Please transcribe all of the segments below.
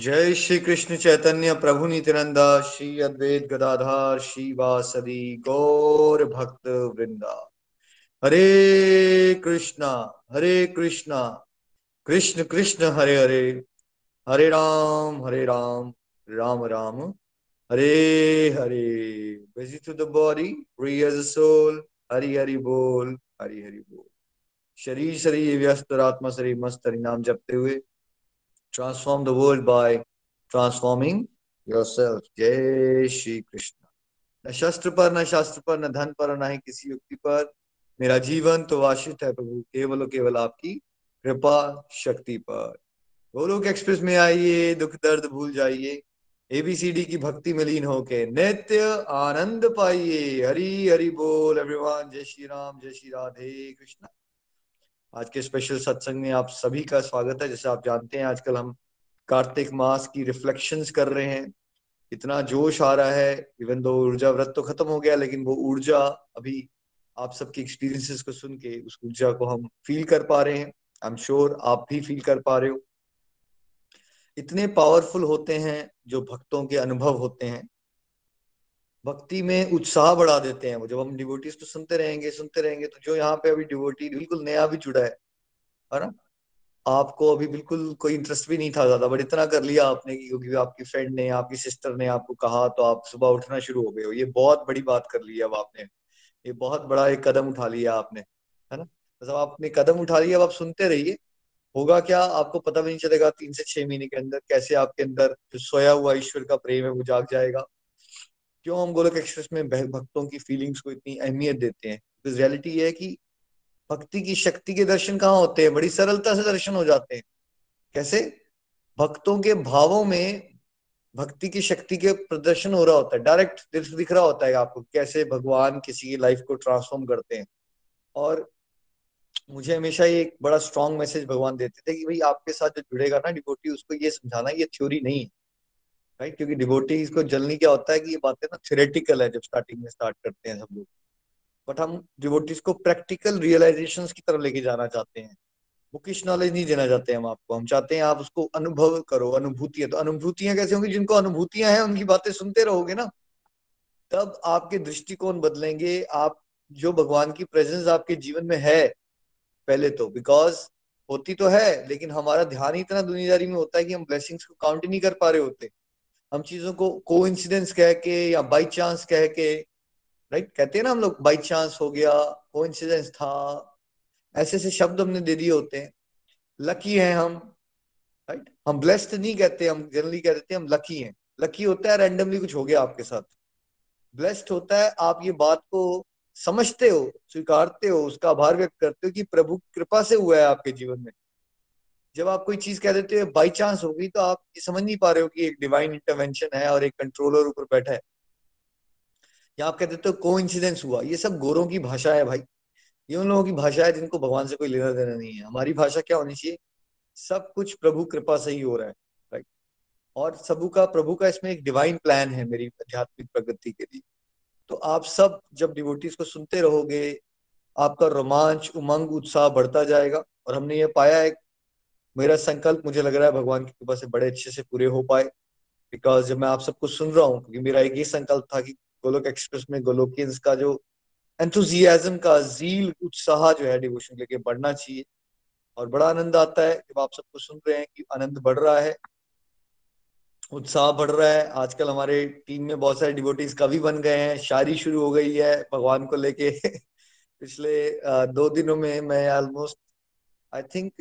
जय श्री कृष्ण चैतन्य प्रभु नित्यानंदा, श्री अद्वैत गदाधार श्री वासदी गौर भक्त वृंदा। हरे कृष्णा हरे कृष्णा, कृष्ण कृष्ण हरे हरे हरे राम हरे Ram Ram Ram, Hare Hare. Busy to the body free as soul Hari Hari बोल, हरि हरि बोल। शरीर शरीर व्यस्त आत्मा शरीर मस्त, हरि नाम जपते हुए transform the world by transforming yourself. जय श्री कृष्ण न शस्त्र पर, न शास्त्र पर, न धन पर, न ही किसी युक्ति पर मेरा जीवन तो आश्रित है प्रभु, केवल केवल आपकी कृपा शक्ति पर। गोलोक एक्सप्रेस में आइए, दुख दर्द भूल जाइए एबीसीडी की भक्ति में लीन होके नित्य आनंद पाइए। हरी हरि बोल एवरीवन जय श्री राम, जय श्री राधे कृष्ण। आज के स्पेशल सत्संग में आप सभी का स्वागत है। जैसे आप जानते हैं, आजकल हम कार्तिक मास की रिफ्लेक्शंस कर रहे हैं। इतना जोश आ रहा है इवन दो ऊर्जा व्रत तो खत्म हो गया, लेकिन वो ऊर्जा अभी आप सबके एक्सपीरियंसेस को सुन के, उस ऊर्जा को हम फील कर पा रहे हैं। आई एम श्योर आप भी फील कर पा रहे हो। इतने पावरफुल होते हैं जो भक्तों के अनुभव होते हैं। भक्ति में उत्साह बढ़ा देते हैं वो। जब हम डिवोटीज को सुनते रहेंगे सुनते रहेंगे तो जो यहाँ पे अभी डिवोटी बिल्कुल नया भी जुड़ा है है ना? आपको अभी बिल्कुल कोई इंटरेस्ट भी नहीं था ज़्यादा बट इतना कर लिया आपने कि क्योंकि आपकी फ्रेंड ने, आपकी सिस्टर ने आपको कहा तो आप सुबह उठना शुरू हो गए हो। ये बहुत बड़ी बात कर ली अब आपने। ये बहुत बड़ा एक कदम उठा लिया आपने, है ना? मतलब आपने कदम उठा लिया अब आप सुनते रहिए। होगा क्या? आपको पता भी नहीं चलेगा तीन से छह महीने के अंदर कैसे आपके अंदर जो सोया हुआ ईश्वर का प्रेम है वो जाग जाएगा। क्यों हम गोलक एक्सप्रेस में भक्तों की फीलिंग्स को इतनी अहमियत देते हैं? बिकॉज़ रियलिटी है कि भक्ति की शक्ति के दर्शन कहाँ होते हैं? बड़ी सरलता से दर्शन हो जाते हैं। कैसे? भक्तों के भावों में भक्ति की शक्ति के प्रदर्शन हो रहा होता है। डायरेक्ट दिख रहा होता है आपको कैसे भगवान किसी की लाइफ को ट्रांसफॉर्म करते हैं। और मुझे हमेशा ये एक बड़ा स्ट्रॉन्ग मैसेज भगवान देते थे कि भाई आपके साथ जो जुड़ेगा ना डिवोटी उसको ये समझाना, ये थ्योरी नहीं है। राइट क्योंकि डिवोटीज को जल्दी क्या होता है कि ये बातें ना थ्योरेटिकल है, जब स्टार्टिंग में स्टार्ट करते हैं सब लोग। बट हम डिवोटीज को प्रैक्टिकल रियलाइजेशन की तरफ़ लेके जाना चाहते हैं। बुकिश नॉलेज नहीं देना चाहते हम आपको। हम चाहते हैं आप उसको अनुभव करो, अनुभूतियाँ। तो अनुभूतियाँ कैसे होंगी? जिनको अनुभूतियाँ हैं, उनकी बातें सुनते रहोगे ना, तब आपके दृष्टिकोण बदलेंगे। आप, जो भगवान की प्रेजेंस आपके जीवन में है, पहले तो। बिकॉज़ होती तो है, लेकिन हमारा ध्यान ही इतना दुनियादारी में होता है कि हम ब्लेसिंग्स को काउंट ही नहीं कर पा रहे होते। हम चीज़ों को को इंसिडेंस कह के या बाई चांस कह के राइट कहते हैं ना हम लोग बाई चांस हो गया को इंसिडेंस था। ऐसे ऐसे शब्द हमने दे दिए होते हैं। लकी हैं हम राइट हम ब्लेस्ड नहीं कहते, हम जनरली कह देते हैं हम लकी हैं। लकी होता है रैंडमली कुछ हो गया आपके साथ। ब्लेस्ड होता है, आप ये बात को समझते हो, स्वीकारते हो, उसका आभार व्यक्त करते हो कि प्रभु कृपा से हुआ है आपके जीवन में। जब आप कोई चीज़ कह देते हो बाई चांस होगी तो आप ये समझ नहीं पा रहे हो कि एक डिवाइन इंटरवेंशन है और एक कंट्रोलर ऊपर बैठा है। या आप कह देते हो को हुआ। ये सब गोरों की भाषा है भाई। ये उन लोगों की भाषा है जिनको भगवान से कोई लेना देना नहीं है। हमारी भाषा क्या होनी चाहिए? सब कुछ प्रभु कृपा से ही हो रहा है राइट और सबू का, प्रभु का इसमें एक डिवाइन प्लान है मेरी आध्यात्मिक प्रगति के लिए। तो आप सब जब डिवोटीज को सुनते रहोगे, आपका रोमांच, उमंग, उत्साह बढ़ता जाएगा। और हमने ये पाया है मेरा संकल्प मुझे लग रहा है भगवान की कृपा से बड़े अच्छे से पूरे हो पाए। बिकॉज़ जब मैं आप सबको सुन रहा हूँ, क्योंकि मेरा एक ही संकल्प था कि गोलोक एक्सप्रेस में गोलोकियंस का जो एंथुजियाजम का जील उत्साह जो है डिवोशन लेके बढ़ना चाहिए। और बड़ा आनंद आता है जब आप सबको सुन रहे हैं कि आनंद बढ़ रहा है, उत्साह बढ़ रहा है। आजकल हमारे टीम में बहुत सारे डिवोटीज कवि बन गए हैं, शायरी शुरू हो गई है भगवान को लेके। पिछले दो दिनों में मैं ऑलमोस्ट आई थिंक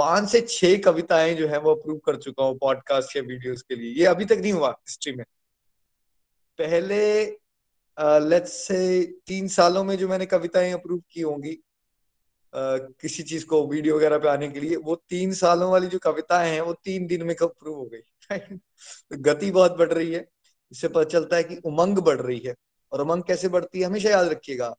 पाँच से छह कविताएँ जो है वो अप्रूव कर चुका हूँ पॉडकास्ट या वीडियोस के लिए। ये अभी तक नहीं हुआ हिस्ट्री में। पहले लेट्स से तीन सालों में जो मैंने कविताएँ अप्रूव की होंगी uh, किसी चीज़ को वीडियो वगैरह पे आने के लिए वो तीन सालों वाली जो कविताएँ हैं वो तीन दिन में कब प्रूव हो गई। गति बहुत बढ़ रही है। इससे पता चलता है कि उमंग बढ़ रही है। और उमंग कैसे बढ़ती है हमेशा याद रखिएगा।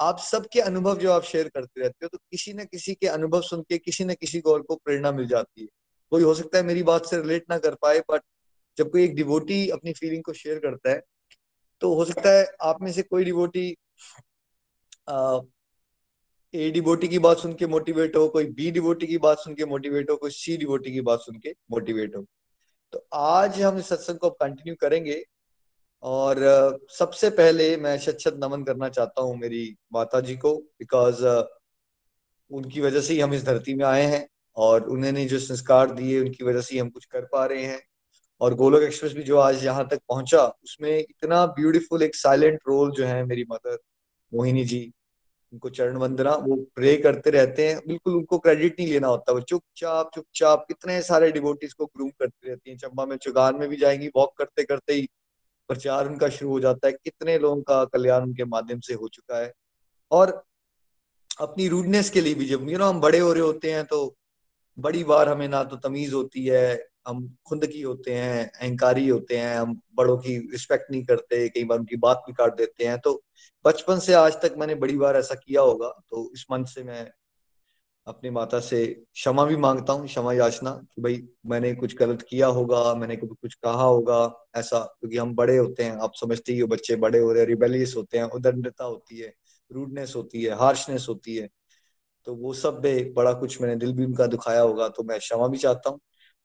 आप सबके अनुभव जो आप शेयर करते रहते हो तो किसी न किसी के अनुभव सुन के, किसी न किसी को और को प्रेरणा मिल जाती है। कोई हो सकता है मेरी बात से रिलेट ना कर पाए बट जब कोई एक डिवोटी अपनी फीलिंग को शेयर करता है तो हो सकता है आप में से कोई डिवोटी ए डिवोटी की बात सुन के मोटिवेट हो, कोई बी डिवोटी की बात सुन के मोटिवेट हो, कोई सी डिवोटी की बात सुन के मोटिवेट हो। तो आज हम इस सत्संग को कंटिन्यू करेंगे। और सबसे पहले मैं शत शत नमन करना चाहता हूँ मेरी माता जी को बिकॉज़ उनकी वजह से ही हम इस धरती में आए हैं और उन्होंने जो संस्कार दिए उनकी वजह से ही हम कुछ कर पा रहे हैं। और गोलोक एक्सप्रेस भी जो आज यहाँ तक पहुँचा, उसमें इतना ब्यूटीफुल एक साइलेंट रोल जो है मेरी मदर मोहिनी जी, उनको चरण वंदना, वो प्रे करते रहते हैं। बिल्कुल उनको क्रेडिट नहीं लेना होता, वो चुपचाप चुपचाप कितने सारे डिवोटीज को ग्रूम करती रहती हैं। चंबा में, चुगान में भी जाएँगी वॉक करते करते ही प्रचार उनका शुरू हो जाता है। कितने लोगों का कल्याण उनके माध्यम से हो चुका है। और अपनी रूडनेस के लिए भी जब यू नो हम बड़े हो रहे होते हैं तो बड़ी बार हमें ना तो तमीज होती है, हम खुद की होते हैं, अहंकारी होते हैं, हम बड़ों की रिस्पेक्ट नहीं करते, कई बार उनकी बात भी काट देते हैं। तो बचपन से आज तक मैंने बड़ी बार ऐसा किया होगा तो इस मंच से मैं अपनी माता से क्षमा भी माँगता हूँ, क्षमा याचना कि भाई मैंने कुछ गलत किया होगा, मैंने कभी कुछ कहा होगा, ऐसा क्योंकि हम बड़े होते हैं, आप समझते ही हो बच्चे बड़े हो रहे हैं रिबेलियस होते हैं, उदंडता होती है रूडनेस होती है हार्शनेस होती है। तो वो सब भी बड़ा कुछ मैंने दिल भी उनका दुखाया होगा तो मैं क्षमा भी चाहता हूँ।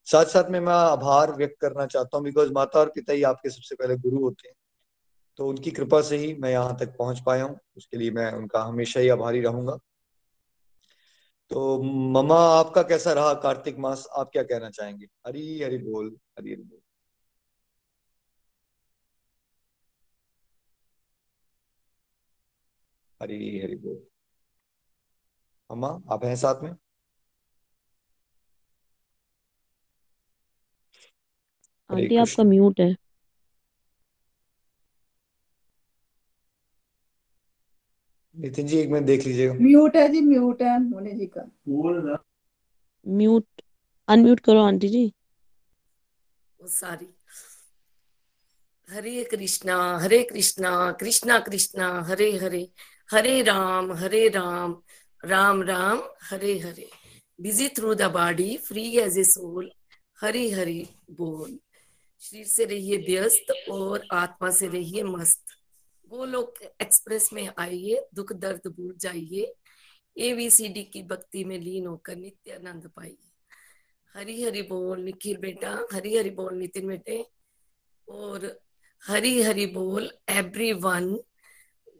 साथ साथ में मैं आभार व्यक्त करना चाहता हूँ बिकॉज़ माता और पिता ही आपके सबसे पहले गुरु होते हैं। तो उनकी कृपा से ही मैं यहाँ तक पहुँच पाया हूँ, उसके लिए मैं उनका हमेशा ही आभारी रहूँगा। तो ममा आपका कैसा रहा कार्तिक मास? आप क्या कहना चाहेंगे? हरी हरी बोल हरी हरी बोल। हरी हरी बोल। मम्मा आप हैं साथ में? आंटी आपका म्यूट है। नितिन जी एक मिनट देख लीजिएगा। म्यूट है जी म्यूट है मोने जी का बोल म्यूट अनम्यूट करो आंटी जी। सारी। हरे कृष्णा हरे कृष्णा कृष्णा कृष्णा हरे हरे हरे राम हरे Ram Ram Ram Hare Hare. Busy through the body free as a soul Hare Hare बोल। शरीर से रहिए व्यस्त और आत्मा से रहिए मस्त। लोग एक्सप्रेस में आइए, दुख दर्द भूल जाइए एबीसीडी की भक्ति में लीन होकर नित्य आनंद पाइए। हरी हरि बोल निखिल बेटा, हरी हरि बोल नितिन बेटे, और हरी हरि बोल एवरी वन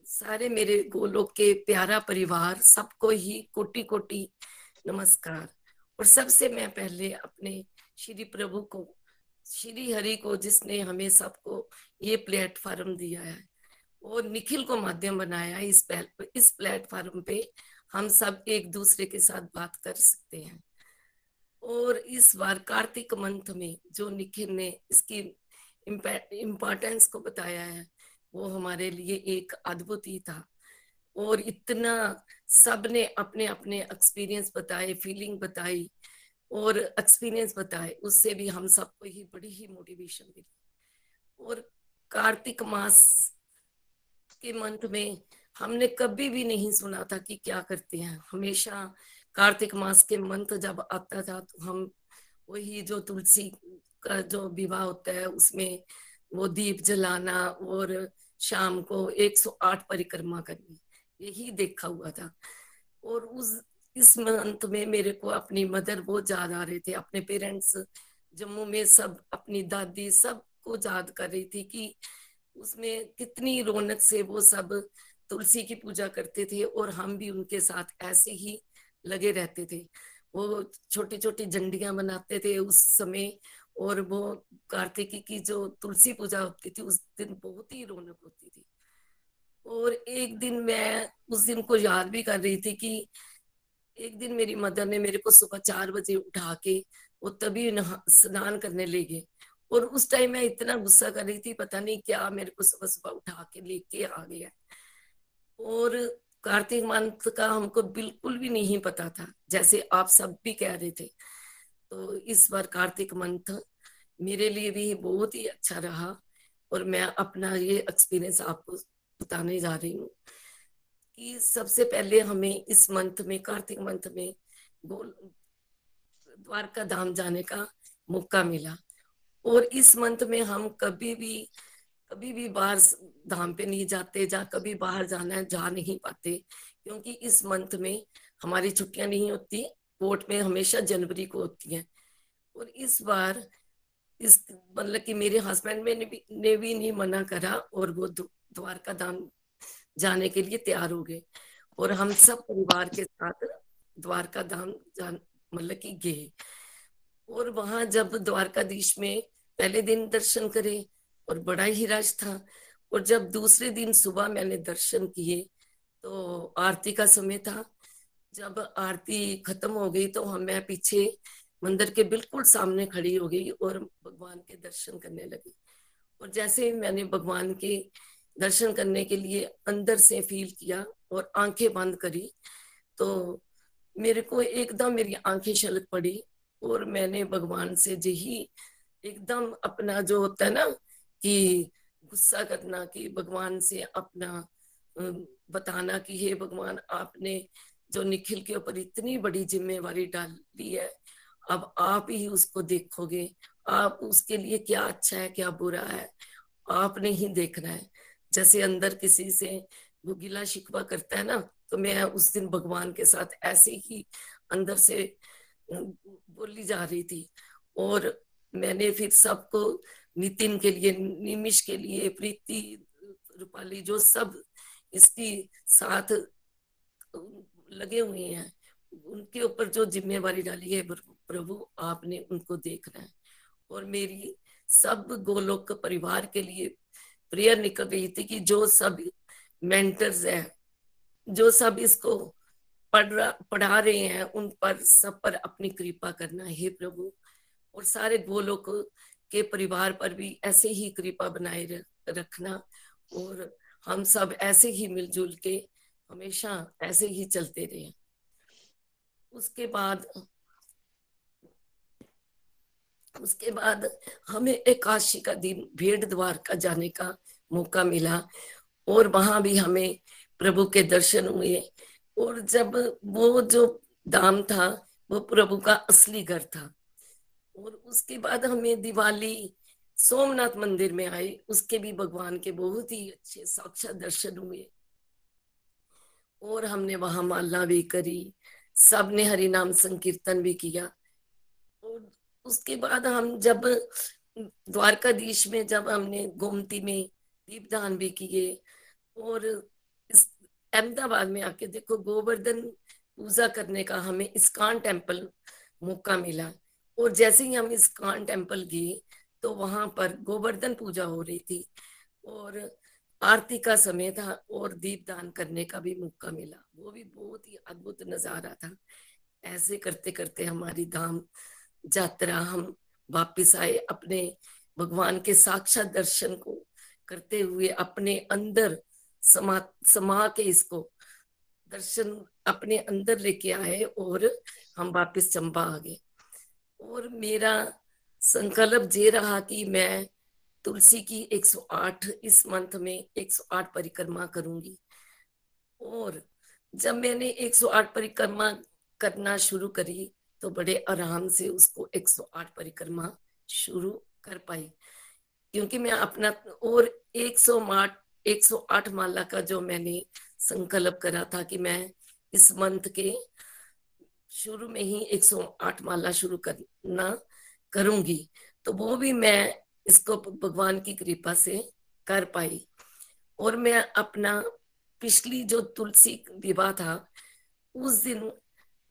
सारे मेरे गोलोक के प्यारा परिवार, सबको ही कोटि कोटि नमस्कार। और सबसे मैं पहले अपने श्री प्रभु को, श्री हरि को जिसने हमें सबको ये प्लेटफॉर्म दिया है और निखिल को माध्यम बनाया इस इस प्लेटफॉर्म पे हम सब एक दूसरे के साथ बात कर सकते हैं। और इस बार कार्तिक मंथ में जो निखिल ने इसकी इम्पोर्टेंस को बताया है, वो हमारे लिए एक अद्भुत ही था। और इतना सबने अपने अपने एक्सपीरियंस बताए फीलिंग बताई, और एक्सपीरियंस बताए, उससे भी हम सबको ही बड़ी ही मोटिवेशन मिली। और कार्तिक मास के मंथ में हमने कभी भी नहीं सुना था कि क्या करते हैं। हमेशा कार्तिक मास के मंथ जब आता था तो हम वही जो तुलसी का जो विवाह होता है, उसमें वो दीप जलाना और शाम को 108 परिक्रमा करनी, यही देखा हुआ था। और उस, इस मंथ में मेरे को अपनी मदर बहुत याद आ रहे थे। अपने पेरेंट्स जम्मू में सब, अपनी दादी सबको याद कर रही थी कि उसमें कितनी रौनक से वो सब तुलसी की पूजा करते थे और हम भी उनके साथ ऐसे ही लगे रहते थे। वो छोटी छोटी झंडियाँ बनाते थे उस समय और वो कार्तिकी की जो तुलसी पूजा होती थी, उस दिन बहुत ही रौनक होती थी। और एक दिन मैं उस दिन को याद भी कर रही थी कि एक दिन मेरी मदर ने मेरे को सुबह चार बजे उठा के वो तभी स्नान करने ले गए। और उस टाइम मैं इतना गुस्सा कर रही थी, पता नहीं क्या मेरे को सुबह सुबह उठा के लेके आ गया। और कार्तिक मंथ का हमको बिल्कुल भी नहीं पता था, जैसे आप सब भी कह रहे थे। तो इस बार कार्तिक मंथ मेरे लिए भी बहुत ही अच्छा रहा और मैं अपना ये एक्सपीरियंस आपको बताने जा रही हूँ कि सबसे पहले हमें इस मंथ में, कार्तिक मंथ में द्वारका धाम जाने का मौका मिला। और इस मंथ में हम कभी भी कभी भी बाहर धाम पे नहीं जाते जा कभी बाहर जाना है जा नहीं पाते। क्योंकि इस मंथ में हमारी छुट्टियाँ नहीं होती, कोर्ट में हमेशा जनवरी को होती हैं। और इस बार इस मतलब कि मेरे हस्बैंड में ने भी ने भी नहीं मना करा और वो द्वारका धाम जाने के लिए तैयार हो गए। और हम सब परिवार के साथ द्वारका धाम मतलब कि गए। और वहाँ जब द्वारकाधीश में पहले दिन दर्शन करे और बड़ा ही रश था। और जब दूसरे दिन सुबह मैंने दर्शन किए तो आरती का समय था। जब आरती खत्म हो गई तो हम मैं पीछे मंदिर के बिल्कुल सामने खड़ी हो गई और भगवान के दर्शन करने लगी। और जैसे ही मैंने भगवान के दर्शन करने के लिए अंदर से फील किया और आँखें बंद करी तो मेरे को एकदम मेरी आँखें छलक पड़ी और मैंने भगवान से ही एकदम अपना जो होता है ना कि गुस्सा करना कि भगवान से अपना बताना कि हे भगवान, आपने जो निखिल के ऊपर इतनी बड़ी जिम्मेवारी डाली है, अब आप ही उसको देखोगे। आप उसके लिए क्या अच्छा है, क्या बुरा है, आपने ही देखना है। जैसे अंदर किसी से वो गिला शिकवा करता है ना तो मैं उस दिन भगवान के साथ ऐसे ही अंदर से बोली जा रही थी। और मैंने फिर सबको, नितिन के लिए, निमिष के लिए, प्रीति, रूपाली, जो सब इसकी साथ, लगे हुए हैं, उनके ऊपर जो जिम्मेवारी डाली है प्रभु आपने उनको देखना है। और मेरी सब गोलोक परिवार के लिए प्रेयर निकल रही थी कि जो सब मेंटर्स हैं, जो सब इसको पढ़, पढ़ा रहे हैं, उन पर, सब पर अपनी कृपा करना। हे प्रभु और सारे गोलोक के परिवार पर भी ऐसे ही कृपा बनाए रखना और हम सब ऐसे ही मिलजुल के हमेशा ऐसे ही चलते रहे। उसके बाद उसके बाद हमें एकादशी का दिन भेड़ द्वार का जाने का मौका मिला और वहाँ भी हमें प्रभु के दर्शन हुए और जब वो जो धाम था वो प्रभु का असली घर था और उसके बाद हमें दिवाली, सोमनाथ मंदिर में आए उसके भी भगवान के बहुत ही अच्छे साक्षात दर्शन हुए। और हमने वहाँ माला भी करी। सबने हरि नाम संकीर्तन भी किया। और उसके बाद हम जब द्वारकाधीश में जब हमने गोमती में दीपदान भी किए और अहमदाबाद में आके देखो गोवर्धन पूजा करने का हमें इस्कान टेंपल मौका मिला। और जैसे ही हम इस्कान टेंपल गए तो वहाँ पर गोवर्धन पूजा हो रही थी और आरती का समय था और दीपदान करने का भी मौका मिला। वो भी बहुत ही अद्भुत नज़ारा था। ऐसे करते करते हमारी धाम यात्रा हम वापिस आए अपने भगवान के साक्षात दर्शन को करते हुए अपने अंदर समा समा के इसको दर्शन अपने अंदर लेके आए और हम वापिस चंबा आ गए। और मेरा संकल्प ये रहा कि मैं तुलसी की 108 इस मंथ में 108 परिक्रमा करूँगी। और जब मैंने 108 परिक्रमा करना शुरू करी तो बड़े आराम से उसको 108 परिक्रमा शुरू कर पाई। क्योंकि मैं अपना और 108 108 माला का जो मैंने संकल्प करा था कि मैं इस मंथ के शुरू में ही 108 माला शुरू करना करूँगी। तो वो भी मैं इसको भगवान की कृपा से कर पाई। और मैं अपना पिछली जो तुलसी विवाह था, उस दिन,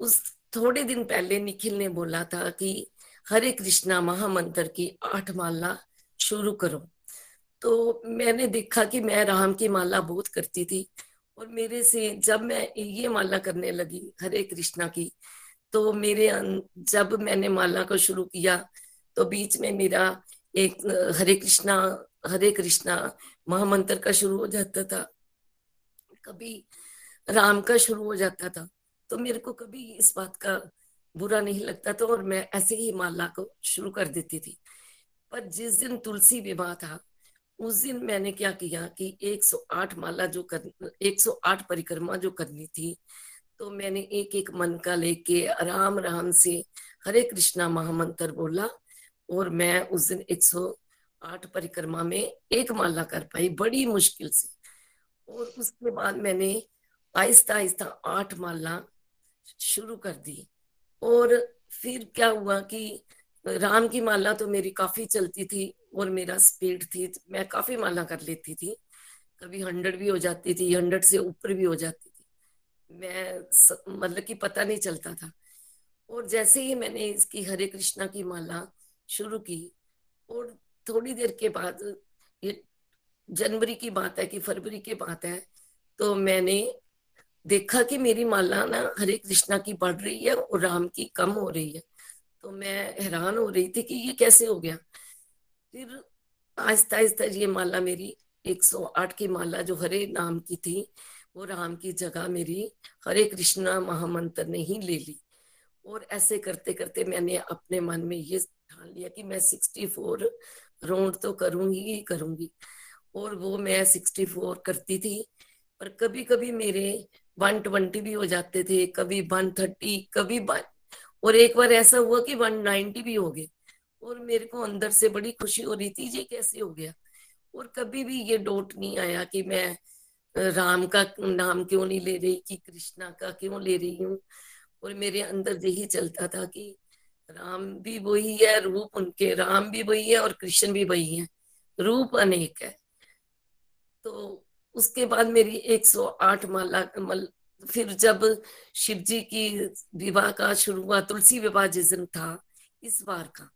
उस थोड़े दिन पहले निखिल ने बोला था कि हरे कृष्णा महामंत्र की आठ माला शुरू करो। तो मैंने देखा कि मैं राम की माला बहुत करती थी। और मेरे से जब मैं ये माला करने लगी हरे कृष्णा की तो मेरे जब मैंने माला को शुरू किया तो बीच में मेरा एक हरे कृष्णा हरे कृष्णा महामंत्र का शुरू हो जाता था। कभी राम का शुरू हो जाता था। तो मेरे को कभी इस बात का बुरा नहीं लगता था और मैं ऐसे ही माला को शुरू कर देती थी। पर जिस दिन तुलसी विवाह था उस दिन मैंने क्या किया कि 108 माला जो कर 108 परिक्रमा जो करनी थी तो मैंने एक एक मन का लेके आराम आराम से हरे कृष्णा महामंत्र बोला और मैं उस दिन 108 परिक्रमा में एक माला कर पाई बड़ी मुश्किल से। और उसके बाद मैंने आहिस्ता आहिस्ता आठ माला शुरू कर दी। और फिर क्या हुआ कि राम की माला तो मेरी काफ़ी चलती थी और मेरा स्पीड थी, मैं काफ़ी माला कर लेती थी। कभी हंड्रेड भी हो जाती थी हंड्रेड से ऊपर भी हो जाती थी। मैं मतलब कि पता नहीं चलता था। और जैसे ही मैंने इसकी हरे कृष्णा की माला शुरू की और थोड़ी देर के बाद ये जनवरी की बात है कि फरवरी की बात है तो मैंने देखा कि मेरी माला ना हरे कृष्णा की बढ़ रही है और राम की कम हो रही है। तो मैं हैरान हो रही थी कि ये कैसे हो गया। फिर आहिस्ता आहिस्ता ये माला मेरी 108 की माला जो हरे नाम की थी, वो राम की जगह मेरी, हरे कृष्णा महामंत्र ने ही ले ली। और ऐसे करते करते मैंने अपने मन में ये ठान लिया कि मैं 64 राउंड तो करूँगी ही करूँगी। और वो मैं 64 करती थी, पर कभी कभी मेरे 120 भी हो जाते थे, कभी 130 कभी और एक बार ऐसा हुआ कि 190 भी हो गए, और मेरे को अंदर से बड़ी खुशी हो रही थी, ये कैसे हो गया? और कभी भी ये डोट नहीं आया कि मैं राम का नाम क्यों नहीं ले रही, कि कृष्णा का क्यों ले रही हूँ? और मेरे अंदर यही चलता था कि राम भी वही है, रूप उनके, राम भी वही है और कृष्ण भी वही है, रूप अनेक है। तो उसके बाद मेरी 108 माला, मल फिर जब शिव जी की विवाह का शुरू हुआ, तुलसी विवाह जिस दिन था, इस बार का।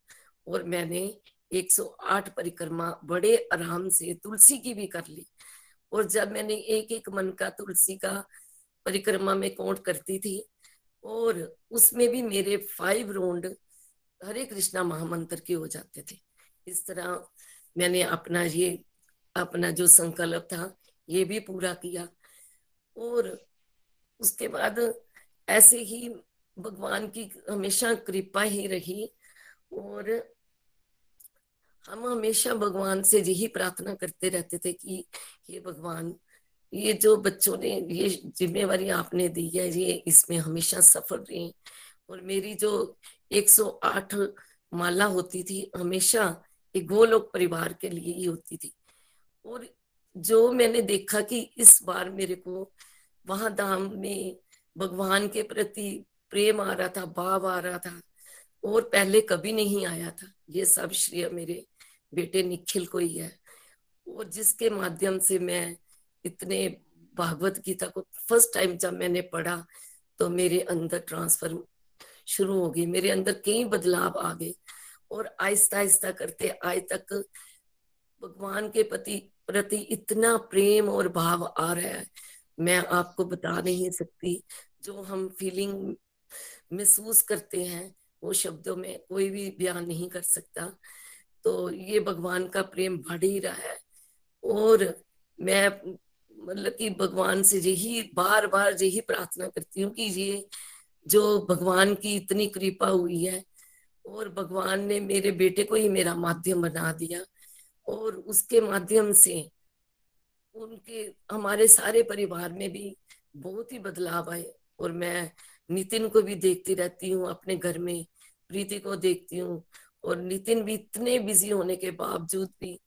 और मैंने 108 परिक्रमा बड़े आराम से तुलसी की भी कर ली। और जब मैंने एक एक मन का तुलसी का परिक्रमा में काउंट करती थी, और उसमें भी मेरे फाइव राउंड हरे कृष्णा महामंत्र के हो जाते थे। इस तरह मैंने अपना ये, अपना जो संकल्प था, ये भी पूरा किया। और उसके बाद ऐसे ही भगवान की हमेशा कृपा ही रही और हम हमेशा भगवान से यही प्रार्थना करते रहते थे कि ये भगवान, ये जो बच्चों ने ये जिम्मेवारी आपने दी है, ये इसमें हमेशा सफल रहे और मेरी जो 108 माला होती थी हमेशा एक गोलोक परिवार के लिए ही होती थी। और जो मैंने देखा कि इस बार मेरे को वहाँ धाम में भगवान के प्रति प्रेम आ रहा था, भाव आ रहा था और पहले कभी नहीं आया था। ये सब श्रेय मेरे बेटे निखिल को ही है। और जिसके माध्यम से मैं इतने भागवत गीता को फ़र्स्ट टाइम जब मैंने पढ़ा तो मेरे अंदर ट्रांसफ़र शुरू हो गई। मेरे अंदर कई बदलाव आ गए और आहिस्ता आहिस्ता करते आज तक भगवान के प्रति प्रति इतना प्रेम और भाव आ रहा है। मैं आपको बता नहीं सकती। जो हम फीलिंग महसूस करते हैं, वो शब्दों में कोई भी बयान नहीं कर सकता। तो ये भगवान का प्रेम बढ़ ही रहा है। और मैं मतलब कि भगवान से यही बार बार यही प्रार्थना करती हूँ कि ये जो भगवान की इतनी कृपा हुई है, और भगवान ने मेरे बेटे को ही मेरा माध्यम बना दिया। और उसके माध्यम से उनके, हमारे सारे परिवार में भी बहुत ही बदलाव आए और मैं नितिन को भी देखती रहती हूँ, अपने घर में प्रीति को देखती हूँ और नितिन भी इतने बिज़ी होने के बावजूद भी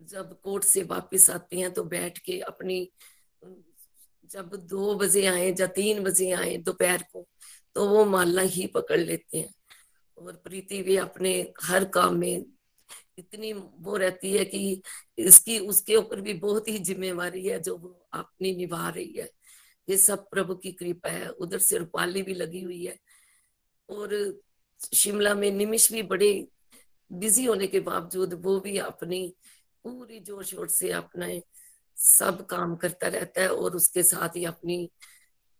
जब कोर्ट से वापस आते हैं तो बैठ के अपनी, जब दो बजे आए या तीन बजे आए दोपहर को तो वो माला ही पकड़ लेते हैं और प्रीति भी अपने हर काम में इतनी वो रहती है कि इसकी, उसके ऊपर भी बहुत ही जिम्मेवारी है जो वो अपनी निभा रही है। ये सब प्रभु की कृपा है। उधर से रूपाली भी लगी हुई है। और शिमला में निमिष भी बड़े बिज़ी होने के बावजूद वो भी अपनी पूरी ज़ोर शोर से अपना सब काम करता रहता है और उसके साथ ही अपनी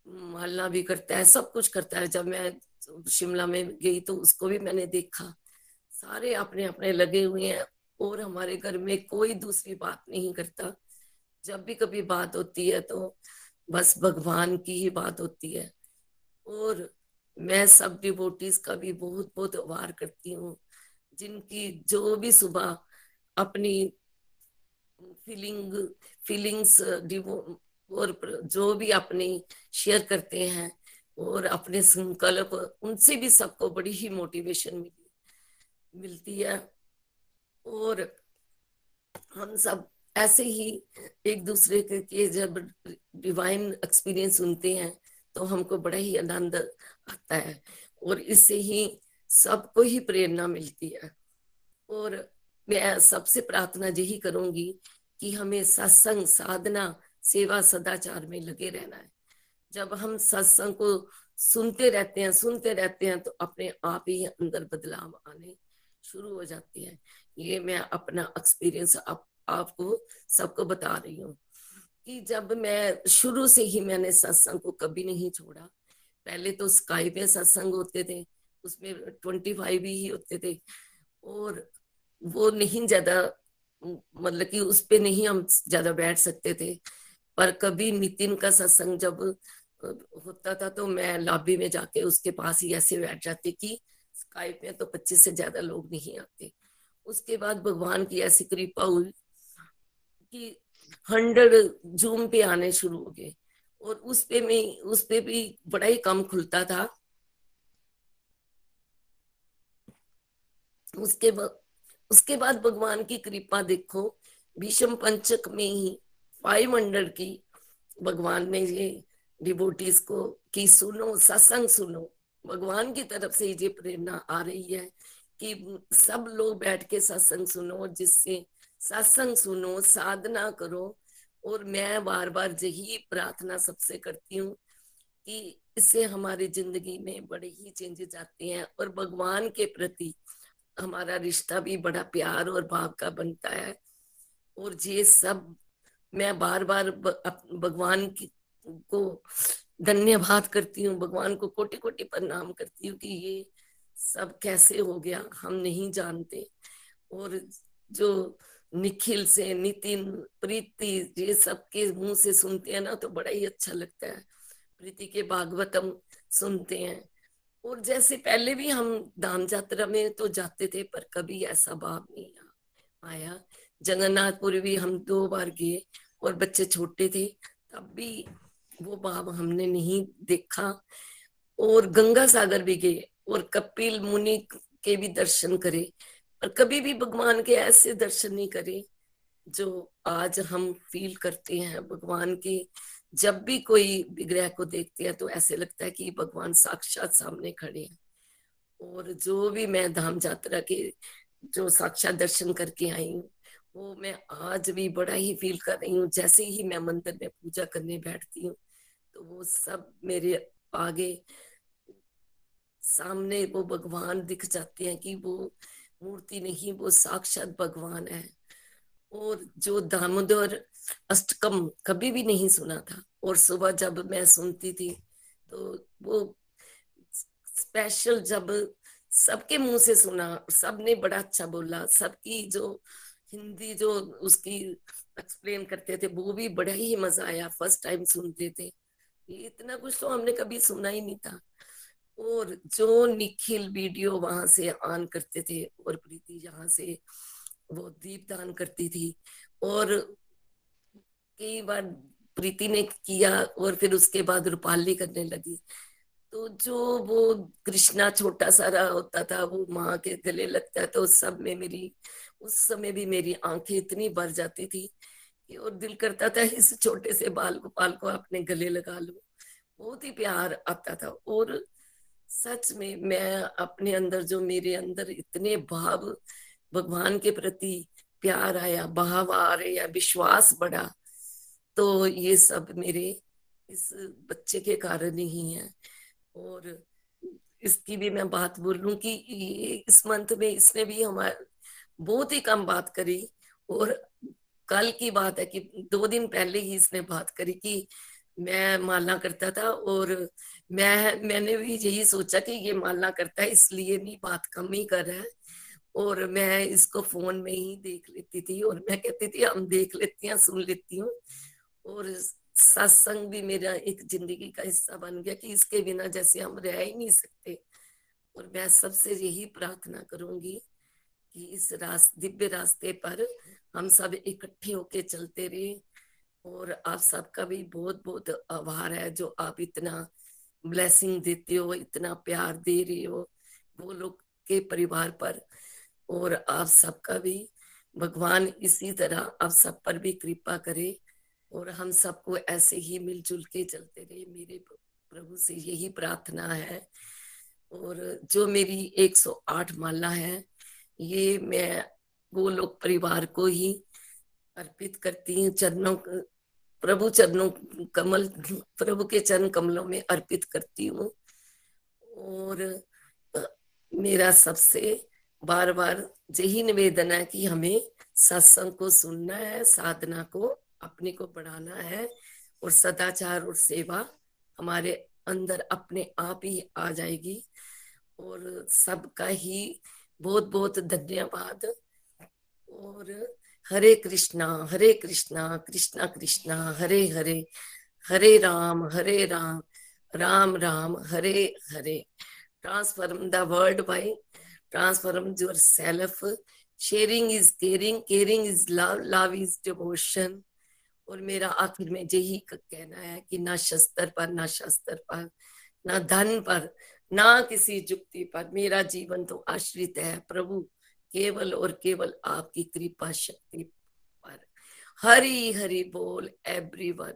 मालना भी करता है, सब कुछ करता है। जब मैं शिमला में गई तो उसको भी मैंने देखा। सारे अपने अपने लगे हुए हैं और हमारे घर में कोई दूसरी बात नहीं करता। जब भी कभी बात होती है तो बस भगवान की ही बात होती है। और मैं सब डिवोटीज का भी बहुत बहुत आभार करती हूँ। जिनकी जो भी सुबह अपनी फीलिंग फीलिंग्स और जो भी अपनी शेयर करते हैं और अपने संकल्प, उनसे भी सबको बड़ी ही मोटिवेशन मिली। मिलती है। और हम सब ऐसे ही एक दूसरे के जब डिवाइन एक्सपीरियंस सुनते हैं तो हमको बड़ा ही आनंद आता है। और इससे ही सबको ही प्रेरणा मिलती है। और मैं सबसे प्रार्थना यही करूँगी कि हमें सत्संग, साधना, सेवा सदाचार में लगे रहना है। जब हम सत्संग को सुनते रहते हैं, सुनते रहते हैं तो अपने आप ही अंदर बदलाव आने शुरू हो जाती है। ये मैं अपना एक्सपीरियंस आप, आपको सबको बता रही हूँ कि जब मैं शुरू से ही मैंने सत्संग को कभी नहीं छोड़ा। पहले तो स्काई पे सत्संग होते थे उसमें ट्वेंटी फाइव ही होते थे और वो नहीं ज़्यादा मतलब कि उस पे नहीं हम ज़्यादा बैठ सकते थे। पर कभी नितिन का सत्संग जब होता था तो मैं लॉबी में जाके उसके पास ही ऐसे बैठ जाती कि स्काइप में तो पच्चीस से ज़्यादा लोग नहीं आते। उसके बाद भगवान की ऐसी कृपा हुई कि हंड्रेड जूम पे आने शुरू हो गए और उस पे में उस पे भी बड़ा ही कम खुलता था। उसके बाद उसके बाद भगवान की कृपा देखो, भीषम पंचक में ही फाइव हंड्रेड की भगवान ने ये डिबोटीज को कि सुनो, सत्संग सुनो। भगवान की तरफ़ से ये प्रेरणा आ रही है कि सब लोग बैठ के सत्संग सुनो, जिससे सत्संग सुनो, साधना करो। और मैं बार बार यही प्रार्थना सबसे करती हूँ कि इससे हमारी ज़िंदगी में बड़े ही चेंजेस आते हैं और भगवान के प्रति हमारा रिश्ता भी बड़ा प्यार और भाव का बनता है। और ये सब मैं बार बार भगवान की को धन्यवाद करती हूँ, भगवान को कोटि कोटि प्रणाम करती हूँ कि ये सब कैसे हो गया, हम नहीं जानते। और जो निखिल से, नितिन, प्रीति, ये सबके मुँह से सुनते हैं ना तो बड़ा ही अच्छा लगता है। प्रीति के भागवतम सुनते हैं। और जैसे पहले भी हम दान यात्रा में तो जाते थे, पर कभी ऐसा भाव नहीं आया। जगन्नाथपुर भी हम दो बार गए और बच्चे छोटे थे, तब भी वो भाव हमने नहीं देखा। और गंगा सागर भी गए और कपिल मुनि के भी दर्शन करे, पर कभी भी भगवान के ऐसे दर्शन नहीं करे, जो आज हम फील करते हैं। भगवान के जब भी कोई विग्रह को देखते हैं तो ऐसे लगता है कि भगवान साक्षात सामने खड़े हैं। और जो भी मैं धाम यात्रा के जो साक्षात दर्शन करके आई हूँ, वो मैं आज भी बड़ा ही फील कर रही हूँ। जैसे ही मैं मंदिर में पूजा करने बैठती हूँ तो वो सब मेरे आगे सामने वो भगवान दिख जाते हैं कि वो मूर्ति नहीं, वो साक्षात भगवान है। और जो दामोदर अष्टकम कभी भी नहीं सुना था, और सुबह जब मैं सुनती थी तो वो स्पेशल जब सबके मुँह से सुना, सबने बड़ा अच्छा बोला, सबकी जो हिंदी जो उसकी एक्सप्लेन करते थे, वो भी बड़ा ही मज़ा आया फ़र्स्ट टाइम सुनते थे। इतना कुछ तो हमने कभी सुना ही नहीं था। और जो निखिल वीडियो वहाँ से ऑन करते थे और प्रीति यहाँ से वो दीप दान करती थी और कई बार प्रीति ने किया और फिर उसके बाद रूपाली करने लगी। तो जो वो कृष्णा छोटा सारा होता था, वो माँ के गले लगता तो उस सब में मेरी, उस समय भी मेरी आँखें इतनी भर जाती थी कि और दिल करता था इस छोटे से बाल गोपाल को अपने गले लगा लू। बहुत ही प्यार आता था। और सच में मैं अपने अंदर, जो मेरे अंदर इतने भाव भगवान के प्रति प्यार आया, भाव आ रहे विश्वास बढ़ा तो ये सब मेरे इस बच्चे के कारण ही है। और इसकी भी मैं बात बोल कि ये इस मंथ में इसने भी हमारे, बहुत ही कम बात करी। और कल की बात है कि दो दिन पहले ही इसने बात करी कि मैं मालना करता था और मैं, मैंने भी यही सोचा कि ये मालना करता है, इसलिए नहीं बात कम ही कर रहा है। और मैं इसको फ़ोन में ही देख लेती थी और मैं कहती थी, हम देख लेती हैं, सुन लेती हूँ। और सत्संग भी मेरा एक ज़िंदगी का हिस्सा बन गया कि इसके बिना जैसे हम रह ही नहीं सकते। और मैं सबसे यही प्रार्थना करूँगी कि इस रास्ते दिव्य रास्ते पर हम सब इकट्ठे होके चलते रहे और आप सबका भी बहुत बहुत आभार है जो आप इतना ब्लेसिंग देते हो, इतना प्यार दे रहे हो, वो लोग के परिवार पर। और आप सबका भी भगवान इसी तरह आप सब पर भी कृपा करे और हम सबको ऐसे ही मिलजुल के चलते रहे। मेरे प्रभु से यही प्रार्थना है और जो मेरी 108 माला है, ये मैं लोग परिवार को ही अर्पित करती हूँ, चरणों प्रभु चरणों कमल, प्रभु के चरण कमलों में अर्पित करती हूँ। और मेरा सबसे बार बार यही निवेदन है कि हमें सत्संग को सुनना है, साधना को, अपने को बढ़ाना है और सदाचार और सेवा हमारे अंदर अपने आप ही आ जाएगी। और सबका ही बहुत बहुत धन्यवाद। और हरे कृष्णा हरे कृष्णा कृष्णा कृष्णा, हरे हरे हरे राम हरे Ram Ram Ram, Hare Hare. Transform the world by transform yourself sharing is caring caring is love love is devotion और मेरा आखिर में यही कहना है कि ना शस्त्र पर, ना शस्त्र पर, ना धन पर, ना किसी जुक्ति पर मेरा जीवन तो आश्रित है प्रभु। केवल और केवल आपकी कृपा शक्ति पर। हरी हरी बोल एवरीवन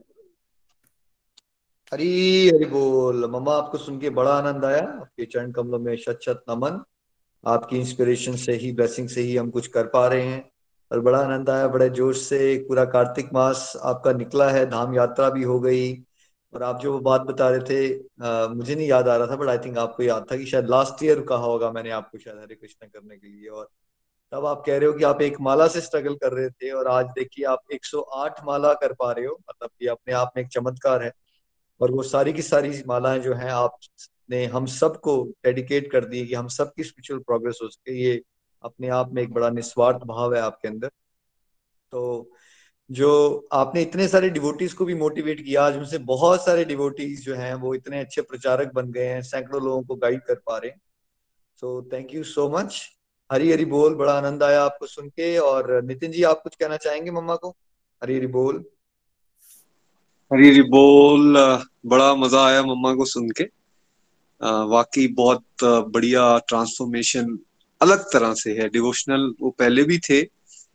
हरी हरी बोल। मम्मा आपको सुन के बड़ा आनंद आया। आपके चरण कमलों में शत शत नमन। आपकी इंस्पिरेशन से ही ब्लेसिंग से ही हम कुछ कर पा रहे हैं। और बड़ा आनंद आया बड़े जोश से। पूरा कार्तिक मास आपका निकला है। धाम यात्रा भी हो गई। और आप जो वो बात बता रहे थे आ, मुझे नहीं याद आ रहा था बट आई थिंक आपको याद था कि शायद लास्ट ईयर कहा होगा मैंने आपको शायद हरे कृष्ण करने के लिए। और तब आप कह रहे हो कि आप एक माला से स्ट्रगल कर रहे थे और आज देखिए आप 108 माला कर पा रहे हो। मतलब ये अपने आप में एक चमत्कार है। और वो सारी की सारी मालाएँ जो हैं, आपने हम सबको डेडिकेट कर दी कि हम सबकी स्पिरिचुअल प्रोग्रेस हो सके। ये अपने आप में एक बड़ा निस्वार्थ भाव है आपके अंदर। तो जो आपने इतने सारे डिवोटीज को भी मोटिवेट किया, आज उनसे बहुत सारे डिवोटीज जो हैं, वो इतने अच्छे प्रचारक बन गए हैं, सैकड़ों लोगों को गाइड कर पा रहे हैं। So thank you so much Hari Hari बोल, बड़ा आनंद आया आपको सुन के। और नितिन जी, आप कुछ कहना चाहेंगे मम्मा को? हरी हरी बोल। हरी हरी बोल, बड़ा मज़ा आया मम्मा को सुन के। वाकई बहुत बढ़िया ट्रांसफॉर्मेशन अलग तरह से है। डिवोशनल वो पहले भी थे,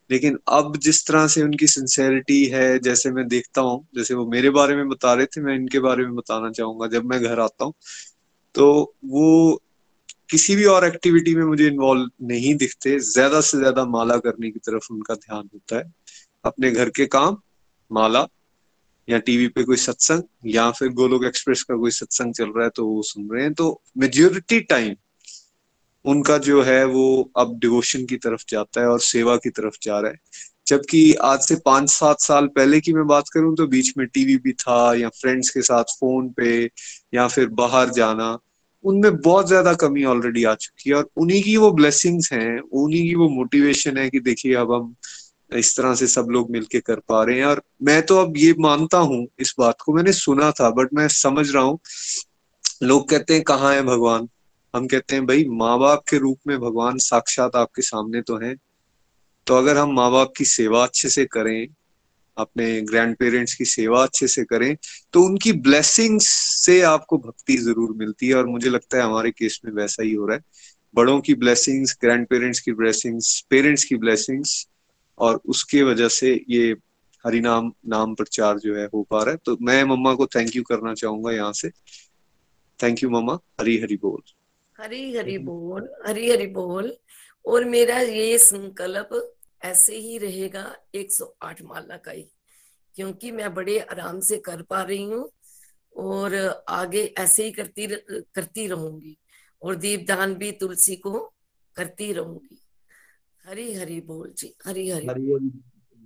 लेकिन अब जिस तरह से उनकी सिंसेरिटी है, जैसे मैं देखता हूँ, जैसे वो मेरे बारे में बता रहे थे, मैं इनके बारे में बताना चाहूँगा जब मैं घर आता हूँ। तो वो किसी भी और एक्टिविटी में मुझे इन्वॉल्व नहीं दिखते। ज़्यादा से ज़्यादा माला करने की तरफ़ उनका ध्यान होता है। अपने घर के काम, माला, या टीवी पे कोई सत्संग, या फिर गोलोक एक्सप्रेस का कोई सत्संग चल रहा है तो वो सुन रहे हैं। तो मेजोरिटी टाइम उनका जो है वो अब डिवोशन की तरफ़ जाता है और सेवा की तरफ़ जा रहा है। जबकि आज से पाँच सात साल पहले की मैं बात करूँ तो बीच में टीवी भी था, या फ्रेंड्स के साथ फ़ोन पे, या फिर बाहर जाना। उनमें बहुत ज़्यादा कमी ऑलरेडी आ चुकी है और उन्हीं की वो ब्लेसिंग्स हैं, उन्हीं की वो मोटिवेशन है कि देखिए अब हम इस तरह से सब लोग मिलके कर पा रहे हैं। और मैं तो अब ये मानता हूँ, इस बात को मैंने सुना था बट मैं समझ रहा हूँ। लोग कहते हैं, कहाँ है भगवान? हम कहते हैं, भाई माँ बाप के रूप में भगवान साक्षात आपके सामने तो है। तो अगर हम माँ बाप की सेवा अच्छे से करें अपने ग्रैंड पेरेंट्स की सेवा अच्छे से करें तो उनकी ब्लेसिंग्स से आपको भक्ति ज़रूर मिलती है और मुझे लगता है हमारे केस में वैसा ही हो रहा है। बड़ों की ब्लेसिंग्स ग्रैंड पेरेंट्स की ब्लेसिंग्स पेरेंट्स की ब्लेसिंग्स और उसके वजह से ये हरिनाम, नाम प्रचार जो है हो पा रहा है। तो मैं मम्मा को थैंक यू करना चाहूँगा यहाँ से। थैंक यू मम्मा। हरी हरी बोल। हरी हरी बोल, हरी हरी बोल। और मेरा ये संकल्प ऐसे ही रहेगा 108 माला का ही क्योंकि मैं बड़े आराम से कर पा रही हूँ और आगे ऐसे ही करती करती रहूँगी और दीपदान भी तुलसी को करती रहूँगी। हरी हरी बोल जी हरी हरी, हरी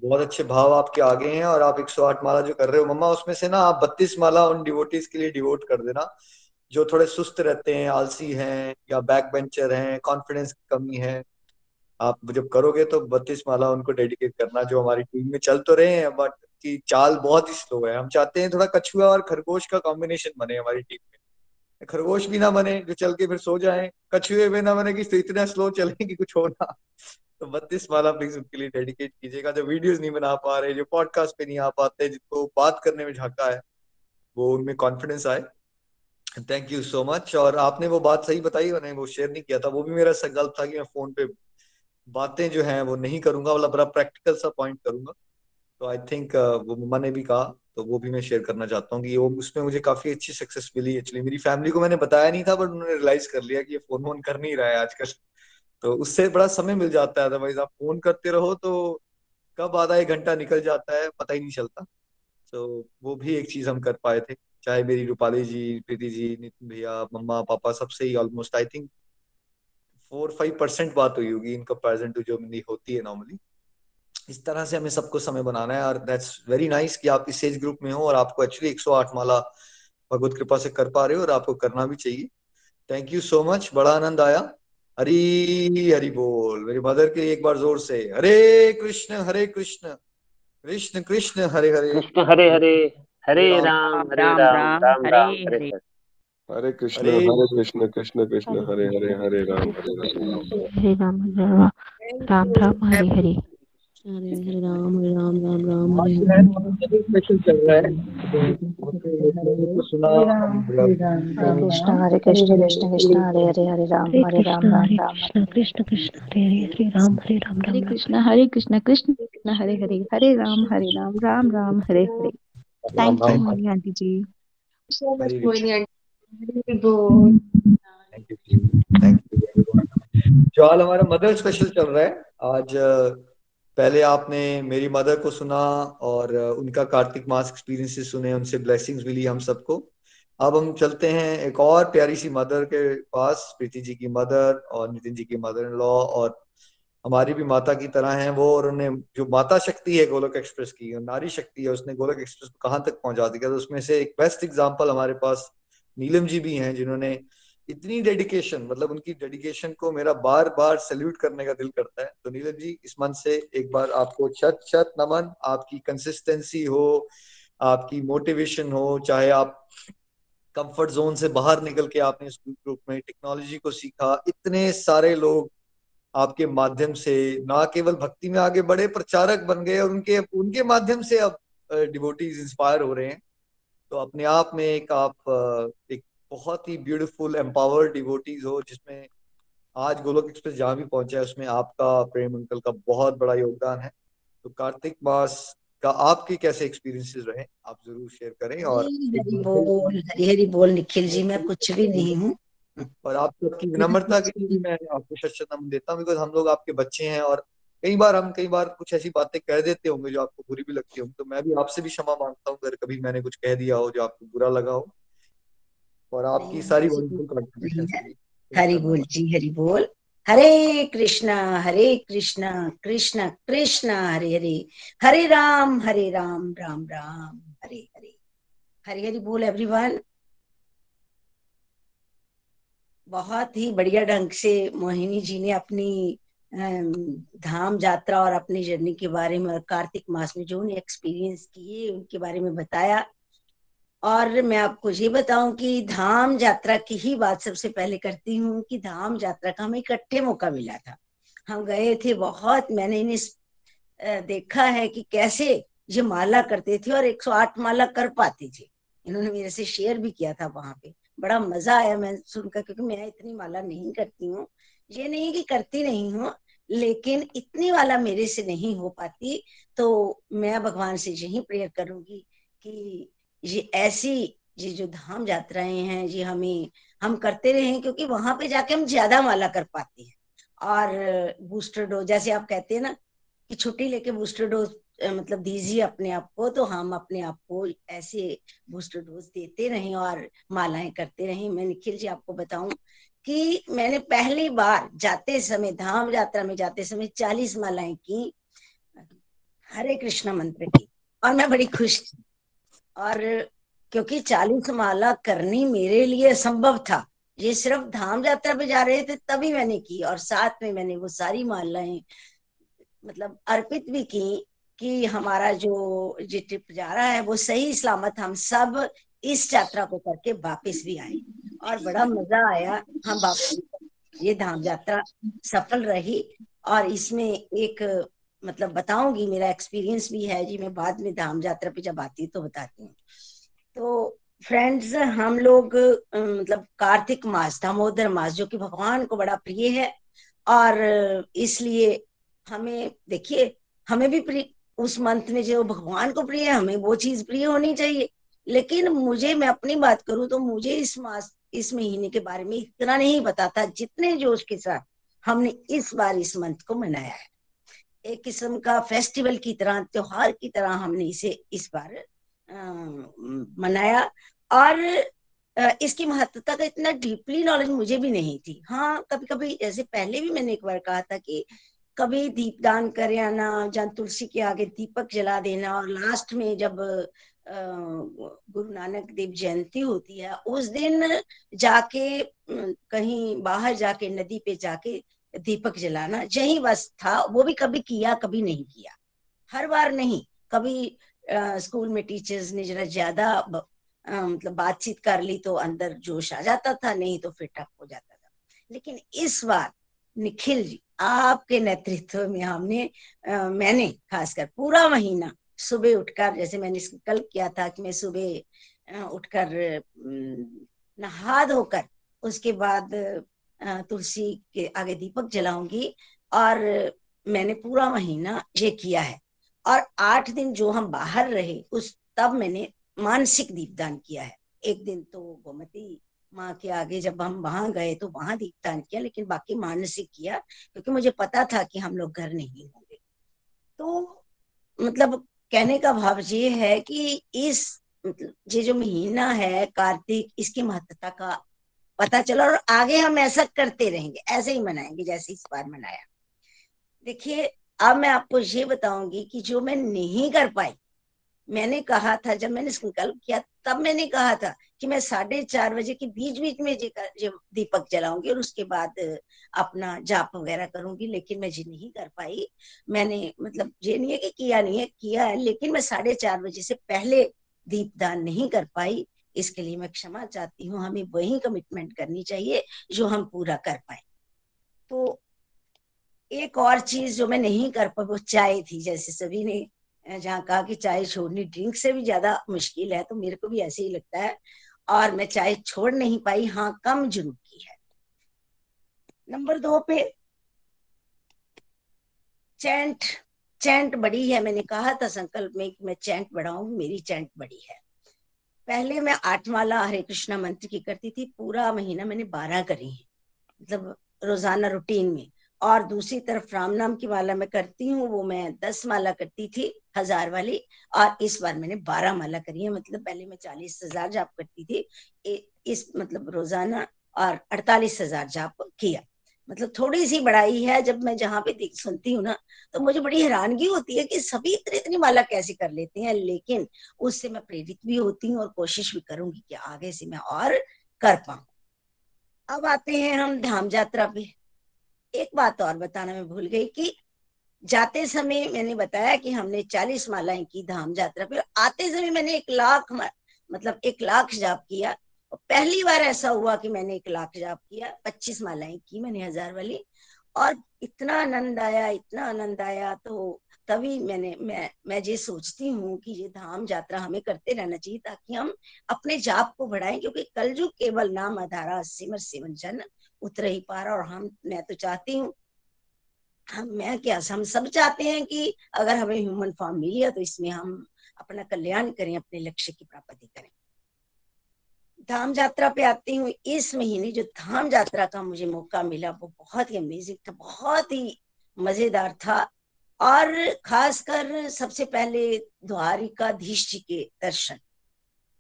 बहुत अच्छे भाव आपके आगे हैं और आप 108 माला जो कर रहे हो मम्मा उसमें से ना आप 32 माला उन डिवोटीज के लिए डिवोट कर देना जो थोड़े सुस्त रहते हैं आलसी हैं या बैक बेंचर हैं कॉन्फिडेंस की कमी है आप जब करोगे तो बत्तीस माला उनको डेडिकेट करना जो हमारी टीम में चल तो रहे हैं बट की चाल बहुत ही स्लो है। हम चाहते हैं थोड़ा कछुआ और खरगोश का कॉम्बिनेशन बने हमारी टीम में। खरगोश भी ना बने, जो चल के फिर सो जाए। कछुए भी ना बने कि तो इतना स्लो चले कि कुछ हो ना। तो बत्तीस माला प्लीज़ उनके लिए डेडिकेट कीजिएगा। जो वीडियोस नहीं बना पा रहे, जो पॉडकास्ट पे नहीं आ पाते, जिनको बात करने में झाका है, वो उनमें कॉन्फिडेंस आए। थैंक यू सो मच और आपने वो बात सही बताई, मैंने वो शेयर नहीं किया था। वो भी मेरा संकल्प था कि मैं फ़ोन पे बातें जो हैं वो नहीं करूँगा मतलब बड़ा प्रैक्टिकल सा पॉइंट करूँगा। तो आई थिंक वो मम्मा ने भी कहा तो वो भी मैं शेयर करना चाहता हूँ कि वो उसमें मुझे काफ़ी अच्छी सक्सेस मिली। एक्चुअली मेरी फैमिली को मैंने बताया नहीं था बट उन्होंने रियलाइज़ कर लिया कि ये फ़ोन वोन कर नहीं रहा है आजकल। तो उससे बड़ा समय मिल जाता है अदरवाइज़ आप फ़ोन करते रहो तो कब आधा एक घंटा निकल जाता है, पता ही नहीं चलता। तो वो भी एक चीज़ हम कर पाए थे, चाहे मेरी रूपाली जी, प्रीति जी, नितिन भैया, मम्मा, पापा सबसे ही almost I think four five percent बात हुई होगी इन कंपेरिजन टू जो होती है नॉर्मली इस तरह से हमें सबको समय बनाना है और दैट्स वेरी नाइस कि आप इस एज ग्रुप में हो और आपको एक्चुअली 108 माला भगवत कृपा से कर पा रहे हो और आपको करना भी चाहिए। थैंक यू सो मच बड़ा आनंद आया। हरी हरी बोल। मेरी मदर के लिए एक बार ज़ोर से। हरे कृष्ण हरे कृष्ण। कृष्ण कृष्ण हरे हरे। कृष्ण हरे हरे। हरे राम हरे राम राम राम। हरे हरे हरे कृष्ण हरे कृष्ण कृष्ण कृष्ण हरे हरे हरे राम हरे राम हरे राम हरे राम राम राम हरे हरे हरे हरे राम हरे राम राम राम हरे हरे स्पेशल चल रहा है तो सुना कृष्ण हरे कृष्ण कृष्ण कृष्ण हरे हरे हरे राम हरे राम राम राम कृष्ण कृष्ण हरे हरे हरे राम हरे राम हरे राम कृष्ण हरे कृष्ण कृष्ण कृष्ण हरे हरे हरे राम हरे Ram Ram Ram Hare Hare thank you Moni aunty ji हरे बोल यू यू जो आज हमारा मदर स्पेशल चल रहा है। आज पहले आपने मेरी मदर को सुना और उनका कार्तिक मास एक्सपीरियंसेस सुने, उनसे ब्लेसिंग्स मिली हम सबको। अब हम चलते हैं एक और प्यारी सी मदर के पास, प्रीति जी की मदर और नितिन जी की मदर इन लॉ और हमारी भी माता की तरह हैं वो और उन्हें जो माता शक्ति है गोलक एक्सप्रेस की, और नारी शक्ति है, उसने गोलक एक्सप्रेस कहाँ तक पहुँचा दिया? तो उसमें से एक बेस्ट एग्ज़ाम्पल हमारे पास नीलम जी भी हैं जिन्होंने इतनी डेडिकेशन मतलब उनकी डेडिकेशन को मेरा बार बार सैल्यूट करने का दिल करता है। तो नीलम जी, इस मन से एक बार आपको छत छत नमन, आपकी कंसिस्टेंसी हो, आपकी मोटिवेशन हो, चाहे आप कंफर्ट जोन से बाहर निकल के आपने इस ग्रुप में टेक्नोलॉजी को सीखा, इतने सारे लोग आपके माध्यम से ना केवल भक्ति में आगे बढ़े, प्रचारक बन गए और उनके उनके माध्यम से अब डिवोटीज इंस्पायर हो रहे हैं। तो अपने आप में एक आप एक बहुत ही ब्यूटीफुल एम्पावर्ड डिवोटीज हो जिसमें आज गोलोक एक्सप्रेस जहाँ भी पहुँचा है उसमें आपका प्रेम अंकल का बहुत बड़ा योगदान है। तो कार्तिक मास का आपके कैसे एक्सपीरियंसेस रहे आप ज़रूर शेयर करें और हरी बोल हरी हरी बोल निखिल जी मैं कुछ भी नहीं हूँ। और आप सबकी विनम्रता के लिए मैं आपको शत शत नमन देता हूँ बिकॉज़ हम लोग आपके बच्चे हैं और कई बार हम कई बार कुछ ऐसी बातें कह देते होंगे जो आपको बुरी भी लगती होंगी तो मैं भी आपसे भी क्षमा माँगता हूँ अगर कभी मैंने कुछ कह दिया हो जो आपको बुरा लगा हो। और आपकी सारी हरि बोल जी हरि बोल। हरे कृष्णा हरे कृष्णा कृष्णा कृष्णा हरे हरे। हरे राम हरे राम राम राम हरे हरे। हरे हरि बोल एवरीवन बहुत ही बढ़िया ढंग से मोहिनी जी ने अपनी धाम यात्रा और अपनी जर्नी के बारे में और कार्तिक मास में जो उन्हें एक्सपीरियंस किए, उनके बारे में बताया। और मैं आपको ये बताऊँ कि धाम यात्रा की ही बात सबसे पहले करती हूँ कि धाम यात्रा का हमें इकट्ठे मौका मिला था। हम गए थे बहुत, मैंने इन्हें देखा है कि कैसे ये माला करते थे और 108 माला कर पाते थे। इन्होंने मेरे से शेयर भी किया था वहाँ पे। बड़ा मज़ा आया मैं सुनकर क्योंकि मैं इतनी माला नहीं करती हूँ। ये नहीं कि करती नहीं हूँ, लेकिन इतनी वाला मेरे से नहीं हो पाती तो मैं भगवान से यही प्रेयर करूँगी कि ये ऐसी, ये जो धाम यात्राएँ हैं, ये हमें, हम करते रहे, क्योंकि वहाँ पे जाके हम ज़्यादा माला कर पाते हैं। और बूस्टर डोज, जैसे आप कहते हैं ना कि छुट्टी लेके बूस्टर डोज मतलब दीजिए अपने आप को तो हम अपने आप को ऐसे बूस्टर डोज देते रहें और मालाएँ करते रहें। मैं निखिल जी आपको बताऊँ कि मैंने पहली बार जाते समय, धाम यात्रा में जाते समय चालीस मालाएँ की, हरे कृष्णा मंत्र की, और मैं बड़ी खुश थी। और क्योंकि चालीस माला करनी मेरे लिए असंभव था, ये सिर्फ़ धाम यात्रा पे जा रहे थे तभी मैंने की, और साथ में मैंने वो सारी मालाएँ मतलब अर्पित भी की कि हमारा जो ये ट्रिप जा रहा है वो सही, सलामत, हम सब इस यात्रा को करके वापस भी आए। और बड़ा मज़ा आया, हम वापस ये धाम यात्रा सफल रही। और इसमें एक मतलब बताऊँगी, मेरा एक्सपीरियंस भी है जी, मैं बाद में धाम यात्रा पे जब आती तो बताती हूँ। तो फ्रेंड्स हम लोग मतलब कार्तिक मास, दामोदर मास, जो कि भगवान को बड़ा प्रिय है, और इसलिए हमें, देखिए, हमें भी प्रिय, उस मंथ में जो भगवान को प्रिय है, हमें वो चीज़ प्रिय होनी चाहिए। लेकिन मुझे मैं अपनी बात करूँ तो मुझे इस मास इस महीने के बारे में इतना नहीं पता था जितने जोश के साथ हमने इस बार इस मंथ को मनाया है। एक किस्म का फेस्टिवल की तरह त्योहार की तरह हमने इसे इस बार आ, मनाया। और इसकी महत्वता का इतना डीपली नॉलेज मुझे भी नहीं थी। हाँ कभी कभी जैसे पहले भी मैंने एक बार कहा था कि कभी दीपदान कर आना जहाँ तुलसी के आगे दीपक जला देना और लास्ट में जब गुरु नानक देव जयंती होती है उस दिन जाके कहीं बाहर जाके नदी पे जाके दीपक जलाना यही बस था वो भी कभी किया कभी नहीं किया। हर बार नहीं कभी आ, स्कूल में टीचर्स ने जरा ज़्यादा मतलब बातचीत कर ली तो अंदर जोश आ जाता था नहीं तो फिर टप हो जाता था। लेकिन इस बार निखिल जी आपके नेतृत्व में हमने आ, मैंने खासकर पूरा महीना सुबह उठकर, जैसे मैंने कल किया था कि मैं सुबह उठकर नहा धोकर, उसके बाद तुलसी के आगे दीपक जलाऊँगी और मैंने पूरा महीना ये किया है। और आठ दिन जो हम बाहर रहे, उस, तब मैंने मानसिक दीपदान किया है। एक दिन तो गोमती माँ के आगे जब हम वहाँ गए तो वहाँ दीपदान किया, लेकिन बाकी मानसिक किया, क्योंकि मुझे पता था कि हम लोग घर नहीं होंगे। तो मतलब कहने का भाव ये है कि इस ये जो महीना है कार्तिक, इसकी महत्ता का पता चला और आगे हम ऐसा करते रहेंगे, ऐसे ही मनाएँगे जैसे इस बार मनाया। देखिए, अब मैं आपको ये बताऊँगी कि जो मैं नहीं कर पाई, मैंने कहा था, जब मैंने संकल्प किया, तब मैंने कहा था कि मैं साढ़े चार बजे के बीच बीच में जो दीपक जलाऊँगी और उसके बाद अपना जाप वगैरह करूँगी, लेकिन मैं जी नहीं कर पाई। मैंने मतलब ये नहीं है कि किया नहीं है, किया है, लेकिन मैं साढ़े चार बजे से पहले दीपदान नहीं कर पाई। इसके लिए मैं क्षमा चाहती हूँ, हमें वही कमिटमेंट करनी चाहिए जो हम पूरा कर पाए। तो एक और चीज़ जो मैं नहीं कर पाई, वो चाय थी, जैसे सभी ने जहाँ कहा कि चाय छोड़नी ड्रिंक से भी ज़्यादा मुश्किल है तो मेरे को भी ऐसे ही लगता है। और मैं चाय छोड़ नहीं पाई हाँ कम ज़रूर की है। नंबर दो पे, चैंट चैंट बड़ी है। मैंने कहा था संकल्प में कि मैं चैंट बढ़ाऊँगी मेरी चैंट बड़ी है। पहले मैं आठ माला हरे कृष्णा मंत्र की करती थी, पूरा महीना मैंने बारह करी है। मतलब रोज़ाना रूटीन में। और दूसरी तरफ़ राम नाम की माला मैं करती हूँ, वो मैं दस माला करती थी, हज़ार वाली, और इस बार मैंने बारह माला करी है। मतलब पहले मैं चालीस हज़ार जाप करती थी इस मतलब रोज़ाना और अड़तालीस हज़ार जाप किया। मतलब थोड़ी सी बढ़ाई है, जब मैं जहाँ पे देख, सुनती हूँ ना तो मुझे बड़ी हैरानगी होती है कि सभी इतनी इतनी माला कैसे कर लेते हैं, लेकिन उससे मैं प्रेरित भी होती हूँ और कोशिश भी करूँगी कि आगे से मैं और कर पाऊँ। अब आते हैं हम धाम यात्रा पे। एक बात और बताना मैं भूल गई कि जाते समय मैंने बताया कि हमने चालीस मालाएँ की धाम यात्रा पे, आते समय मैंने एक लाख मतलब एक लाख जाप किया। और पहली बार ऐसा हुआ कि मैंने एक लाख जाप किया, पच्चीस मालाएँ की मैंने हज़ार वाली। और इतना आनंद आया, इतना आनंद आया तो तभी मैंने, मैं मैं ये सोचती हूँ कि ये धाम यात्रा हमें करते रहना चाहिए ताकि हम अपने जाप को बढ़ाएँ, क्योंकि कल जो केवल नाम आधारा सिमर सिमन जन उतर ही पा रहा और हम, मैं तो चाहती हूँ, हम, मैं क्या, हम सब चाहते हैं कि अगर हमें ह्यूमन फॉर्म मिली है तो इसमें हम अपना कल्याण करें, अपने लक्ष्य की प्राप्ति करें। धाम यात्रा पे आती हूँ, इस महीने जो धाम यात्रा का मुझे मौका मिला, वो बहुत ही अमेजिंग था, बहुत ही मज़ेदार था। और खासकर सबसे पहले द्वारिकाधीश जी के दर्शन,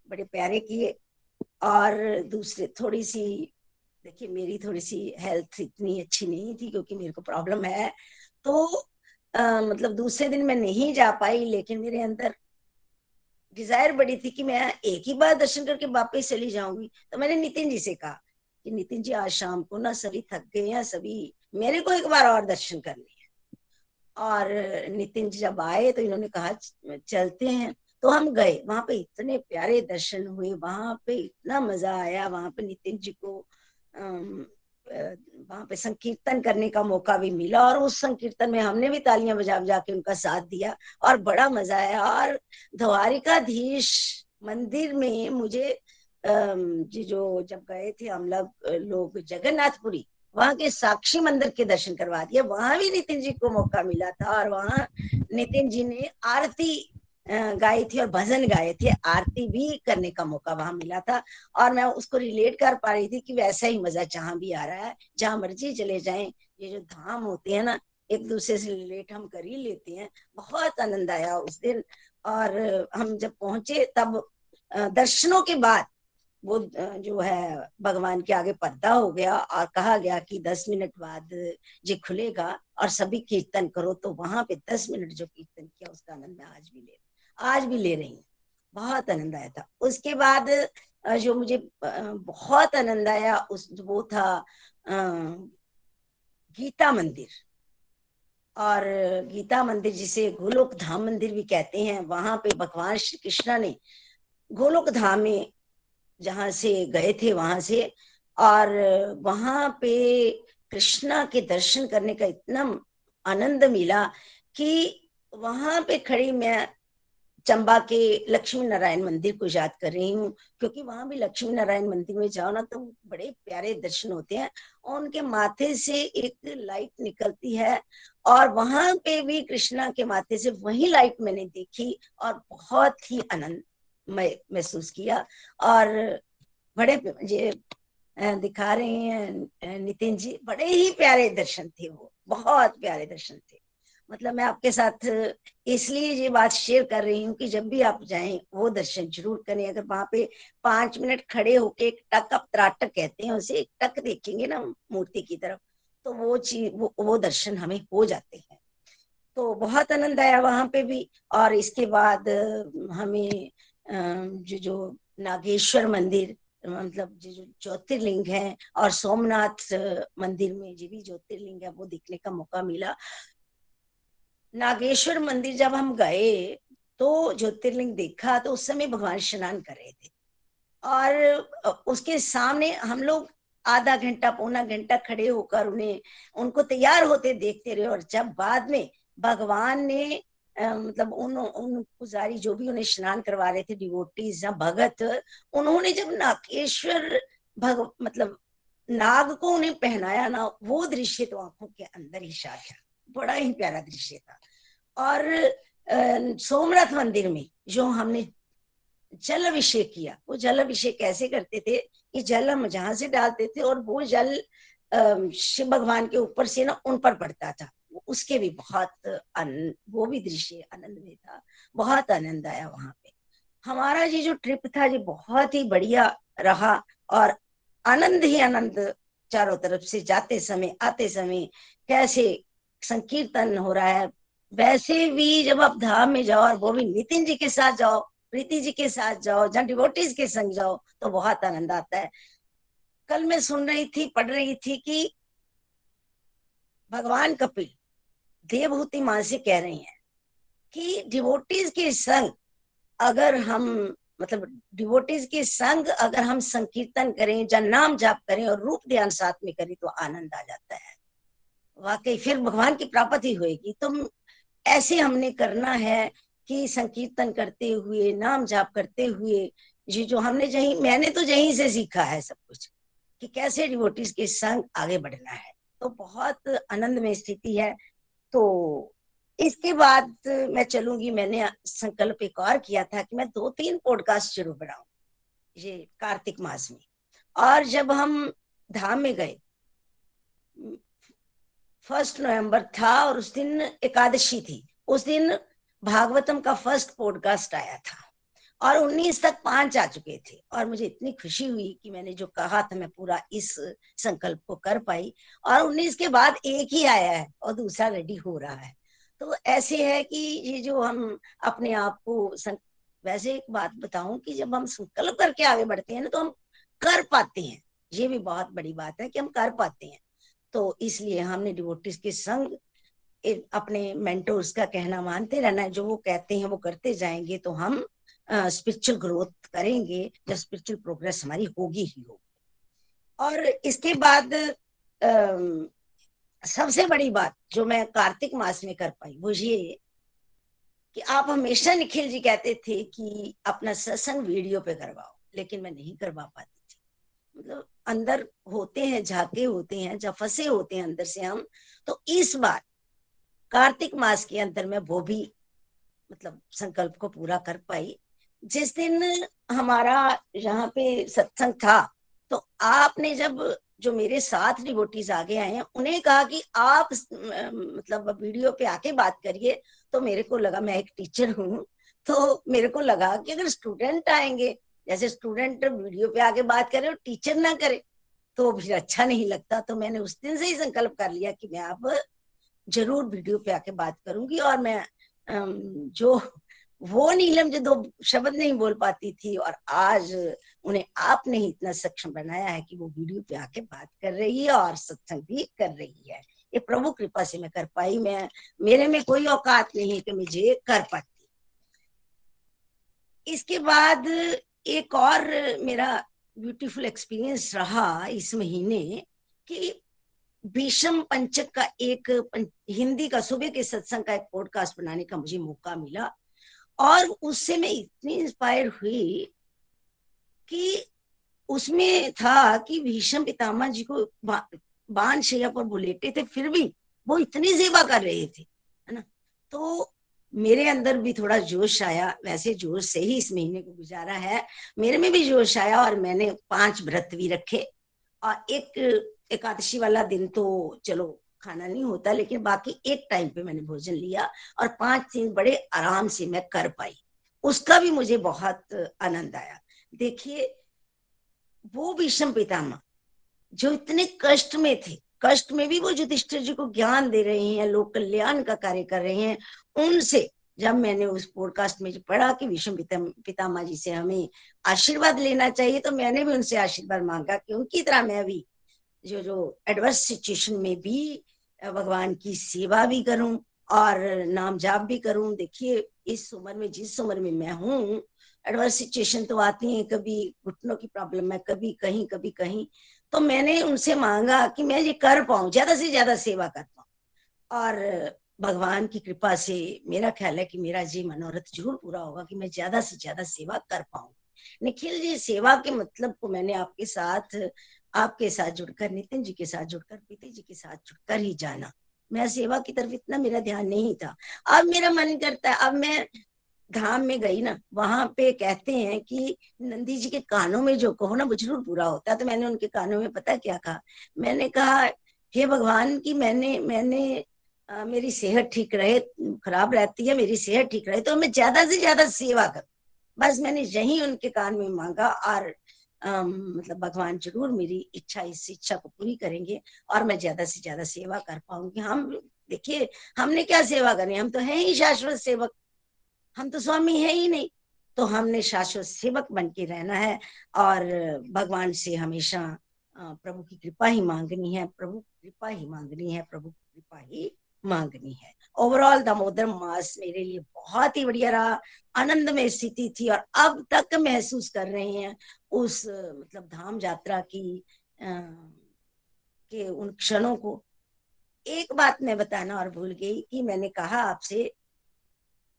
बड़े प्यारे किए। और दूसरे, थोड़ी सी देखिए मेरी थोड़ी सी हेल्थ इतनी अच्छी नहीं थी क्योंकि मेरे को प्रॉब्लम है। तो आ, मतलब दूसरे दिन मैं नहीं जा पाई लेकिन मेरे अंदर डिज़ायर बड़ी थी कि मैं एक ही बार दर्शन करके वापस चली जाऊँगी। तो मैंने नितिन जी से कहा कि नितिन जी आज शाम को ना सभी थक गए हैं सभी मेरे को एक बार और दर्शन करने हैं। और नितिन जी जब आए तो इन्होंने कहा चलते हैं। तो हम गए। वहाँ पे इतने प्यारे दर्शन हुए वहाँ पे इतना मज़ा आया वहाँ पे नितिन जी को वहाँ पे संकीर्तन करने का मौका भी मिला और उस संकीर्तन में हमने भी तालियाँ बजा बजा के उनका साथ दिया और बड़ा मज़ा आया। और द्वारिकाधीश मंदिर में मुझे जी जो जब गए थे हम लोग लोग जगन्नाथपुरी, वहाँ के साक्षी मंदिर के दर्शन करवा दिए। वहाँ भी नितिन जी को मौका मिला था और वहाँ नितिन जी ने आरती गाई थी और भजन गाए थे। आरती भी करने का मौका वहाँ मिला था और मैं उसको रिलेट कर पा रही थी कि वैसा ही मज़ा जहाँ भी आ रहा है, जहाँ मर्ज़ी चले जाएँ। ये जो धाम होते हैं ना, एक दूसरे से रिलेट हम कर ही लेते हैं। बहुत आनंद आया उस दिन और हम जब पहुँचे तब दर्शनों के बाद वो जो है, भगवान के आगे पर्दा हो गया और कहा गया कि दस मिनट बाद ये खुलेगा और सभी कीर्तन करो। तो वहाँ पे दस मिनट जो कीर्तन किया, उसका आनंद मैं आज भी ले आज भी ले रही हूँ। बहुत आनंद आया था। उसके बाद जो मुझे बहुत आनंद आया, उस, वो था गीता मंदिर। और गीता मंदिर जिसे गोलोक धाम मंदिर भी कहते हैं, वहाँ पे भगवान श्री कृष्णा ने गोलोक धाम में जहाँ से गए थे, वहाँ से, और वहाँ पे कृष्णा के दर्शन करने का इतना आनंद मिला कि वहाँ पे खड़ी मैं चंबा के लक्ष्मी नारायण मंदिर को याद कर रही हूँ, क्योंकि वहाँ भी लक्ष्मी नारायण मंदिर में जाओ ना तो बड़े प्यारे दर्शन होते हैं और उनके माथे से एक लाइट निकलती है और वहाँ पे भी कृष्णा के माथे से वही लाइट मैंने देखी और बहुत ही आनंद महसूस किया और बड़े ये दिखा रहे हैं नितिन जी, बड़े ही प्यारे दर्शन थे वो, बहुत प्यारे दर्शन थे। मतलब मैं आपके साथ इसलिए ये बात शेयर कर रही हूँ कि जब भी आप जाएँ वो दर्शन ज़रूर करें। अगर वहाँ पे पाँच मिनट खड़े होके एक टक अप त्राटक कहते हैं उसे एक टक देखेंगे ना मूर्ति की तरफ़ तो वो चीज़ वो, वो दर्शन हमें हो जाते हैं। तो बहुत आनंद आया वहाँ पे भी। और इसके बाद हमें जो जो नागेश्वर मंदिर मतलब जो ज्योतिर्लिंग है और सोमनाथ मंदिर में जो भी ज्योतिर्लिंग है वो देखने का मौका मिला। नागेश्वर मंदिर जब हम गए तो ज्योतिर्लिंग देखा तो उस समय भगवान स्नान कर रहे थे। और उसके सामने हम लोग आधा घंटा, पौना घंटा खड़े होकर उन्हें, उनको तैयार होते देखते रहे और जब बाद में भगवान ने मतलब उन उन पुजारी जो भी उन्हें स्नान करवा रहे थे डिवोटीज या भगत, उन्होंने जब नागेश्वर भग मतलब नाग को उन्हें पहनाया ना, वो दृश्य तो आँखों के अंदर ही छा गया। बड़ा ही प्यारा दृश्य था। और सोमनाथ मंदिर में जो हमने जल अभिषेक किया, वो जल अभिषेक कैसे करते थे? कि जल हम जहाँ से डालते थे और वो जल शिव भगवान के ऊपर से ना उन पर पड़ता था। उसके भी बहुत वो भी दृश्य आनंद में था। बहुत आनंद आया वहाँ पे। हमारा ये जो ट्रिप था, ये बहुत ही बढ़िया रहा और आनंद ही आनंद चारों तरफ़ से जाते समय, आते समय कैसे संकीर्तन हो रहा है। वैसे भी जब आप धाम में जाओ और वो भी नितिन जी के साथ जाओ, प्रीति जी के साथ जाओ जहाँ डिवोटीज के संग जाओ तो बहुत आनंद आता है। कल मैं सुन रही थी, पढ़ रही थी कि भगवान कपिल देवभूति माँ से कह रही हैं कि डिवोटीज के संग अगर हम मतलब डिवोटीज के संग अगर हम संकीर्तन करें या नाम जाप करें और रूप ध्यान साथ में करें तो आनंद आ जाता है। वाकई फिर भगवान की प्राप्ति होगी तो ऐसे हमने करना है कि संकीर्तन करते हुए, नाम जाप करते हुए, ये जो हमने जही, मैंने तो यहीं से सीखा है सब कुछ, कि कैसे डिवोटीज के संग आगे बढ़ना है। तो बहुत आनंद में स्थिति है। तो इसके बाद मैं चलूँगी, मैंने संकल्प एक और किया था कि मैं दो तीन पॉडकास्ट ज़रूर बनाऊ, ये कार्तिक मास में। और जब हम धाम में गए फ़र्स्ट नवंबर था और उस दिन एकादशी थी। उस दिन भागवतम का फ़र्स्ट पॉडकास्ट आया था और 19 तक पाँच आ चुके थे और मुझे इतनी खुशी हुई कि मैंने जो कहा था मैं पूरा इस संकल्प को कर पाई और 19 के बाद एक ही आया है और दूसरा रेडी हो रहा है। तो ऐसे है कि ये जो हम अपने आप को सं... वैसे एक बात बताऊँ कि जब हम संकल्प करके आगे बढ़ते हैं ना तो हम कर पाते हैं। ये भी बहुत बड़ी बात है कि हम कर पाते हैं। तो इसलिए हमने डिवोटिस के संग अपने मेंटोर्स का कहना मानते रहना है। जो वो कहते हैं, वो करते जाएँगे तो हम स्पिरिचुअल ग्रोथ करेंगे जब स्पिरिचुअल प्रोग्रेस हमारी होगी ही होगी। और इसके बाद सबसे बड़ी बात जो मैं कार्तिक मास में कर पाई, वो ये कि आप हमेशा निखिल जी कहते थे कि अपना सत्संग वीडियो पे करवाओ, लेकिन मैं नहीं करवा पाती। मतलब अंदर होते हैं, झाके होते हैं, जब फंसे होते हैं अंदर से हम तो इस बार कार्तिक मास के अंदर में वो भी मतलब संकल्प को पूरा कर पाई। जिस दिन हमारा यहाँ पे सत्संग था तो आपने जब जो मेरे साथ डिवोटीज आगे आए हैं, उन्हें कहा कि आप मतलब वीडियो पे आके बात करिए तो मेरे को लगा मैं एक टीचर हूँ। तो मेरे को लगा कि अगर स्टूडेंट आएँगे जैसे स्टूडेंट वीडियो पे आके बात करे और टीचर ना करे तो फिर अच्छा नहीं लगता। तो मैंने उस दिन से ही संकल्प कर लिया कि मैं अब ज़रूर वीडियो पे आके बात करूँगी और मैं जो वो नीलम जो दो शब्द नहीं बोल पाती थी और आज उन्हें आपने ही इतना सक्षम बनाया है कि वो वीडियो पे आके बात कर रही है और सत्संग भी कर रही है। ये प्रभु कृपा से मैं कर पाई। मैं, मेरे में कोई औकात नहीं है कि मुझे कर पाती। इसके बाद एक और मेरा ब्यूटीफुल एक्सपीरियंस रहा इस महीने कि भीषम पंचक का एक हिंदी का सुबह के सत्संग का एक पॉडकास्ट बनाने का मुझे मौका मिला और उससे मैं इतनी इंस्पायर हुई कि उसमें था कि भीषम पितामह जी को बा, बाण शैया पर बुलेटे थे फिर भी वो इतनी सेवा कर रहे थे है ना? तो मेरे अंदर भी थोड़ा जोश आया। वैसे जोश से ही इस महीने को गुजारा है। मेरे में भी जोश आया और मैंने पाँच व्रत भी रखे। और एक एकादशी वाला दिन तो चलो खाना नहीं होता, लेकिन बाकी एक टाइम पे मैंने भोजन लिया और पाँच दिन बड़े आराम से मैं कर पाई। उसका भी मुझे बहुत आनंद आया। देखिए, वो विषम पितामह जो इतने कष्ट में थे कष्ट में भी वो युधिष्ठिर जी को ज्ञान दे रहे हैं, लोक कल्याण का कार्य कर रहे हैं, उनसे जब मैंने उस पॉडकास्ट में पढ़ा कि विषम पितामह जी से हमें आशीर्वाद लेना चाहिए तो मैंने भी उनसे आशीर्वाद मांगा कि उनकी तरह मैं भी जो जो एडवर्स सिचुएशन में भी भगवान की सेवा भी करूँ और नाम जाप भी करूँ। देखिए, इस उम्र में, जिस उम्र में मैं हूँ एडवर्स सिचुएशन तो आती है, कभी घुटनों की प्रॉब्लम है, कभी कहीं कभी कहीं। तो मैंने उनसे मांगा कि मैं ये कर पाऊँ, ज़्यादा से ज़्यादा सेवा कर पाऊँ। और भगवान की कृपा से मेरा ख्याल है कि मेरा जी मनोरथ ज़रूर पूरा होगा कि मैं ज़्यादा से ज़्यादा सेवा कर पाऊँ। निखिल जी, सेवा के मतलब को मैंने आपके साथ आपके साथ जुड़कर, नितिन जी के साथ जुड़कर पीते जी के साथ जुड़कर ही जाना। मैं सेवा की तरफ़ इतना मेरा ध्यान नहीं था। अब मेरा मन करता है, अब मैं धाम में गई ना वहाँ पे कहते हैं कि नंदी जी के कानों में जो कहो ना वो ज़रूर पूरा होता है। तो मैंने उनके कानों में पता क्या कहा? मैंने कहा हे भगवान की मैंने मैंने आ, मेरी सेहत ठीक रहे खराब रहती है मेरी सेहत ठीक रहे तो मैं ज़्यादा से ज़्यादा सेवा करूँ। बस मैंने यही उनके कान में मांगा और मतलब भगवान ज़रूर मेरी इच्छा इस इच्छा को पूरी करेंगे और मैं ज़्यादा से ज़्यादा सेवा कर पाऊँगी। हम देखिए हमने क्या सेवा करनी हम तो है ही शाश्वत सेवक। हम तो स्वामी है ही नहीं। तो हमने शाश्वत सेवक बन के रहना है और भगवान से हमेशा प्रभु की कृपा ही मांगनी है प्रभु की कृपा ही मांगनी है प्रभु की कृपा ही मांगनी है। ओवरऑल दामोदर मास मेरे लिए बहुत ही बढ़िया रहा आनंद में स्थिति थी और अब तक महसूस कर रहे हैं उस मतलब धाम यात्रा की आ, के उन क्षणों को। एक बात मैं बताना और भूल गई कि मैंने कहा आपसे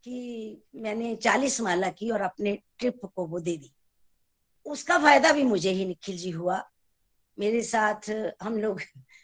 कि मैंने चालीस माला की और अपने ट्रिप को वो दे दी। उसका फ़ायदा भी मुझे ही निखिल जी हुआ। मेरे साथ हम लोग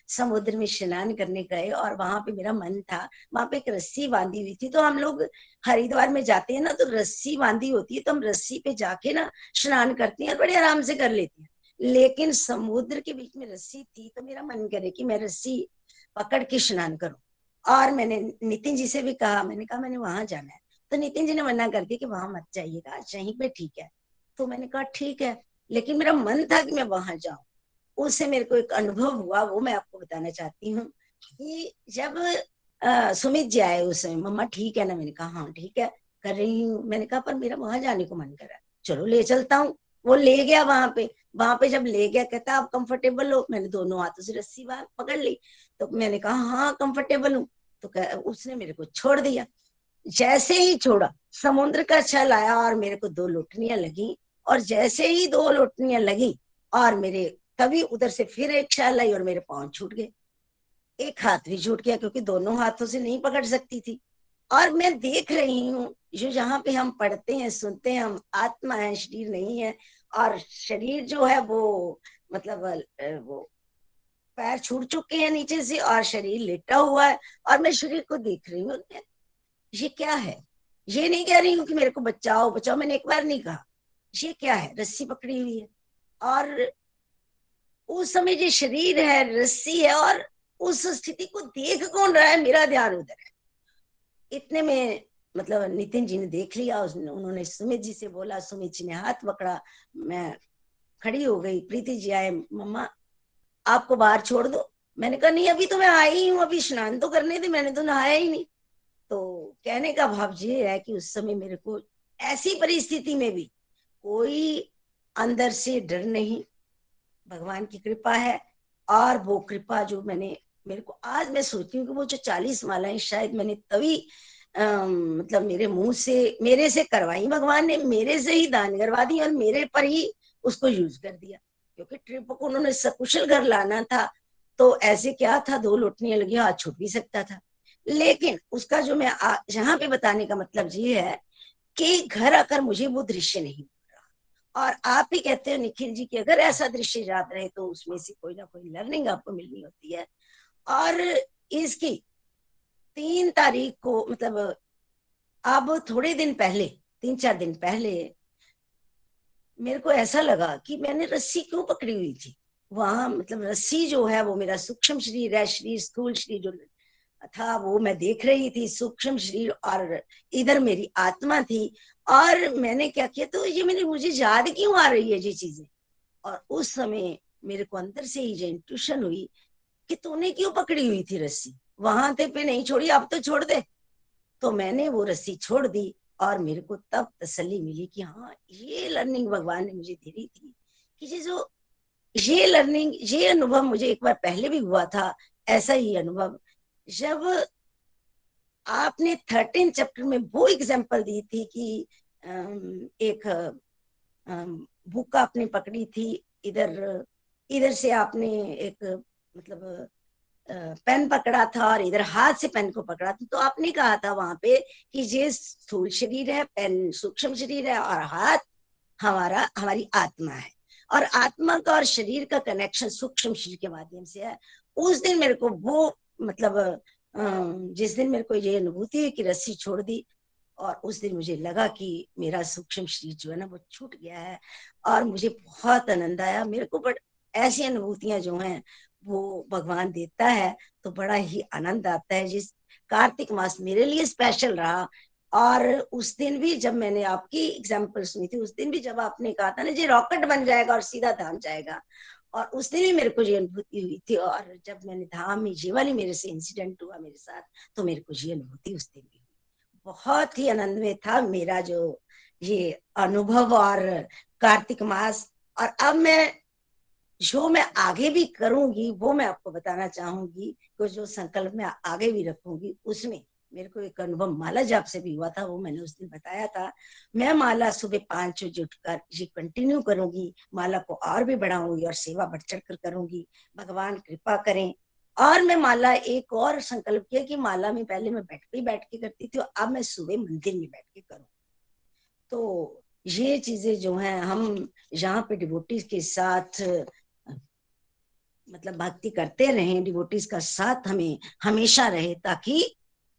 समुद्र में स्नान करने गए और वहाँ पे मेरा मन था। वहाँ पे एक रस्सी बांधी हुई थी। तो हम लोग हरिद्वार में जाते हैं ना तो रस्सी बांधी होती है तो हम रस्सी पे जाके ना स्नान करते हैं और बड़े आराम से कर लेते हैं। लेकिन समुद्र के बीच में रस्सी थी तो मेरा मन करे कि मैं रस्सी पकड़ के स्नान करूँ। और मैंने नितिन जी से भी कहा, मैंने कहा, मैंने वहाँ जाना है। तो नितिन जी ने मना कर दिया कि वहाँ मत जाइएगा यहीं पे ठीक है। तो मैंने कहा ठीक है। लेकिन मेरा मन था कि मैं वहाँ जाऊँ। उससे मेरे को एक अनुभव हुआ वो मैं आपको बताना चाहती हूँ कि जब सुमित जी आए उस समय मम्मा ठीक है ना? मैंने कहा हाँ ठीक है कर रही हूँ। मैंने कहा पर मेरा वहाँ जाने को मन कर रहा है। चलो ले चलता हूँ। वो ले गया वहाँ पे। वहाँ पे जब ले गया कहता आप कंफर्टेबल हो? मैंने दोनों हाथों से रस्सी पकड़ ली। तो मैंने कहा हाँ कंफर्टेबल हूँ। तो कह, उसने मेरे को छोड़ दिया। जैसे ही छोड़ा, समुद्र का छल आया और मेरे को दो लुटनियाँ लगी। और जैसे ही दो लुटनियाँ लगी और मेरे, तभी उधर से फिर एक छल आई और मेरे पाँव छूट गए। एक हाथ भी छूट गया क्योंकि दोनों हाथों से नहीं पकड़ सकती थी। और मैं देख रही हूँ, जो जहाँ पे हम पढ़ते हैं, सुनते हैं, हम आत्मा है, शरीर नहीं है, और शरीर जो है वो मतलब वो पैर छूट चुके हैं नीचे से और शरीर लेटा हुआ है। और मैं शरीर को देख रही हूँ ये क्या है? ये नहीं कह रही हूँ कि मेरे को बचाओ बचाओ, मैंने एक बार नहीं कहा। ये क्या है? रस्सी पकड़ी हुई है। और उस समय जो शरीर है, रस्सी है, और उस स्थिति को देख कौन रहा है? मेरा ध्यान उधर है। इतने में मतलब नितिन जी ने देख लिया उन्होंने सुमित जी से बोला, सुमित जी ने हाथ पकड़ा, मैं खड़ी हो गई, प्रीति जी आए, मम्मा, आपको बाहर छोड़ दो। मैंने कहा, नहीं, अभी तो मैं आई हूँ, अभी स्नान तो करने थे, मैंने तो नहाया ही नहीं। कहने का भाव ये है कि उस समय मेरे को ऐसी परिस्थिति में भी कोई अंदर से डर नहीं। भगवान की कृपा है और वो कृपा जो मैंने, मेरे को आज मैं सोचती हूँ कि वो जो चालीस मालाएँ शायद मैंने तभी मतलब मेरे मुँह से, मेरे से करवाई। भगवान ने मेरे से ही दान करवा दी और मेरे पर ही उसको यूज़ कर दिया। क्योंकि ट्रिप को उन्होंने सकुशल घर लाना था तो ऐसे क्या था? दो लोटनियाँ लगी हाथ छूट भी सकता था। लेकिन उसका जो मैं यहाँ पे बताने का मतलब ये है कि घर आकर मुझे वो दृश्य नहीं और आप ही कहते हो निखिल जी कि अगर ऐसा दृश्य याद रहे तो उसमें से कोई ना कोई लर्निंग आपको मिलनी होती है। और इसकी तीन तारीख को मतलब अब थोड़े दिन पहले, तीन चार दिन पहले मेरे को ऐसा लगा कि मैंने रस्सी क्यों पकड़ी हुई थी? वहाँ मतलब रस्सी जो है वो मेरा सूक्ष्म शरीर है, शरीर स्थूल शरीर जो था वो मैं देख रही थी, सूक्ष्म शरीर और इधर मेरी आत्मा थी और मैंने क्या किया तो ये मेरी मुझे याद क्यों आ रही है ये चीज़ें? और उस समय मेरे को अंदर से ही इंट्यूशन हुई कि तूने क्यों पकड़ी हुई थी रस्सी? वहाँ थे पे नहीं छोड़ी, अब तो छोड़ दे। तो मैंने वो रस्सी छोड़ दी और मेरे को तब तसल्ली मिली कि हाँ ये लर्निंग भगवान ने मुझे दे रही थी कि ये जो, ये लर्निंग ये अनुभव मुझे एक बार पहले भी हुआ था, ऐसा ही अनुभव जब आपने थर्टीन चैप्टर में वो एग्ज़ाम्पल दी थी कि एक बुक आपने पकड़ी थी, इधर इधर से आपने एक मतलब पेन पकड़ा था और इधर हाथ से पेन को पकड़ा था तो आपने कहा था वहाँ पे कि ये स्थूल शरीर है, पेन सूक्ष्म शरीर है और हाथ हमारा, हमारी आत्मा है। और आत्मा का और शरीर का कनेक्शन सूक्ष्म शरीर के माध्यम से है। उस दिन मेरे को वो मतलब जिस दिन मेरे को ये अनुभूति है कि रस्सी छोड़ दी और उस दिन मुझे लगा कि मेरा सूक्ष्म शरीर जो है ना, वो छूट गया है और मुझे बहुत आनंद आया। मेरे को बट ऐसी अनुभूतियाँ जो हैं, वो भगवान देता है तो बड़ा ही आनंद आता है। जिस कार्तिक मास मेरे लिए स्पेशल रहा और उस दिन भी जब मैंने आपकी एग्ज़ाम्पल सुनी थी, उस दिन भी जब आपने कहा था ना, जी रॉकेट बन जाएगा और सीधा धाम जाएगा। और उस दिन भी मेरे को ये अनुभूति हुई थी और जब मैंने धाम में ये वाली मेरे से इंसिडेंट हुआ मेरे साथ तो मेरे को ये अनुभूति उस दिन भी हुई। बहुत ही आनंद में था मेरा जो ये अनुभव और कार्तिक मास। और अब मैं, जो मैं आगे भी करूँगी, वो मैं आपको बताना चाहूँगी कि जो संकल्प मैं आगे भी रखूँगी, उसमें मेरे को एक अनुभव माला जाप से भी हुआ था, वो मैंने उस दिन बताया था। मैं माला सुबह पाँच बजे उठकर ये कंटिन्यू करूँगी, माला को और भी बढ़ाऊँगी और सेवा बढ़ चढ़ कर करूँगी। भगवान कृपा करें। और मैं माला एक और संकल्प किया कि माला में पहले मैं बैठ के बैठ के करती थी अब मैं सुबह मंदिर में बैठ के करूँ। तो ये चीज़ें जो हैं, हम यहाँ पे डिवोटीज के साथ मतलब भक्ति करते रहें। डिवोटीज का साथ हमें, हमेशा रहे ताकि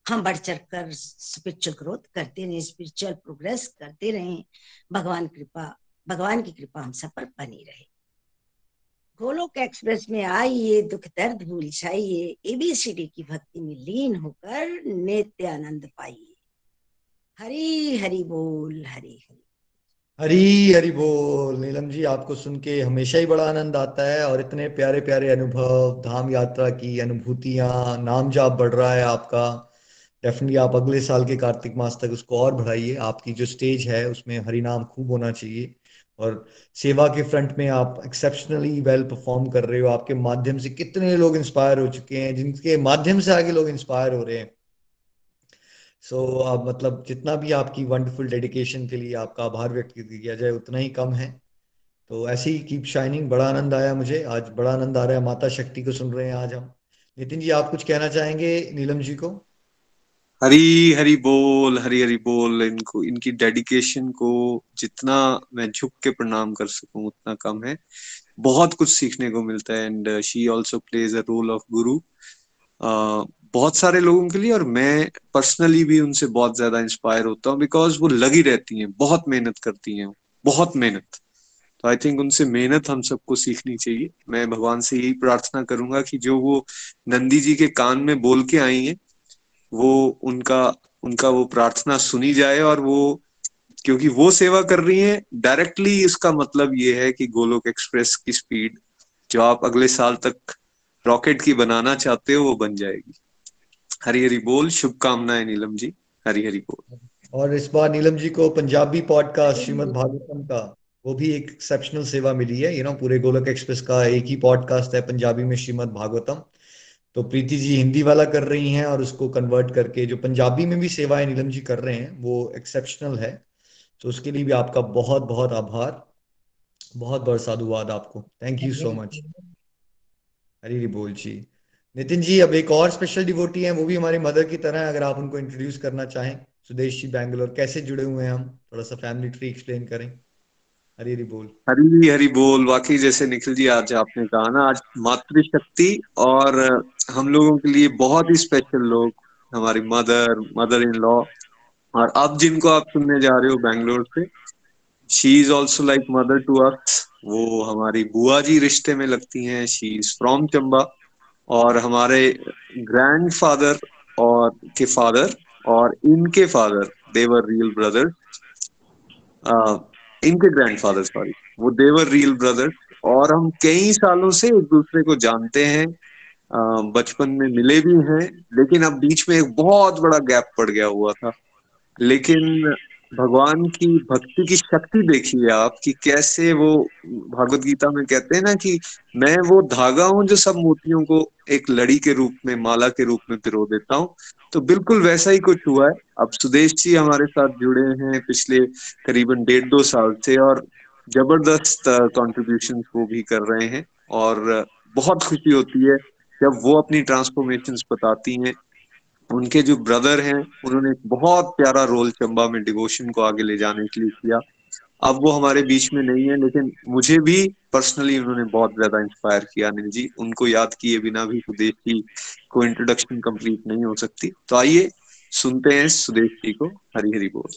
हम बढ़ चढ़ कर स्पिरिचुअल ग्रोथ करते रहें स्पिरिचुअल प्रोग्रेस करते रहें, भगवान कृपा, भगवान की कृपा हम सब पर बनी रहे। गोलोक एक्सप्रेस में आइए, दुख दर्द भूल जाइए एबीसीडी की भक्ति में लीन होकर नित्य आनंद पाइए। हरी हरी बोल, हरी हरी। हरी हरी बोल। नीलम जी, आपको सुन के हमेशा ही बड़ा आनंद आता है और इतने प्यारे प्यारे अनुभव, धाम यात्रा की अनुभूतियाँ, नाम जाप बढ़ रहा है आपका। डेफिनेटली आप अगले साल के कार्तिक मास तक उसको और बढ़ाइए। आपकी जो स्टेज है उसमें हरि नाम खूब होना चाहिए। और सेवा के फ्रंट में आप एक्सेप्शनली वेल परफॉर्म कर रहे हो। आपके माध्यम से कितने लोग इंस्पायर हो चुके हैं जिनके माध्यम से आगे लोग इंस्पायर हो रहे हैं। सो so, आप मतलब जितना भी आपकी वंडरफुल डेडिकेशन के लिए आपका आभार व्यक्त किया जाए उतना ही कम है। तो ऐसे ही कीप शाइनिंग बड़ा आनंद आया मुझे। आज बड़ा आनंद आ रहा है। माता शक्ति को सुन रहे हैं आज हम। नितिन जी आप कुछ कहना चाहेंगे नीलम जी को? हरी हरी बोल, हरी हरी बोल, इनको, इनकी डेडिकेशन को जितना मैं झुक के प्रणाम कर सकूँ, उतना कम है। बहुत कुछ सीखने को मिलता है and she also plays a role of guru बहुत सारे लोगों के लिए और मैं पर्सनली भी उनसे बहुत ज़्यादा इंस्पायर होता हूँ बिकॉज़ वो लगी रहती हैं, बहुत मेहनत करती हैं, बहुत मेहनत। तो आई थिंक उनसे मेहनत हम सबको सीखनी चाहिए। मैं भगवान से यही प्रार्थना करूँगा कि जो वो नंदी जी के कान में बोल के आई हैं वो उनका उनका वो प्रार्थना सुनी जाए और वो, क्योंकि वो सेवा कर रही है डायरेक्टली इसका मतलब ये है कि गोलोक एक्सप्रेस की स्पीड जो आप अगले साल तक रॉकेट की बनाना चाहते हो, वो बन जाएगी। हरी हरी बोल, शुभकामनाएँ नीलम जी। हरी हरी बोल। और इस बार नीलम जी को पंजाबी पॉडकास्ट श्रीमद भागवतम का, वो भी एक एक्सेप्शनल सेवा मिली है। यू नो पूरे गोलक एक्सप्रेस का एक ही पॉडकास्ट है, पंजाबी में श्रीमद भागवतम। तो प्रीति जी हिंदी वाला कर रही हैं और उसको कन्वर्ट करके, जो पंजाबी में भी सेवाएँ नीलम जी कर रहे हैं, वो एक्सेप्शनल है। तो उसके लिए भी आपका बहुत बहुत आभार। बहुत बहुत साधुवाद आपको। Thank you so much Hari बोल जी। नितिन जी, अब एक और स्पेशल डिवोटी हैं, वो भी हमारी मदर की तरह अगर आप उनको इंट्रोड्यूस करना चाहें। सुदेश जी बैंगलोर कैसे जुड़े हुए हैं हम? थोड़ा सा फैमिली ट्री एक्सप्लेन करें। हरी हरी बोल। हरी हरी बोल। वाकई जैसे निखिल जी, आज आपने कहा ना, आज मातृशक्ति और हम लोगों के लिए बहुत ही स्पेशल लोग, हमारी मदर मदर इन लॉ और अब जिनको आप सुनने जा रहे हो बैंगलोर से she is also like mother to earth वो हमारी बुआ जी रिश्ते में लगती हैं। शी इज़ फ्रॉम चंबा और हमारे ग्रैंड फादर और के फादर और इनके फादर देवर रियल ब्रदर इनके ग्रैंडफादर सॉरी वो देवर रियल ब्रदर्स और हम कई सालों से एक दूसरे को जानते हैं बचपन में मिले भी हैं, लेकिन अब बीच में एक बहुत बड़ा गैप पड़ गया हुआ था। लेकिन भगवान की भक्ति की शक्ति देखिए आप कि कैसे वो भागवत गीता में कहते हैं ना कि मैं वो धागा हूँ जो सब मोतियों को एक लड़ी के रूप में, माला के रूप में पिरो देता हूँ। तो बिल्कुल वैसा ही कुछ हुआ है। अब सुदेश जी हमारे साथ जुड़े हैं पिछले करीबन डेढ़ दो साल से और ज़बरदस्त कॉन्ट्रीब्यूशन वो भी कर रहे हैं और बहुत खुशी होती है जब वो अपनी ट्रांसफॉर्मेशन बताती हैं। उनके जो ब्रदर हैं, उन्होंने एक बहुत प्यारा रोल चंबा में डिवोशन को आगे ले जाने के लिए किया। अब वो हमारे बीच में नहीं है लेकिन मुझे भी पर्सनली उन्होंने बहुत ज़्यादा इंस्पायर किया अनिल जी। उनको याद किए बिना भी सुदेश जी को इंट्रोडक्शन कंप्लीट नहीं हो सकती। तो आइए सुनते हैं सुदेश जी को हरी हरी बोल।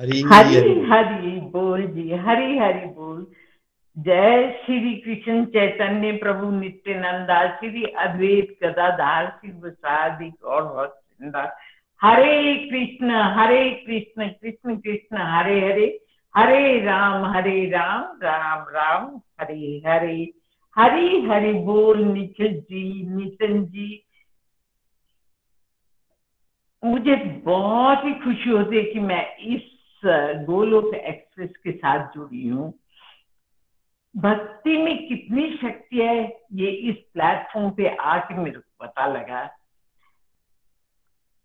हरी हरी हरी बोल जी हरी हरी बोल। जय श्री कृष्ण चैतन्य प्रभु नित्यानंदा श्री अद्वैत गदाधार श्री सादि और हरे कृष्ण हरे कृष्ण कृष्ण कृष्ण हरे हरे। हरे राम हरे राम राम राम, हरे हरे। हरी, हरि बोल निखिल जी, नितिन जी। मुझे बहुत ही खुशी होती है कि मैं इस गोलोक एक्सप्रेस के साथ जुड़ी हूँ। भक्ति में कितनी शक्ति है, ये इस प्लेटफॉर्म पे आके मेरे को पता लगा।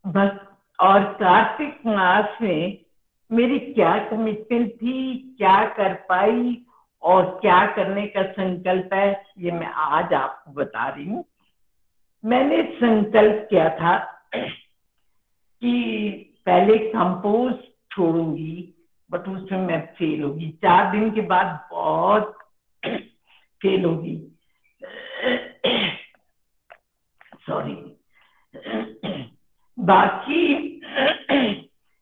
भक्त और कार्तिक मास में मेरी क्या कमिटमेंट थी, क्या कर पाई और क्या करने का संकल्प है, ये मैं आज आपको बता रही हूँ। मैंने संकल्प किया था कि पहले कंपोज छोड़ूँगी बट उसमें मैं फेल होगी। चार दिन के बाद बहुत फेल होगी। सॉरी बाकी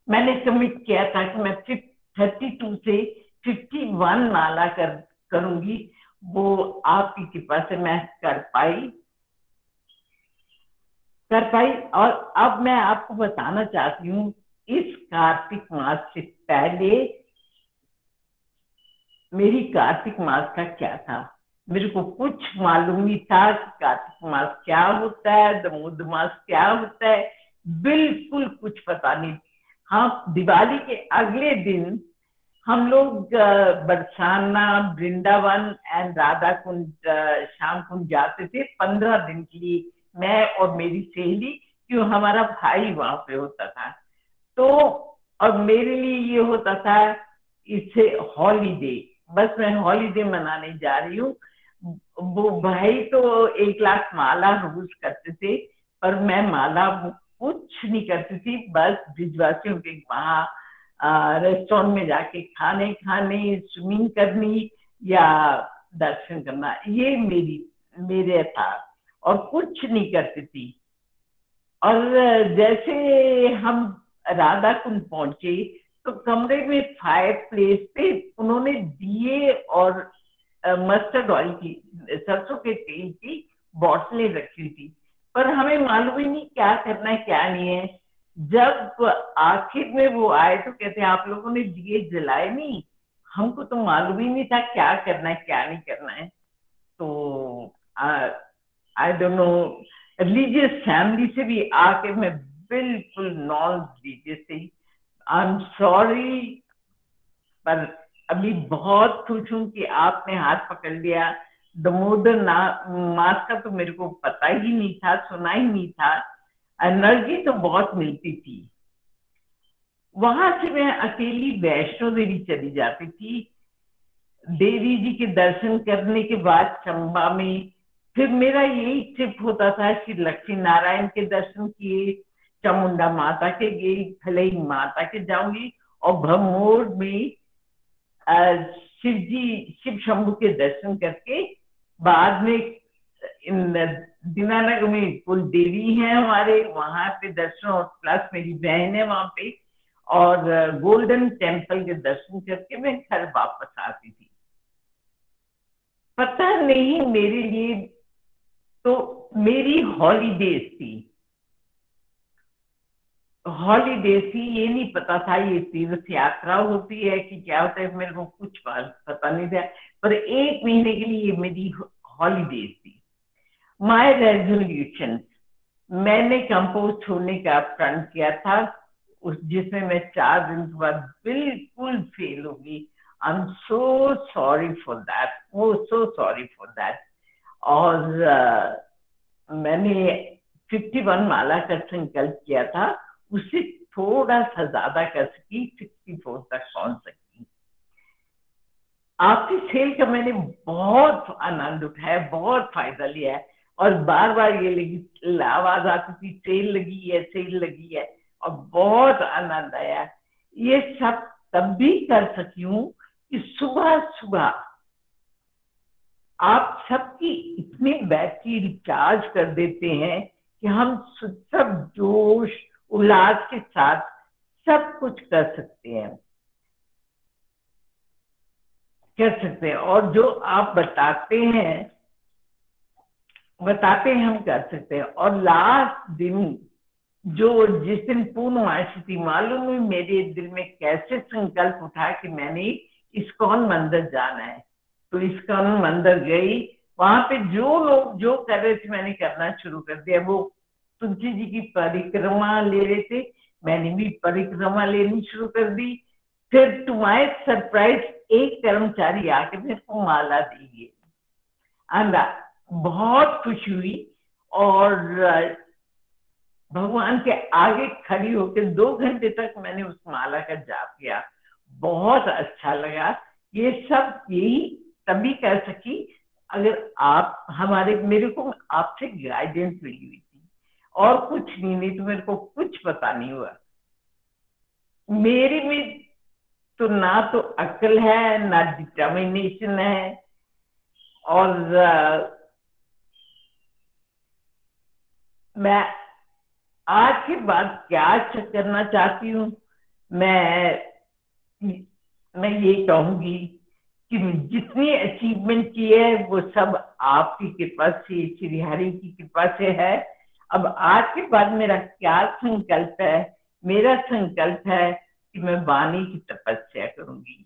मैंने कमिट किया था कि मैं थर्टी टू से फिफ्टी वन माला कर, करूँगी। वो आपकी कृपा से मैं कर पाई। कर पाई और अब मैं आपको बताना चाहती हूँ, इस कार्तिक मास से पहले मेरी कार्तिक मास का क्या था? मेरे को कुछ मालूम नहीं था कि कार्तिक मास क्या होता है, दमोद मास क्या होता है। बिल्कुल कुछ पता नहीं हाँ दिवाली के अगले दिन हम लोग बरसाना, वृंदावन एंड राधा कुंड शाम कुंड जाते थे पंद्रह दिन के लिए। मैं और मेरी सहेली, क्यों हमारा भाई वहाँ पे होता था। तो और मेरे लिए ये होता था, इसे हॉलीडे बस मैं हॉलीडे मनाने जा रही हूँ। वो भाई तो एक लाख माला रोज करते थे, पर मैं माला कुछ नहीं करती थी, बस ब्रिजवासियों के वहाँ रेस्टोरेंट में जाके खाने खाने स्विमिंग करनी या दर्शन करना, ये मेरी, मेरे था और कुछ नहीं करती थी। और जैसे हम राधा कुंड पहुँचे तो कमरे में फायर प्लेस पे उन्होंने दिए और मस्टर्ड ऑयल की, सरसों के तेल की बॉटलें रखी थी। पर हमें मालूम ही नहीं क्या करना है क्या नहीं है। जब आखिर में वो आए तो कहते हैं, आप लोगों ने दिए जलाए नहीं। हमको तो मालूम ही नहीं था क्या करना है क्या नहीं करना है। तो I don't know religious family से भी आके मैं बिल्कुल नॉन रिलीजियस थी। आई एम सॉरी पर अभी बहुत खुश हूँ कि आपने हाथ पकड़ लिया। दमोदर मास का तो मेरे को पता ही नहीं था, सुना ही नहीं था। एनर्जी तो बहुत मिलती थी। वहाँ से मैं अकेली वैष्णो देवी चली जाती थी। देवी जी के दर्शन करने के बाद चंबा में फिर मेरा यही ट्रिप होता था कि लक्ष्मी नारायण के दर्शन किए, चामुंडा माता के गई, भले माता के जाऊँगी, और भमोर में शिव जी, शिव शंभु के दर्शन करके बाद में दीनानगर में कुल देवी है हमारे, वहाँ पे दर्शन और प्लस मेरी बहन है वहाँ पे, और गोल्डन टेंपल के दर्शन करके मैं घर वापस आती थी। पता नहीं मेरे लिए तो मेरी हॉलीडेज थी। हॉलीडे थी, ये नहीं पता था, ये तीर्थ यात्रा होती है कि क्या होता है, मेरे को कुछ पता नहीं था। पर एक महीने के लिए मेरी हॉलीडेज थी। माय रेजोल्यूशन मैंने कंपोज छोड़ने का प्रण किया था उस जिसमें मैं चार दिन के बाद बिल्कुल फेल होगी I am so sorry for that वो सो सॉरी फॉर दैट और uh, मैंने 51 माला का संकल्प किया था उससे थोड़ा सा ज़्यादा कर सकी सिक्सटी फोर तक पहुँच सकी। आपकी सेल का मैंने बहुत आनंद उठाया, बहुत फ़ायदा लिया है। और बार बार ये लगी आवाज़ आती थी सेल लगी है सेल लगी है, और बहुत आनंद आया ये सब तब भी कर सकी हूँ कि सुबह सुबह आप सबकी इतनी बैटरी रिचार्ज कर देते हैं कि हम सब जोश, उल्लास के साथ सब कुछ कर सकते हैं। कर सकते हैं। और जो आप बताते हैं बताते हैं, हम कर सकते हैं। और लास्ट दिन, जो जिस दिन पूर्णमासी थी, मालूम है मेरे दिल में कैसे संकल्प उठा कि मैंने इस्कॉन मंदिर जाना है। तो इस्कॉन मंदिर गई। वहाँ पे जो लोग, जो कर रहे थे, मैंने करना शुरू कर दिया। वो तुलसी जी की परिक्रमा ले रहे थे। मैंने भी परिक्रमा लेनी शुरू कर दी। फिर तुम्हारे सरप्राइज़ एक कर्मचारी आके मेरे को माला दी अंदा बहुत खुशी हुई और भगवान के आगे खड़ी होकर दो घंटे तक मैंने उस माला का जाप किया। बहुत अच्छा लगा। ये सब यही तभी कर सकी अगर आप, हमारे, मेरे को आपसे गाइडेंस मिली हुई थी। और कुछ नहीं नहीं तो मेरे को कुछ पता नहीं हुआ। मेरे में तो ना तो अकल है, ना डिटर्मिनेशन है और मैं आज के बाद क्या करना चाहती हूँ? मैं मैं ये कहूँगी कि जितनी अचीवमेंट की है, वो सब आपकी कृपा से, श्री हरि की कृपा से है। अब आज के बाद मेरा क्या संकल्प है? मेरा संकल्प है कि मैं वाणी की तपस्या करूँगी।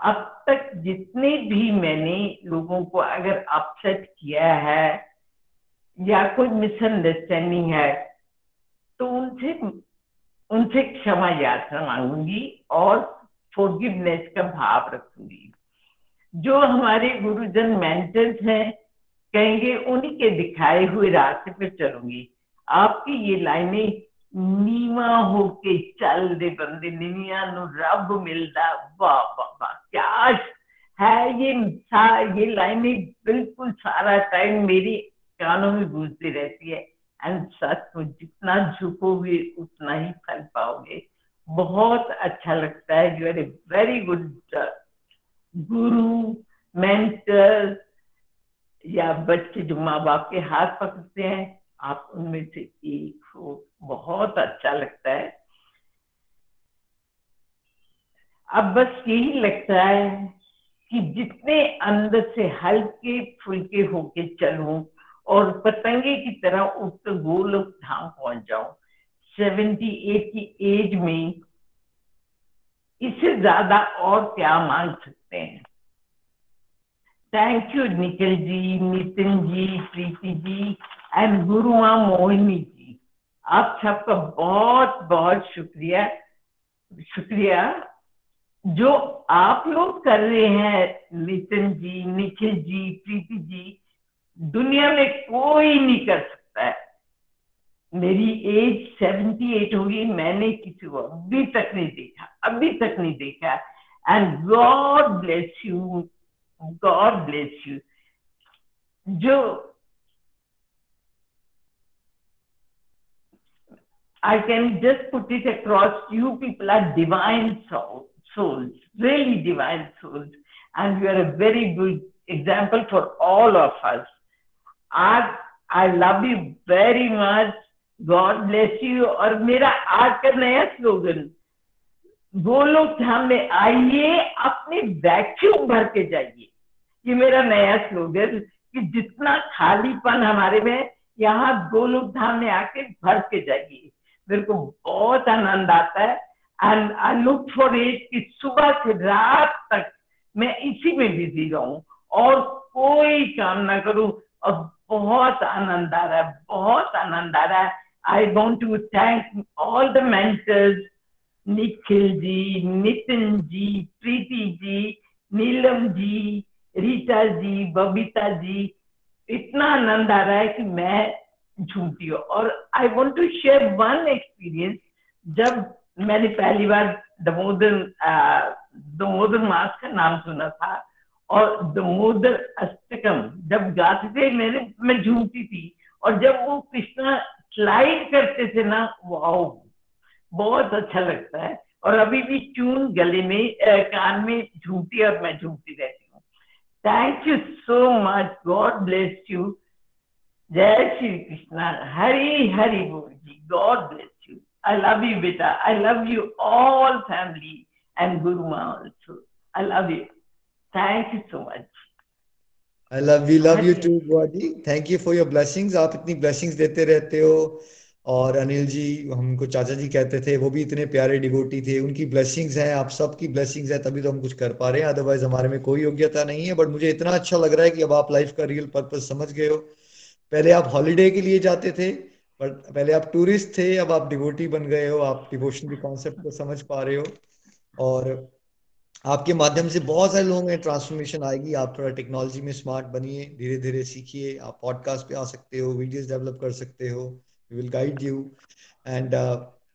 अब तक जितने भी मैंने लोगों को अगर अपसेट किया है या कोई मिसअंडरस्टैंडिंग है तो उनसे उनसे क्षमा यात्रा मांगूँगी और फॉरगिवनेस का भाव रखूँगी। जो हमारे गुरुजन मेंटर्स हैं, कहेंगे, उन्हीं के दिखाए हुए रास्ते पर चलूँगी। आपकी ये लाइनें होके चल दे बंदे निमिया नु रब मिलदा। वाह वाह वाह, क्या है ये ये लाइनें बिल्कुल सारा टाइम मेरी कानों में गूंजती रहती है। एंड सच में जितना झुकोगे, उतना ही फल पाओगे। बहुत अच्छा लगता है। You are a very good guru mentor या बच्चे जो माँ बाप के हाथ पकड़ते हैं आप उनमें से एक हो बहुत अच्छा लगता है। अब बस यही लगता है कि जितने अंदर से हल्के फुलके होके चलूँ और पतंगे की तरह उठकर गोलोक धाम पहुँच जाऊँ, सेवेंटी एट की एज में इससे ज़्यादा और क्या मांग सकते हैं? Thank you Nikhil ji Nitin ji Preeti ji and Gurua Mohini ji आप सबका बहुत बहुत शुक्रिया शुक्रिया जो आप लोग कर रहे हैं नितिन जी निखिल जी प्रीति जी दुनिया में कोई नहीं कर सकता है। मेरी एज सेवेंटी एट होगी, मैंने किसी को अभी तक नहीं देखा, अभी तक नहीं देखा। And God bless you God bless you जो I can just put it across you people are divine soul, souls, really divine souls, and you are a very good example for all of us. आज I love you very much God bless you और मेरा आज का नया slogan वो लोग सामने आइए अपने वैक्यूम भर के जाइए ये मेरा नया स्लोगन कि जितना खालीपन हमारे में यहाँ दो लोग धाम में आके भर के जाइए। मेरे को बहुत आनंद आता है। And I look for it कि सुबह से रात तक मैं इसी में बिज़ी रहूँ और कोई काम ना करूँ। और बहुत आनंद आ रहा है, बहुत आनंद आ रहा है। I want to thank all the mentors Nikhil ji Nitin ji Preeti ji Neelam ji Rita ji, Babita ji, इतना आनंद आ रहा है कि मैं झूठी हूँ। और I want to share one experience जब मैंने पहली बार दमोदर दमोदर मास का नाम सुना था, और दमोदर अष्टकम, जब गाते थे मैंने मैं झूमती थी, और जब वो कृष्णा स्लाइड करते थे ना वाओ बहुत अच्छा लगता है। और अभी भी चून गले में कान में झूमती और मैं झूमती रहती हूँ thank you so much God bless you Jai Shri Krishna Hari Hari बोल जी God bless you I love you बेटा I love you all family and Guru Maa also I love you thank you so much I love you love you too बुआ जी thank you for your blessings आप इतनी blessings देते रहते हो और अनिल जी, हमको चाचा जी कहते थे, वो भी इतने प्यारे डिवोटी थे, उनकी ब्लेसिंग्स हैं, आप सबकी ब्लेसिंग्स हैं, तभी तो हम कुछ कर पा रहे हैं अदरवाइज़ हमारे में कोई योग्यता नहीं है बट मुझे इतना अच्छा लग रहा है कि अब आप लाइफ का रियल पर्पज समझ गए हो। पहले आप हॉलीडे के लिए जाते थे बट पहले आप टूरिस्ट थे, अब आप डिवोटी बन गए हो, आप डिवोशन के कॉन्सेप्ट को समझ पा रहे हो, और आपके माध्यम से बहुत सारे लोगों में ट्रांसफॉर्मेशन आएगी, आप थोड़ा टेक्नोलॉजी में स्मार्ट बनिए धीरे धीरे सीखिए, आप पॉडकास्ट पे आ सकते हो वीडियोस डेवलप कर सकते हो we will guide you and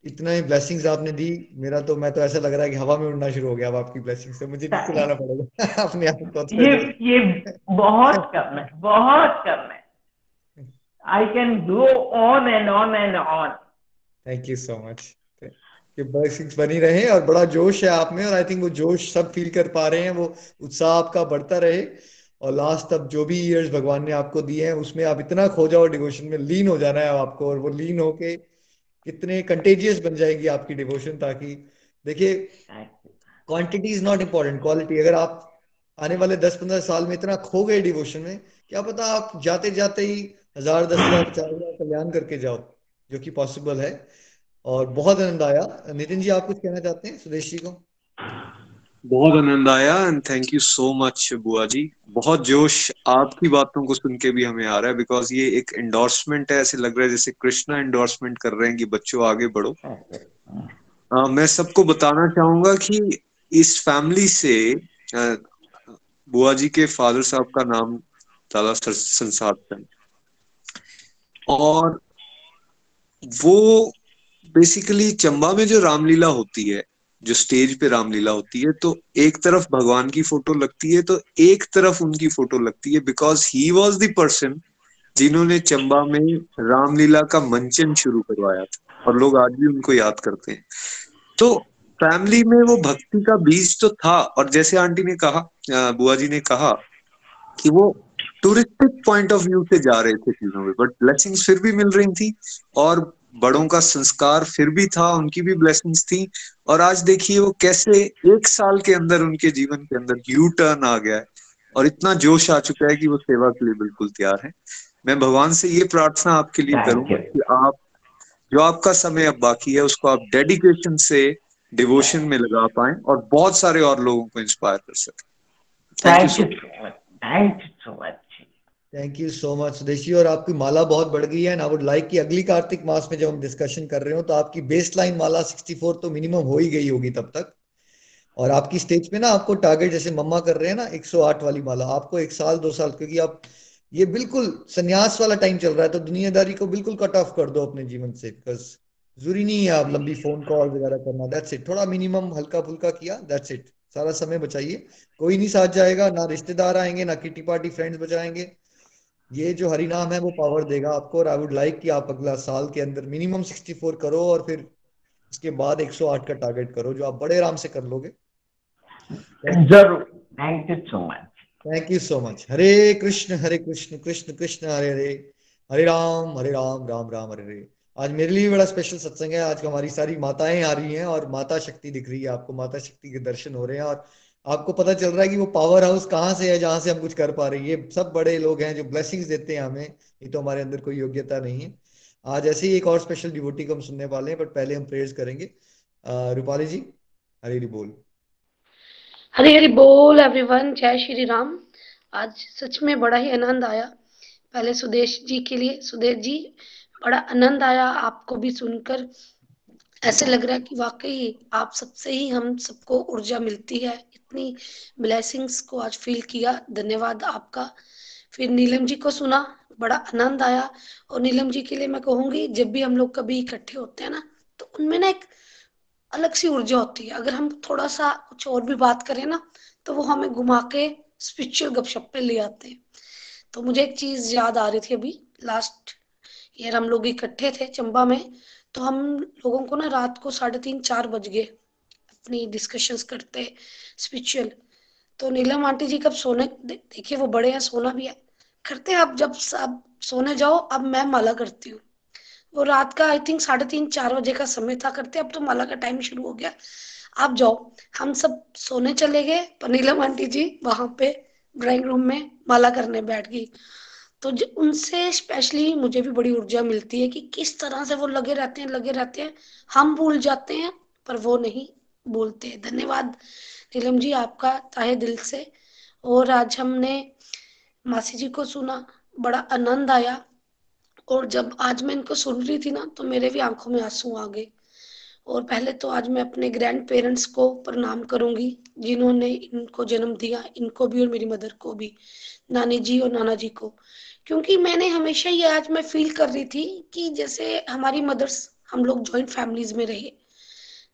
इतना ही ब्लेसिंग्स आपने दी। मेरा तो मैं तो ऐसा लग रहा है कि हवा में उड़ना शुरू हो गया अब आपकी ब्लेसिंग से। मुझे भी खिलाना पड़ेगा। अपने आप को ये ये बहुत कम है बहुत कम है। I can go on and on and on thank you so much कि ब्लेसिंग्स बनी रहे और बड़ा जोश है आप में और आई थिंक वो जोश सब फील कर पा रहे हैं। वो उत्साह आपका बढ़ता रहे। और लास्ट तब जो भी ईयर्स भगवान ने आपको दिए हैं उसमें आप इतना खो जाओ डिवोशन में लीन हो जाना है आपको और वो लीन होके कितने कंटेजियस बन जाएगी आपकी डिवोशन ताकि देखिए quantity is not important quality अगर आप आने वाले दस पंद्रह साल में इतना खो गए डिवोशन में क्या पता आप जाते जाते ही हज़ार दस हज़ार चार हज़ार कल्याण करके जाओ जो कि पॉसिबल है। और बहुत आनंद आया। नितिन जी आप कुछ कहना चाहते हैं? सुदेश जी को? बहुत आनंद आया and thank you so much बुआ जी। बहुत जोश आपकी बातों को सुन के भी हमें आ रहा है बिकॉज़ ये एक एंडोर्समेंट है ऐसे लग रहा है जैसे कृष्णा एंडोर्समेंट कर रहे हैं कि बच्चों आगे बढ़ो। आ, मैं सबको बताना चाहूँगा कि इस फैमिली से बुआ जी के फादर साहब का नाम दादा संसार और वो बेसिकली चंबा में जो रामलीला होती है जो स्टेज पे रामलीला होती है तो एक तरफ़ भगवान की फ़ोटो लगती है तो एक तरफ़ उनकी फ़ोटो लगती है because he was the person जिन्होंने चंबा में रामलीला का मंचन शुरू करवाया था, और लोग आज भी उनको याद करते हैं। तो फैमिली में वो भक्ति का बीज तो था, और जैसे आंटी ने कहा बुआ जी ने कहा कि वो टूरिस्टिक पॉइंट ऑफ़ व्यू से जा रहे थे चीज़ों में बट ब्लेसिंग्स फिर भी मिल रही थी, और बड़ों का संस्कार फिर भी था, उनकी भी ब्लेसिंग्स थी और आज देखिए वो कैसे एक साल के अंदर उनके जीवन के अंदर यू टर्न आ गया है और इतना जोश आ चुका है कि वो सेवा के लिए बिल्कुल तैयार है। मैं भगवान से ये प्रार्थना आपके लिए करूँगा कि आप जो आपका समय अब बाकी है उसको आप डेडिकेशन से डिवोशन में लगा पाए और बहुत सारे और लोगों को इंस्पायर कर सके। Thank you so much thank you so much thank you so much Sudeshi और आपकी माला बहुत बढ़ गई है एंड आई वुड लाइक कि अगली कार्तिक मास में जब हम डिस्कशन कर रहे हो तो आपकी बेस लाइन माला 64 तो मिनिमम हो ही गई होगी तब तक। और आपकी स्टेज पे ना आपको टारगेट जैसे मम्मा कर रहे हैं ना 108 वाली माला, आपको एक साल, दो साल, क्योंकि आप, ये बिल्कुल संन्यास वाला टाइम चल रहा है तो दुनियादारी को बिल्कुल कट ऑफ़ कर दो अपने जीवन से बिकॉज़ ज़रूरी नहीं है आप लंबी फ़ोन कॉल वगैरह करना। दैट्स इट थोड़ा मिनिमम हल्का फुल्का किया दैट्स इट सारा समय बचाइए। कोई नहीं साथ जाएगा, ना रिश्तेदार आएँगे, ना किटी पार्टी फ्रेंड्स बचाएँगे। ये जो हरि नाम है वो पावर देगा आपको और आई वुड लाइक कि आप अगला साल के अंदर मिनिमम 64 करो और फिर उसके बाद 108 का टारगेट करो जो आप बड़े आराम से कर लोगे। ज़रूर thank you so much thank you so much हरे कृष्ण हरे कृष्ण कृष्ण कृष्ण हरे हरे। हरे राम हरे राम राम राम हरे हरे। आज मेरे लिए बड़ा स्पेशल सत्संग है। आज हमारी सारी माताएँ आ रही हैं और माता शक्ति दिख रही है आपको। माता शक्ति के दर्शन हो रहे हैं और आपको पता चल रहा है कि वो पावर हाउस कहाँ से है, जहाँ से हम कुछ कर पा रहे हैं। ये सब बड़े लोग हैं जो ब्लेसिंग्स देते हैं हमें। ये तो हमारे अंदर कोई योग्यता नहीं है। आज ऐसे ही एक और स्पेशल डिवोटी को हम सुनने वाले हैं बट पहले हम प्रेयर्स करेंगे। रूपाली जी, हरी हरी बोल। हरी हरी बोल एवरीवन जय श्री राम। आज सच में बड़ा ही आनंद आया। पहले सुदेश जी के लिए, सुदेश जी, बड़ा आनंद आया आपको भी सुनकर। ऐसे लग रहा है कि वाकई आप सबसे ही हम सबको ऊर्जा मिलती है। इतनी ब्लेसिंग्स को आज फील किया, धन्यवाद आपका। फिर नीलम जी को सुना, बड़ा आनंद आया। और नीलम जी के लिए मैं कहूँगी, जब भी हम लोग कभी इकट्ठे होते हैं ना तो उनमें ना एक अलग सी ऊर्जा होती है। अगर हम थोड़ा सा कुछ और भी बात करें ना तो वो हमें घुमा के स्पिरिचुअल गपशप पे ले आते हैं। तो मुझे एक चीज़ याद आ रही थी अभी लास्ट ईयर हम लोग इकट्ठे थे चंबा में तो हम लोगों को ना रात को साढ़े तीन चार बज गए अपनी डिस्कशंस करते स्पिरिचुअल तो नीलम आंटी जी कब सोने दे, देखिए वो बड़े हैं सोना भी है। करते अब जब सब सोने जाओ अब मैं माला करती हूँ। वो रात का आई थिंक साढ़े तीन चार बजे का समय था करते अब तो माला का टाइम शुरू हो गया। आप जाओ हम सब सोने चले गए पर नीलम आंटी जी वहाँ पे ड्राइंग रूम में माला करने बैठ गई। तो उनसे स्पेशली मुझे भी बड़ी ऊर्जा मिलती है कि किस तरह से वो लगे रहते हैं, लगे रहते हैं। हम भूल जाते हैं, पर वो नहीं बोलते। धन्यवाद नीलम जी आपका ताहे दिल से। और आज हमने मासी जी को सुना, बड़ा आनंद आया। और जब आज मैं इनको सुन रही थी ना तो मेरे भी आँखों में आँसू आ गए। और पहले तो आज मैं अपने ग्रैंड पेरेंट्स को प्रणाम करूँगी, जिन्होंने इनको जन्म दिया, इनको भी और मेरी मदर को भी, नानी जी और नाना जी को। क्योंकि मैंने हमेशा ये आज मैं फील कर रही थी कि जैसे हमारी मदर्स हम लोग जॉइंट फैमिलीज़ में रहे,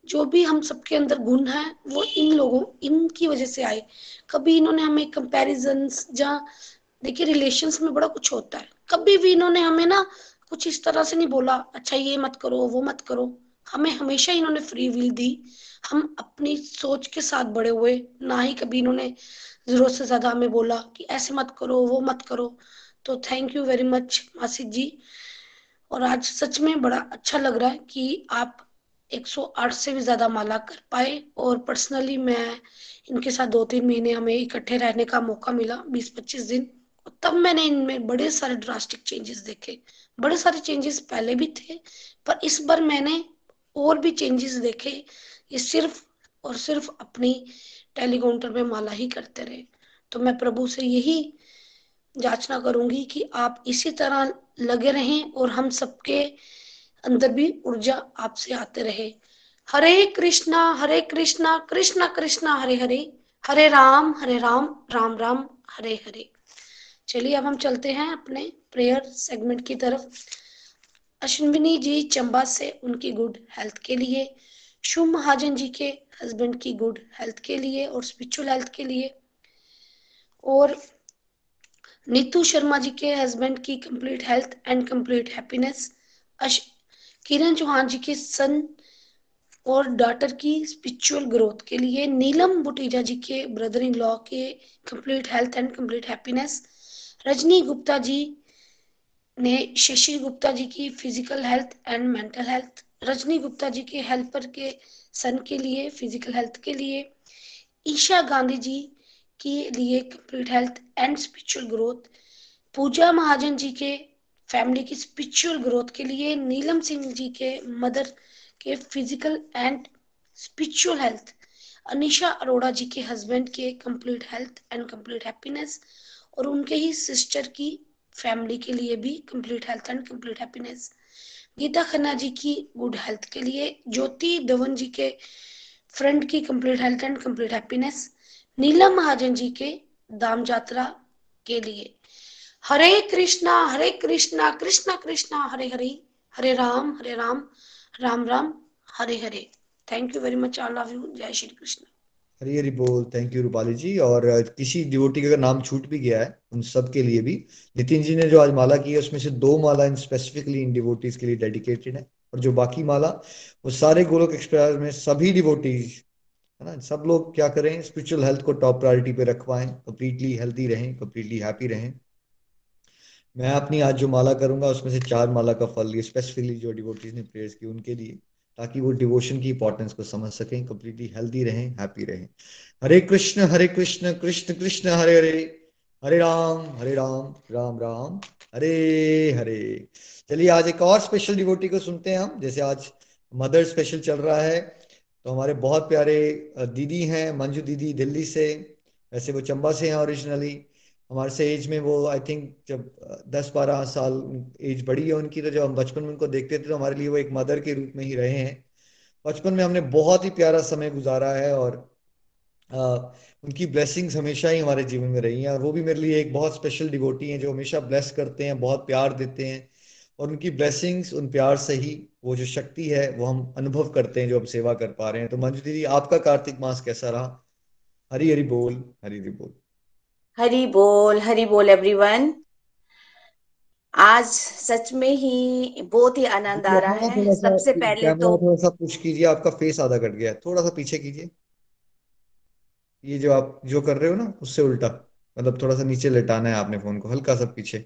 जो भी हम सबके अंदर गुण है, वो इन लोगों, इनकी वजह से आए। कभी इन्होंने हमें कंपैरिजन जहाँ देखिए रिलेशंस में बड़ा कुछ होता है। कभी भी इन्होंने हमें ना कुछ इस तरह से नहीं बोला अच्छा ये मत करो, वो मत करो। हमें हमेशा इन्होंने फ्री विल दी। हम अपनी सोच के साथ बड़े हुए, ना ही कभी इन्होंने ज़रूरत से ज़्यादा हमें बोला कि ऐसे मत करो, वो मत करो। तो थैंक यू वेरी मच मासिक जी। और आज सच में बड़ा अच्छा लग रहा है कि आप 108 से भी ज़्यादा माला कर पाए। और पर्सनली मैं इनके साथ दो तीन महीने हमें इकट्ठे रहने का मौका मिला 20-25 दिन। और तब मैंने इनमें बड़े सारे ड्रास्टिक चेंजेस देखे। बड़े सारे चेंजेस पहले भी थे, पर इस बार मैंने और भी चेंजेस देखे, ये सिर्फ़ और सिर्फ़ अपनी टेलीकाउंटर में माला ही करते रहे। तो मैं प्रभु से यही जांचना करूँगी कि आप इसी तरह लगे रहें और हम सबके अंदर भी ऊर्जा आपसे आते रहे। हरे कृष्णा हरे कृष्णा कृष्णा कृष्णा, हरे हरे। हरे राम हरे राम राम राम, हरे हरे। चलिए, अब हम चलते हैं अपने प्रेयर सेगमेंट की तरफ़। अश्विनी जी चंबा से उनकी गुड हेल्थ के लिए, शुभ महाजन जी के हस्बैंड की गुड हेल्थ के लिए और स्पिरिचुअल हेल्थ के लिए, और नीतू शर्मा जी के हस्बैंड की complete health and complete happiness Kiran Chauhan ji के सन और डॉटर की स्पिरिचुअल ग्रोथ के लिए, नीलम बुटीजा जी के ब्रदर इन लॉ के complete health and complete happiness Rajni Gupta ji ने शशि गुप्ता जी की physical health and mental health Rajni Gupta ji के हेल्पर के सन के लिए फ़िज़िकल हेल्थ के लिए, ईशा गांधी जी के लिए complete health and spiritual growth Puja Mahajan ji के फैमिली की स्पिरिचुअल ग्रोथ के लिए, नीलम सिंह जी के मदर के physical and spiritual health Anisha Arora ji के हस्बैंड के complete health and complete happiness और उनके ही सिस्टर की फैमिली के लिए भी complete health and complete happiness Geeta Khanna ji की गुड हेल्थ के लिए, ज्योति धवन जी के फ्रेंड की complete health and complete happiness Neelam Mahajan ji के दाम यात्रा के लिए. हरे कृष्णा हरे कृष्णा कृष्णा कृष्णा, हरे हरे हरे राम हरे Ram Ram Ram, Hare Hare. Thank you very much all of you जय श्री कृष्ण. हरी हरी बोल थैंक यू रूपाली जी। और किसी डिवोटी का नाम छूट भी गया है उन सब के लिए भी, नितिन जी ने जो आज माला की है, उसमें से दो माला इन स्पेसिफिकली इन डिवोटीज के लिए डेडिकेटेड है। और जो बाकी माला, वो सारे गोलोक एक्सप्रेस में सभी डिवोटीज है ना सब लोग क्या करें स्पिरिचुअल हेल्थ को टॉप प्रायोरिटी पे रखवाएँ कंप्लीटली हेल्थी रहें कंप्लीटली हैप्पी रहें। मैं अपनी आज जो माला करूँगा, उसमें से चार माला का फल लिए स्पेसिफिकली जो डिवोटीज ने प्रेयर्स की, उनके लिए। ताकि वो डिवोशन की इंपॉर्टेंस को समझ सकें कंप्लीटली हेल्दी रहें हैप्पी रहें। हरे कृष्ण हरे कृष्ण कृष्ण कृष्ण, हरे हरे। हरे राम हरे राम राम राम। हरे हरे। चलिए, आज एक और स्पेशल डिवोटी को सुनते हैं हम। जैसे आज मदर स्पेशल चल रहा है तो हमारे बहुत प्यारे दीदी हैं, मंजू दीदी दिल्ली से। वैसे वो चंबा से हैं ओरिजिनली हमारे से एज में वो आई थिंक जब दस बारह साल एज बड़ी है उनकी तो जब हम बचपन में उनको देखते थे तो हमारे लिए वो एक मदर के रूप में ही रहे हैं। बचपन में हमने बहुत ही प्यारा समय गुजारा है और आ, उनकी ब्लेसिंग्स हमेशा ही हमारे जीवन में रही हैं और वो भी मेरे लिए एक बहुत स्पेशल डिवोटी हैं जो हमेशा ब्लेस करते हैं बहुत प्यार देते हैं और उनकी ब्लेसिंग्स उन प्यार से ही वो जो शक्ति है वो हम अनुभव करते हैं जो हम सेवा कर पा रहे हैं। तो मंजू दीदी आपका कार्तिक मास कैसा रहा? हरी हरी बोल हरी हरी बोल। हरी बोल हरी बोल एवरीवन आज सच में ही बहुत ही आनंद आ रहा है। सबसे पहले तो थोड़ा सा पुश कीजिए आपका फेस आधा कट गया थोड़ा सा पीछे कीजिए। ये जो आप जो कर रहे हो ना उससे उल्टा। मतलब थोड़ा सा नीचे लेटाना है आपने फ़ोन को हल्का सा पीछे।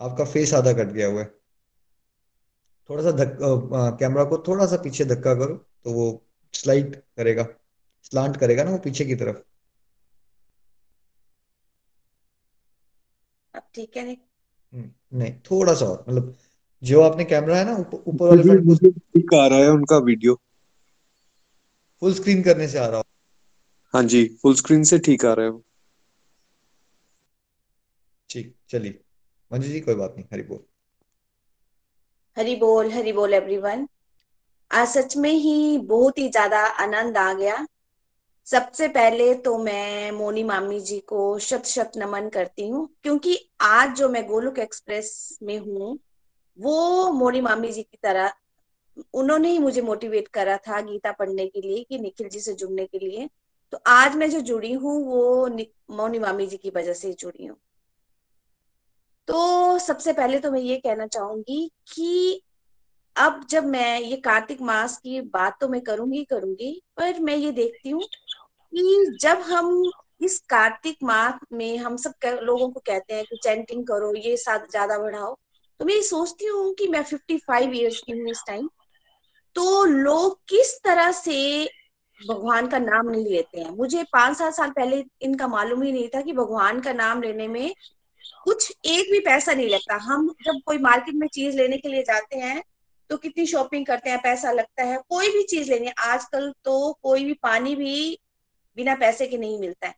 आपका फेस आधा कट गया हुआ है। थोड़ा सा धक्का कैमरा को थोड़ा सा पीछे धक्का करो तो वो स्लाइड करेगा। स्लांट करेगा ना वो पीछे की तरफ़। अब ठीक है हम्म, नहीं थोड़ा सा और मतलब जो आपने कैमरा है ना ऊपर वाले फ्रंट को ठीक आ रहा है उनका वीडियो फुल स्क्रीन करने से आ रहा हाँ। जी फुल स्क्रीन से ठीक आ रहा है वो। ठीक चलिए। मंजू जी कोई बात नहीं हरी बोल। हरी बोल हरी बोल एवरीवन आज सच में ही बहुत ही ज़्यादा आनंद आ गया। सबसे पहले तो मैं मोनी मामी जी को शत शत नमन करती हूँ, क्योंकि आज जो मैं गोलुक एक्सप्रेस में हूँ, वो मोनी मामी जी की तरह, उन्होंने ही मुझे मोटिवेट करा था गीता पढ़ने के लिए कि निखिल जी से जुड़ने के लिए। तो आज मैं जो जुड़ी हूँ, वो मोनी मामी जी की वजह से जुड़ी हूँ। तो सबसे पहले तो मैं ये कहना चाहूँगी कि अब जब मैं ये कार्तिक मास की बात तो मैं करूँगी करूँगी, पर मैं ये देखती हूँ कि जब हम इस कार्तिक माह में हम सब कर, लोगों को कहते हैं कि चैंटिंग करो ये साथ ज़्यादा बढ़ाओ तो मैं सोचती हूँ कि मैं फिफ्टी फाइव ईयर्स की हूँ इस टाइम तो लोग किस तरह से भगवान का नाम नहीं लेते हैं? मुझे पाँच सात साल पहले इनका मालूम ही नहीं था कि भगवान का नाम लेने में कुछ एक भी पैसा नहीं लगता। हम जब कोई मार्केट में चीज़ लेने के लिए जाते हैं तो कितनी शॉपिंग करते हैं पैसा लगता है कोई भी चीज़ लेनी आजकल तो कोई भी पानी भी बिना पैसे के नहीं मिलता है।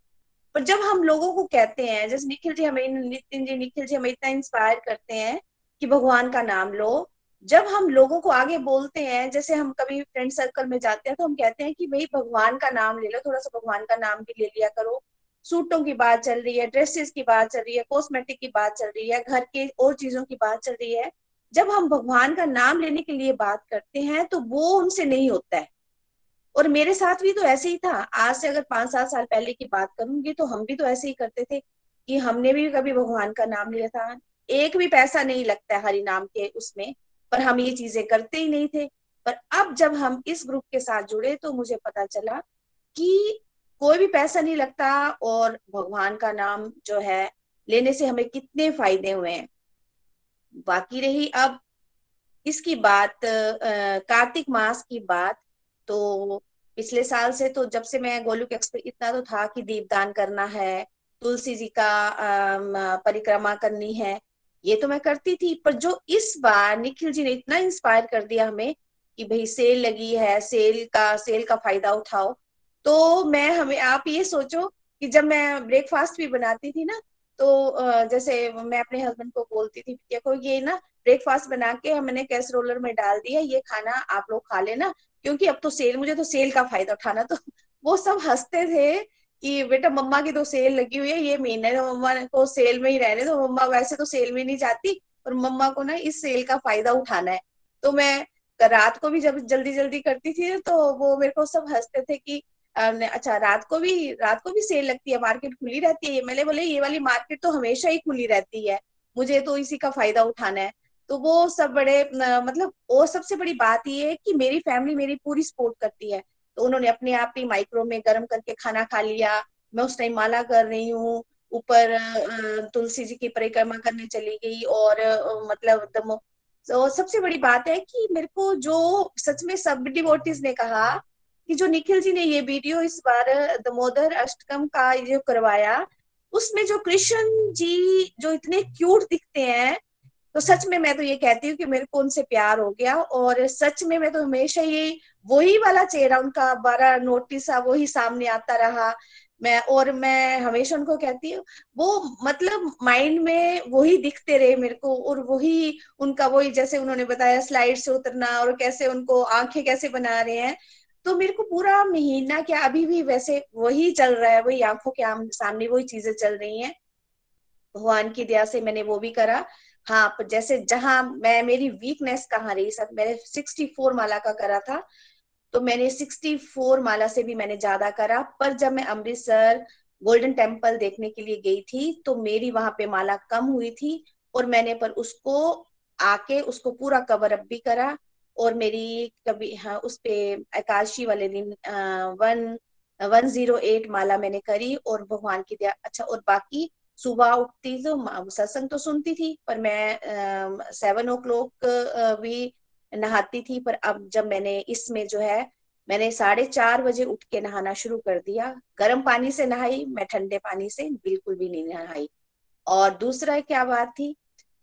पर जब हम लोगों को कहते हैं, जैसे निखिल जी हमें, नितिन जी, निखिल जी हमें इतना इंस्पायर करते हैं कि भगवान का नाम लो। जब हम लोगों को आगे बोलते हैं, जैसे हम कभी फ्रेंड सर्कल में जाते हैं तो हम कहते हैं कि भाई भगवान का नाम ले लो, थोड़ा सा भगवान का नाम भी ले लिया करो। सूटों की बात चल रही है ड्रेसेस की बात चल रही है कॉस्मेटिक की बात चल रही है, घर के और चीज़ों की बात चल रही है। जब हम भगवान का नाम लेने के लिए बात करते हैं तो वो उनसे नहीं होता है। और मेरे साथ भी तो ऐसे ही था। आज से अगर पाँच सात साल पहले की बात करूँगी तो हम भी तो ऐसे ही करते थे कि हमने भी कभी भगवान का नाम लिया था। एक भी पैसा नहीं लगता है हरि नाम के उसमें, पर हम ये चीज़ें करते ही नहीं थे। पर अब जब हम इस ग्रुप के साथ जुड़े तो मुझे पता चला कि कोई भी पैसा नहीं लगता और भगवान का नाम जो है, लेने से हमें कितने फ़ायदे हुए हैं। बाकी रही अब इसकी बात कार्तिक मास की बात। तो पिछले साल से तो जब से मैं गोलुक एक्सप्रेस इतना तो था कि दीपदान करना है, तुलसी जी का परिक्रमा करनी है, ये तो मैं करती थी। पर जो इस बार निखिल जी ने इतना इंस्पायर कर दिया हमें कि भाई सेल लगी है सेल का सेल का फ़ायदा उठाओ तो मैं, हमें, आप ये सोचो कि जब मैं ब्रेकफास्ट भी बनाती थी ना तो जैसे मैं अपने हस्बैंड को बोलती थी, देखो, ये ना ब्रेकफास्ट बना के हमने कैसरोलर में डाल दिया, ये खाना आप लोग खा लेना क्योंकि अब तो सेल, मुझे तो सेल का फ़ायदा उठाना तो वो सब हँसते थे कि बेटा मम्मा की तो सेल लगी हुई है, ये महीने तो मम्मा को सेल में ही रहने तो मम्मा वैसे तो सेल में नहीं जाती और मम्मा को ना इस सेल का फ़ायदा उठाना है। तो मैं रात को भी जब जल्दी जल्दी करती थी तो वो मेरे को सब हँसते थे कि अच्छा रात को भी, रात को भी सेल लगती है, मार्केट खुली रहती है मैंने बोले ये वाली मार्केट तो हमेशा ही खुली रहती है, मुझे तो इसी का फ़ायदा उठाना है। तो वो सब बड़े मतलब वो सबसे बड़ी बात ये है कि मेरी फैमिली मेरी पूरी सपोर्ट करती है। तो उन्होंने अपने आप ही माइक्रो में गर्म करके खाना खा लिया। मैं उस टाइम माला कर रही हूँ। ऊपर तुलसी जी की परिक्रमा करने चली गई और मतलब दमो तो सबसे बड़ी बात है कि मेरे को जो सच में सब डिवोटीज ने कहा कि जो निखिल जी ने ये वीडियो इस बार दमोदर अष्टकम का जो करवाया, उसमें जो कृष्ण जी जो इतने क्यूट दिखते हैं तो सच में मैं तो ये कहती हूँ कि मेरे को उनसे प्यार हो गया और सच में मैं तो हमेशा ये, वही वाला चेहरा उनका बड़ा नोटिस वही सामने आता रहा। मैं, और मैं हमेशा उनको कहती हूँ, वो मतलब माइंड में वही दिखते रहे मेरे को और वही उनका, वही जैसे उन्होंने बताया स्लाइड से उतरना और कैसे उनको आँखें कैसे बना रहे हैं। तो मेरे को पूरा महीना क्या अभी भी वैसे वही चल रहा है, वही आँखों के सामने वही चीज़ें चल रही हैं। भगवान की दया से मैंने वो भी करा। हाँ जैसे जहाँ मैं मेरी वीकनेस कहाँ रही? सब मैंने सिक्सटी फोर माला का करा था तो मैंने सिक्सटी फोर माला से भी मैंने ज़्यादा करा। पर जब मैं अमृतसर गोल्डन टेंपल देखने के लिए गई थी तो मेरी वहाँ पे माला कम हुई थी और मैंने पर उसको आके उसको पूरा कवर अप भी करा और मेरी कभी हाँ उस पे एकादशी वाले दिन आ, वन वन ज़ीरो एट माला मैंने करी और भगवान की दया अच्छा और बाकी सुबह उठती तो सत्संग तो सुनती थी पर मैं सेवन ओ क्लॉक भी नहाती थी पर अब जब मैंने इसमें जो है मैंने साढ़े चार बजे उठ के नहाना शुरू कर दिया। गर्म पानी से नहाई मैं ठंडे पानी से बिल्कुल भी नहीं नहाई। और दूसरा क्या बात थी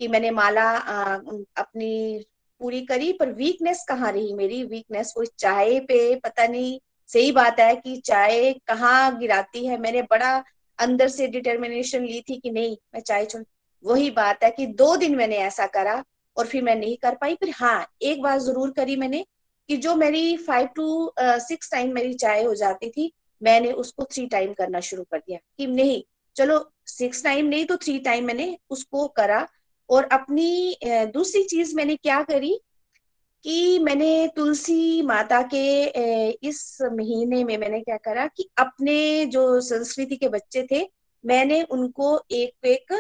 कि मैंने माला आ, अपनी पूरी करी पर वीकनेस कहाँ रही मेरी? वीकनेस वो चाय पे पता नहीं सही बात है कि चाय कहाँ गिराती है? मैंने बड़ा अंदर से डिटर्मिनेशन ली थी कि नहीं, मैं चाय छोड़ वही बात है कि दो दिन मैंने ऐसा करा और फिर मैं नहीं कर पाई। फिर हाँ एक बार ज़रूर करी मैंने कि जो मेरी फाइव टू सिक्स टाइम मेरी चाय हो जाती थी, मैंने उसको थ्री टाइम करना शुरू कर दिया कि नहीं, चलो सिक्स टाइम नहीं तो थ्री टाइम मैंने उसको करा और अपनी दूसरी चीज़ मैंने क्या करी कि मैंने तुलसी माता के इस महीने में मैंने क्या करा कि अपने जो संस्कृति के बच्चे थे, मैंने उनको एक एक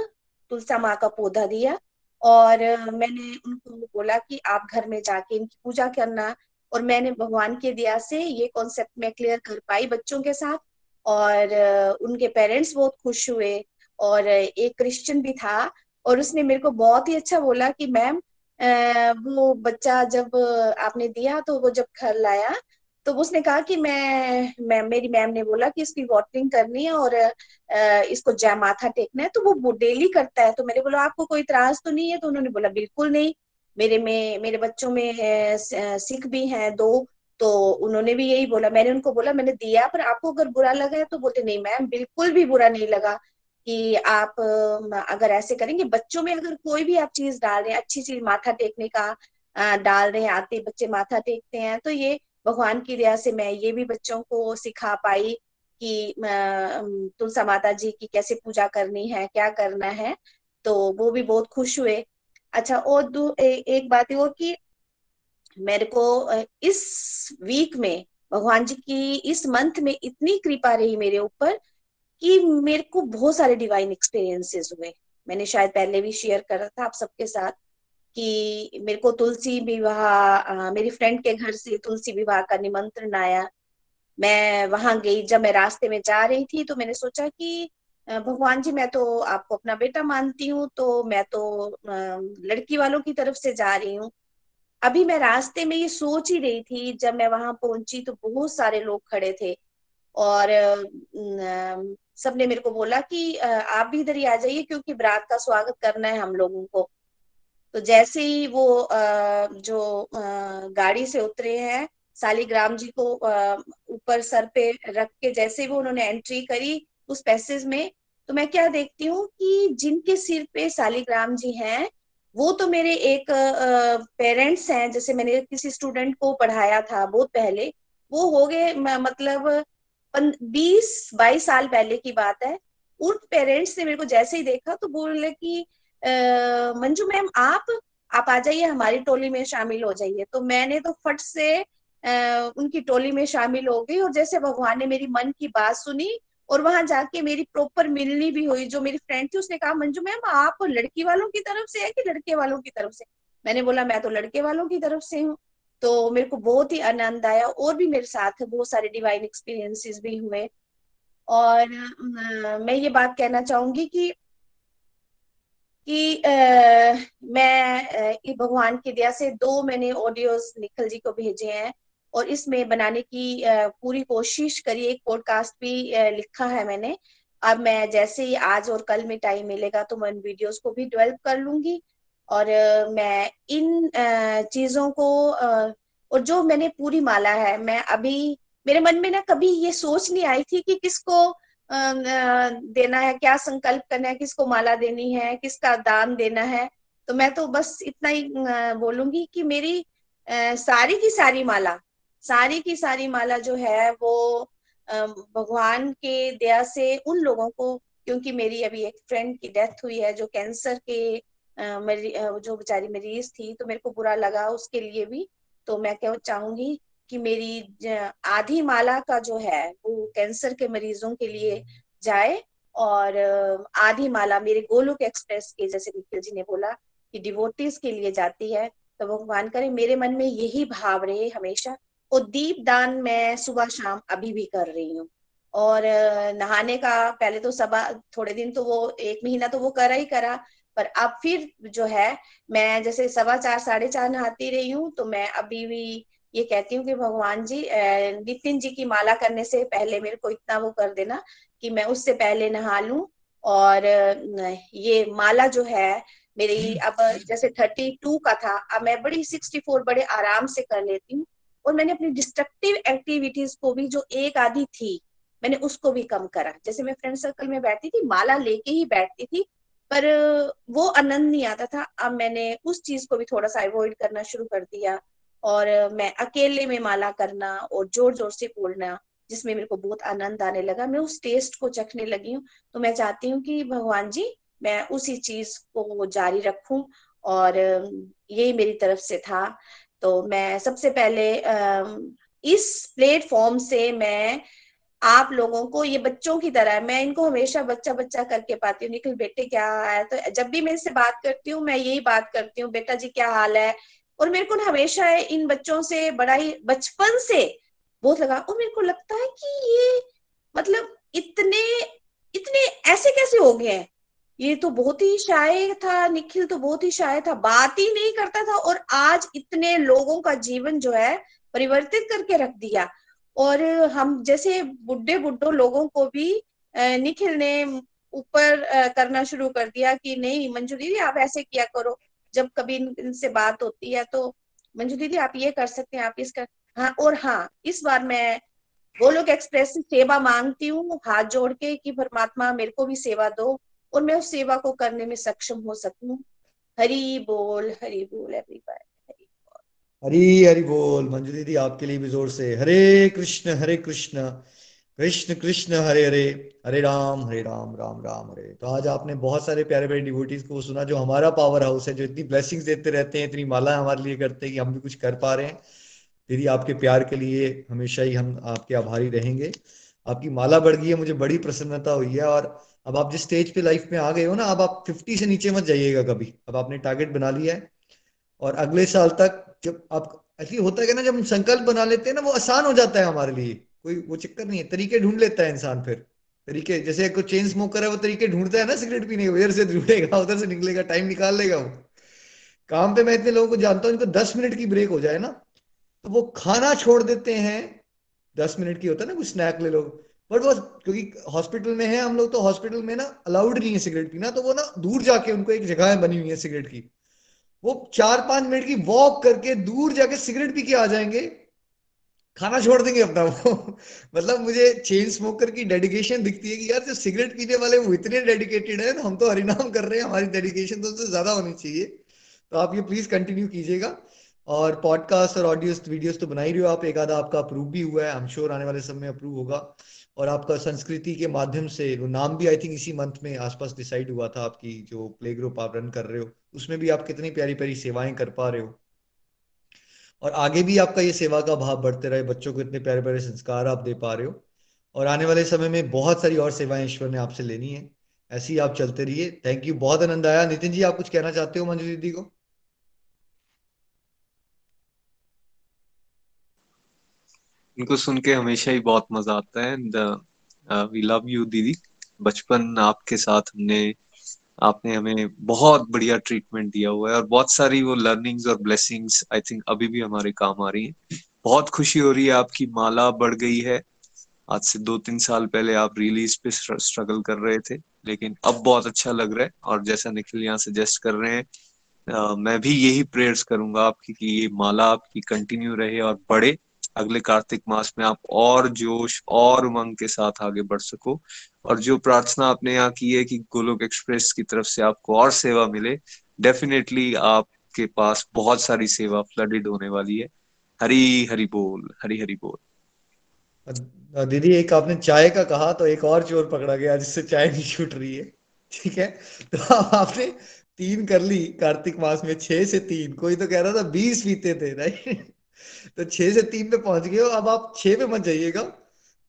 तुलसा माँ का पौधा दिया और मैंने उनको बोला कि आप घर में जाके इनकी पूजा करना और मैंने भगवान के दया से ये कॉन्सेप्ट में क्लियर कर पाई बच्चों के साथ और उनके पेरेंट्स बहुत खुश हुए और एक क्रिश्चियन भी था और उसने मेरे को बहुत ही अच्छा बोला कि मैम वो बच्चा जब आपने दिया तो वो जब घर लाया तो उसने कहा कि मैं मैं, मेरी मैम ने बोला कि इसकी वाटरिंग करनी है और इसको जय माथा टेकना है तो वो डेली करता है। तो मैंने बोला, आपको कोई त्रास तो नहीं है? तो उन्होंने बोला, बिल्कुल नहीं। मेरे में, मेरे बच्चों में है सिख भी हैं दो तो उन्होंने भी यही बोला। मैंने उनको बोला, मैंने दिया, पर आपको अगर बुरा लगा है तो बोलते, नहीं मैम, बिल्कुल भी बुरा नहीं लगा। कि आप अगर ऐसे करेंगे बच्चों में अगर कोई भी आप चीज़ डाल रहे हैं अच्छी चीज़ माथा टेकने का डाल रहे हैं आते बच्चे माथा टेकते हैं तो ये भगवान की दया से मैं ये भी बच्चों को सिखा पाई कि तुलसा माता जी की कैसे पूजा करनी है क्या करना है तो वो भी बहुत खुश हुए। अच्छा और ए, एक बात वो कि मेरे को इस वीक में भगवान जी की इस मंथ में इतनी कृपा रही मेरे ऊपर कि मेरे को बहुत सारे डिवाइन एक्सपीरियंसेस हुए। मैंने शायद पहले भी शेयर करा था आप सबके साथ कि मेरे को तुलसी विवाह मेरी फ्रेंड के घर से तुलसी विवाह का निमंत्रण आया। मैं वहाँ गई, जब मैं रास्ते में जा रही थी तो मैंने सोचा कि भगवान जी मैं तो आपको अपना बेटा मानती हूँ तो मैं तो लड़की वालों की तरफ़ से जा रही हूँ। अभी मैं रास्ते में ये सोच ही रही थी, जब मैं वहाँ पहुँची तो बहुत सारे लोग खड़े थे। और सबने मेरे को बोला कि आप भी इधर ही आ जाइए क्योंकि बरात का स्वागत करना है हम लोगों को। तो जैसे ही वो जो गाड़ी से उतरे हैं, सालीग्राम जी को ऊपर सर पे रख के जैसे ही वो उन्होंने एंट्री करी उस पैसेज में तो मैं क्या देखती हूँ कि जिनके सिर पे सालीग्राम जी हैं, वो तो मेरे एक पेरेंट्स हैं, जैसे मैंने किसी स्टूडेंट को पढ़ाया था बहुत पहले, वो हो गए मतलब बीस बाईस साल पहले की बात है। उन पेरेंट्स ने मेरे को जैसे ही देखा तो बोले कि मंजू मैम आप आप आ जाइए हमारी टोली में शामिल हो जाइए। तो मैंने तो फट से आ, उनकी टोली में शामिल हो गई और जैसे भगवान ने मेरी मन की बात सुनी और वहाँ जाके मेरी प्रॉपर मिलनी भी हुई जो मेरी फ्रेंड थी उसने कहा मंजू मैम आप लड़की वालों की तरफ़ से है कि लड़के वालों की तरफ़ से? मैंने बोला मैं तो लड़के वालों की तरफ़ से हूँ। तो मेरे को बहुत ही आनंद आया और भी मेरे साथ बहुत सारे डिवाइन एक्सपीरियंसेस भी हुए। और मैं ये बात कहना चाहूँगी कि कि आ, मैं भगवान की दया से दो मैंने ऑडियोज निखिल जी को भेजे हैं और इसमें बनाने की आ, पूरी कोशिश करी एक पॉडकास्ट भी आ, लिखा है मैंने। अब मैं जैसे ही आज और कल में टाइम मिलेगा तो मैं वीडियोस को भी डेवलप कर लूँगी। और मैं इन चीज़ों को और जो मैंने पूरी माला है, मैं अभी, मेरे मन में ना कभी ये सोच नहीं आई थी कि किसको देना है, क्या संकल्प करना है, किसको माला देनी है, किसका दान देना है। तो मैं तो बस इतना ही बोलूँगी कि मेरी सारी की सारी माला, सारी की सारी माला जो है वो भगवान के दया से उन लोगों को, क्योंकि मेरी अभी एक फ्रेंड की डेथ हुई है, जो कैंसर के जो बेचारी मरीज़ थी तो मेरे को बुरा लगा उसके लिए भी। तो मैं क्या चाहूँगी कि मेरी आधी माला का जो है, वो कैंसर के मरीजों के लिए जाए और आधी माला मेरे गोलुक एक्सप्रेस के, जैसे निखिल जी ने बोला कि डिवोटीज के लिए जाती है। तो भगवान करे, मेरे मन में यही भाव रहे हमेशा। और दीप दान मैं सुबह शाम अभी भी कर रही हूँ। और नहाने का पहले तो सब, थोड़े दिन तो वो एक महीना तो वो करा ही करा। पर अब फिर जो है मैं जैसे सवा चार साढ़े चार नहाती रही हूँ तो मैं अभी भी ये कहती हूँ कि भगवान जी नितिन जी की माला करने से पहले मेरे को इतना वो कर देना कि मैं उससे पहले नहा लू और ये माला जो है मेरी अब जैसे थर्टी टू का था अब मैं बड़ी सिक्सटी फोर बड़े आराम से कर लेती हूँ और मैंने अपनी डिस्ट्रक्टिव एक्टिविटीज़ को भी जो एक आधी थी मैंने उसको भी कम करा। जैसे मैं फ्रेंड सर्कल में बैठती थी माला लेके ही बैठती थी पर, वो आनंद नहीं आता था। अब मैंने उस चीज़ को भी थोड़ा सा अवॉइड करना शुरू कर दिया और मैं अकेले में माला करना और ज़ोर ज़ोर से बोलना, जिसमें मेरे को बहुत आनंद आने लगा। मैं उस टेस्ट को चखने लगी हूँ। तो मैं चाहती हूँ कि भगवान जी, मैं उसी चीज़ को जारी रखूँ और, यही मेरी तरफ़ से था। तो मैं सबसे पहले इस प्लेटफॉर्म से मैं आप लोगों को, ये बच्चों की तरह, मैं इनको हमेशा बच्चा बच्चा करके पाती हूँ, निखिल, बेटे क्या है? तो जब भी मैं इससे बात करती हूँ, मैं यही बात करती हूँ, बेटा जी क्या हाल है? और मेरे को हमेशा इन बच्चों से, बड़ा ही बचपन से बहुत लगा। और मेरे को लगता है कि ये मतलब इतने इतने ऐसे कैसे हो गए हैं? ये तो बहुत ही शाय था, निखिल तो बहुत ही शाय था, बात ही नहीं करता था और आज इतने लोगों का जीवन जो है परिवर्तित करके रख दिया। और हम जैसे बुढ़े बुढ़ो लोगों को भी निखिल ने ऊपर करना शुरू कर दिया कि नहीं, मंजू दीदी, आप ऐसे किया करो। जब कभी इनसे बात होती है तो मंजू दीदी, आप ये कर सकते हैं, आप इसका हाँ और हाँ इस बार मैं गोलोक एक्सप्रेस से सेवा मांगती हूँ, हाथ जोड़ के कि परमात्मा मेरे को भी सेवा दो और मैं उस सेवा को करने में सक्षम हो सकूँ। हरी बोल हरी बोल हरी हरी हरि बोल। मंजू दीदी आपके लिए भी ज़ोर से। हरे कृष्ण हरे कृष्ण। कृष्ण कृष्ण, हरे हरे। हरे राम हरे राम राम राम, हरे। तो आज आपने बहुत सारे प्यारे प्यारे डिवोटीज को सुना जो हमारा पावर हाउस है, जो इतनी ब्लेसिंग्स देते रहते हैं, इतनी माला हमारे लिए करते हैं कि हम भी कुछ कर पा रहे हैं। दीदी, आपके प्यार के लिए हमेशा ही हम आपके आभारी रहेंगे। आपकी माला बढ़ गई है, मुझे बड़ी प्रसन्नता हुई है और अब आप जिस स्टेज पे लाइफ में आ गए हो ना, अब आप फिफ्टी से नीचे मत जाइएगा कभी। अब आपने टारगेट बना लिया है और अगले साल तक जब आप, ऐसी होता है ना, जब हम संकल्प बना लेते हैं ना, वो आसान हो जाता है हमारे लिए। कोई, वो चक्कर नहीं है। तरीके ढूंढ लेता है इंसान फिर। तरीके, जैसे कोई चेन स्मोकर है, वो तरीके ढूंढता है ना सिगरेट पीने उधर से ढूंढेगा, उधर से निकलेगा टाइम निकाल लेगा वो। काम पे मैं इतने लोगों को जानता हूँ, इनको दस मिनट की ब्रेक हो जाए ना तो वो खाना छोड़ देते हैं। दस मिनट की होता है ना, कुछ स्नैक ले लो। बट वो, क्योंकि हॉस्पिटल में है हम लोग तो हॉस्पिटल में ना अलाउड नहीं है सिगरेट पीना तो वो ना, दूर जाके उनको एक जगह बनी हुई है सिगरेट की। वो चार पाँच मिनट की वॉक करके दूर जाके सिगरेट पी के आ जाएँगे। खाना छोड़ देंगे अपना वो। मतलब मुझे चेन स्मोकर की डेडिकेशन दिखती है कि यार जो सिगरेट पीने वाले वो इतने डेडिकेटेड है, हम तो हरिनाम कर रहे हैं, हमारी डेडिकेशन तो उससे ज़्यादा होनी चाहिए। तो आप ये प्लीज़ कंटिन्यू कीजिएगा। और पॉडकास्ट और ऑडियो वीडियोस तो बना ही रहे हो आप, एक आधा आपका अप्रूव भी हुआ है। आई एम श्योर आने वाले समय अप्रूव होगा। और आपका संस्कृति के माध्यम से वो नाम भी आई थिंक इसी मंथ में आसपास डिसाइड हुआ था आपकी जो प्ले ग्रुप आप रन कर रहे हो, उसमें भी आप कितनी प्यारी प्यारी सेवाएँ कर पा रहे हो। और आगे भी आपका ये सेवा का भाव बढ़ते रहे, बच्चों को इतने प्यारे प्यारे संस्कार आप दे पा रहे हो। और आने वाले समय में बहुत सारी और सेवाएँ ईश्वर ने आपसे लेनी है। ऐसे ही आप चलते रहिए। थैंक यू बहुत आनंद आया। नितिन जी, आप कुछ कहना चाहते हो मंजू दीदी को? इनको सुन के हमेशा ही बहुत मज़ा आता है। एंड वी लव यू दीदी बचपन आपके साथ हमने आपने हमें बहुत बढ़िया ट्रीटमेंट दिया हुआ है और बहुत सारी वो लर्निंग्स और ब्लेसिंग्स आई थिंक अभी भी हमारे काम आ रही हैं। बहुत खुशी हो रही है आपकी माला बढ़ गई है। आज से दो तीन साल पहले आप रिलीज़ पे स्ट्रगल कर रहे थे लेकिन अब बहुत अच्छा लग रहा है और जैसा निखिल यहाँ सजेस्ट कर रहे हैं आ, मैं भी यही प्रेयर्स करूँगा आपकी कि ये माला आपकी कंटिन्यू रहे और बढ़े। अगले कार्तिक मास में आप और जोश और उमंग के साथ आगे बढ़ सको। और जो प्रार्थना आपने यहाँ की है कि गोलोक एक्सप्रेस की तरफ़ से आपको और सेवा मिले, डेफिनेटली आपके पास बहुत सारी सेवा फ्लडेड होने वाली है। हरी हरी बोल, हरी हरी बोल। दीदी, एक आपने चाय का कहा तो एक और चोर पकड़ा गया जिससे चाय नहीं छूट रही है। ठीक है? तो आपने तीन कर ली कार्तिक मास में, छह से तीन। कोई तो कह रहा था बीस पीते थे, राइट? तो छह से तीन पे पहुँच गए हो, अब आप छह पे मत जाइएगा।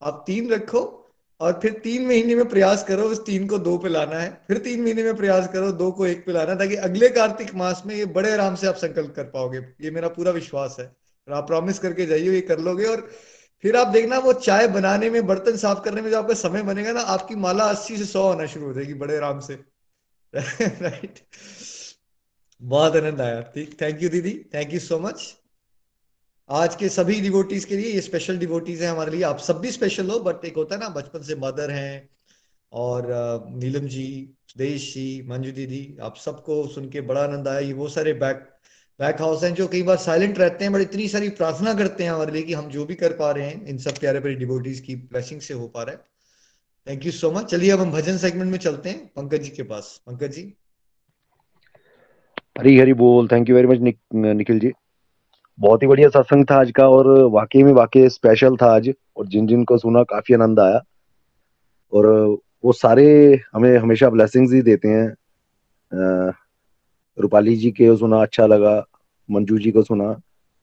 आप तीन रखो और फिर तीन महीने में प्रयास करो उस तीन को दो पे लाना है। फिर तीन महीने में प्रयास करो दो को एक पे लाना ताकि अगले कार्तिक मास में ये बड़े आराम से आप संकल्प कर पाओगे। ये मेरा पूरा विश्वास है। और आप प्रॉमिस करके जाइए, ये कर लोगे। और फिर आप देखना, वो चाय बनाने में, बर्तन साफ़ करने में जो आपका समय बनेगा ना, आपकी माला अस्सी से सौ होना शुरू हो जाएगी बड़े आराम से। राइट बहुत आनंद आया। ठीक थैंक यू दीदी थैंक यू सो मच आज के सभी डिवोटीज के लिए ये स्पेशल डिवोटीज है हमारे लिए। आप सब भी स्पेशल हो बट एक होता है ना, बचपन से मदर हैं और नीलम जी, सुदेश जी, मंजू दीदी, आप सबको सुन के बड़ा आनंद आया। ये वो सारे बैक बैक हाउस हैं जो कई बार साइलेंट रहते हैं बट इतनी सारी प्रार्थना करते हैं हमारे लिए कि हम जो भी कर पा रहे हैं, इन सब प्यारे प्यारे डिवोटीज की ब्लेसिंग से हो पा रहा है। थैंक यू सो मच चलिए, अब हम भजन सेगमेंट में चलते हैं, पंकज जी के पास। पंकज जी। हरी हरी बोल। Thank you very much Nikhil ji. बहुत ही बढ़िया सत्संग था आज का और वाकई में वाकई स्पेशल था आज और जिन जिन को सुना काफ़ी आनंद आया। और वो सारे हमें हमेशा ब्लेसिंग्स ही देते हैं। रूपाली जी के सुना अच्छा लगा, मंजू जी को सुना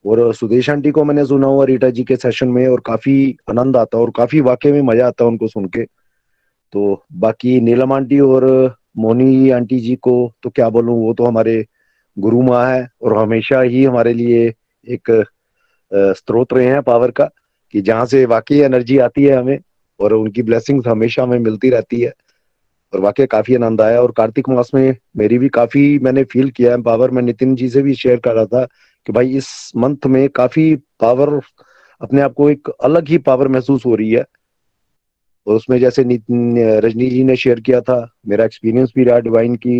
और सुदेश आंटी को मैंने सुना हुआ रीटा जी के सेशन में और काफ़ी आनंद आता और काफ़ी वाकई में मज़ा आता उनको सुन के। तो बाकी नीलम आंटी और मोनी आंटी जी को तो क्या बोलूँ, वो तो हमारे गुरु माँ है और हमेशा ही हमारे लिए एक स्त्रोत रहे हैं पावर का, कि जहाँ से वाकई एनर्जी आती है हमें, और उनकी ब्लेसिंग्स हमेशा हमें मिलती रहती है। और वाकई काफ़ी आनंद आया, और कार्तिक मास में मेरी भी काफ़ी मैंने फील किया है पावर मैं नितिन जी से भी शेयर कर रहा था कि भाई इस मंथ में काफ़ी पावर अपने आप को एक अलग ही पावर महसूस हो रही है। और उसमें जैसे रजनी जी ने शेयर किया था, मेरा एक्सपीरियंस भी रहा डिवाइन की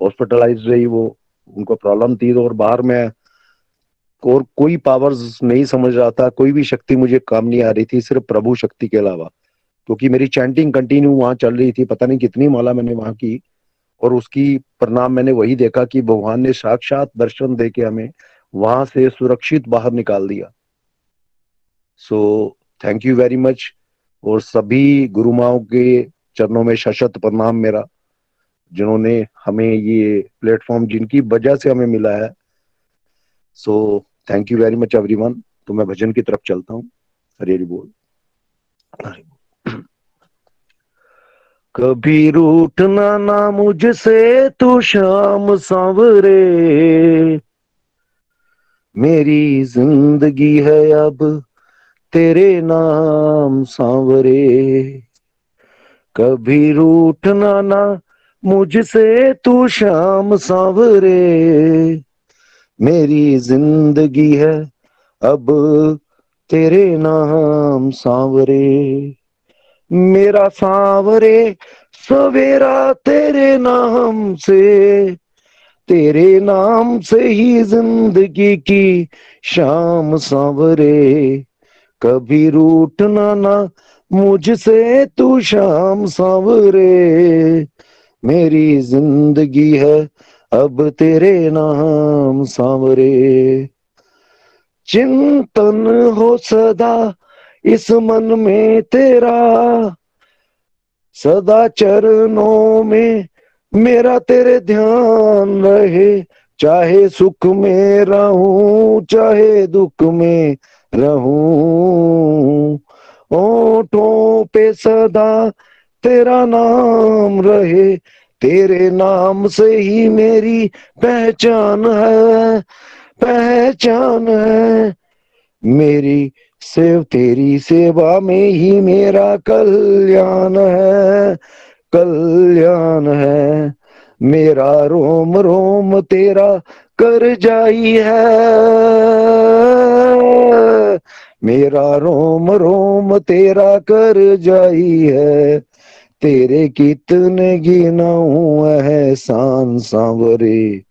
हॉस्पिटलाइज रही वो, उनको प्रॉब्लम थी और बाहर में और कोई पावर्स नहीं समझ रहा था कोई भी शक्ति मुझे काम नहीं आ रही थी, सिर्फ़ प्रभु शक्ति के अलावा। क्योंकि मेरी चैंटिंग कंटिन्यू वहाँ चल रही थी, पता नहीं कितनी माला मैंने वहाँ की, और उसकी परिणाम मैंने वही देखा कि भगवान ने साक्षात दर्शन दे के हमें वहाँ से सुरक्षित बाहर निकाल दिया। So thank you very much और सभी गुरु माओ के चरणों में सशत प्रणाम मेरा, जिन्होंने हमें ये प्लेटफॉर्म जिनकी वजह से हमें मिला है। So thank you very much everyone तो मैं भजन की तरफ़ चलता हूँ। हरी हरी बोल। कभी रूठना ना मुझसे तू शाम सांवरे। मेरी ज़िंदगी है अब तेरे नाम सांवरे। कभी रूठना ना मुझसे तू शाम सांवरे। मेरी ज़िंदगी है, अब तेरे नाम सांवरे। मेरा सांवरे, सवेरा तेरे नाम से। तेरे नाम से ही ज़िंदगी की शाम सांवरे। कभी रूठना ना मुझसे तू शाम सांवरे। मेरी ज़िंदगी है अब तेरे नाम सांवरे चिंतन हो सदा इस मन में तेरा। सदा चरणों में मेरा तेरे ध्यान रहे। चाहे सुख में रहूँ, चाहे दुख में रहूँ। ओठों पे सदा तेरा नाम रहे। तेरे नाम से ही मेरी पहचान है पहचान है। मेरी सेव, तेरी सेवा में ही मेरा कल्याण है कल्याण है। मेरा रोम रोम तेरा कर जाई है। मेरा रोम रोम तेरा कर जाई है। तेरे कितने गिनाऊं एहसान सांवरे।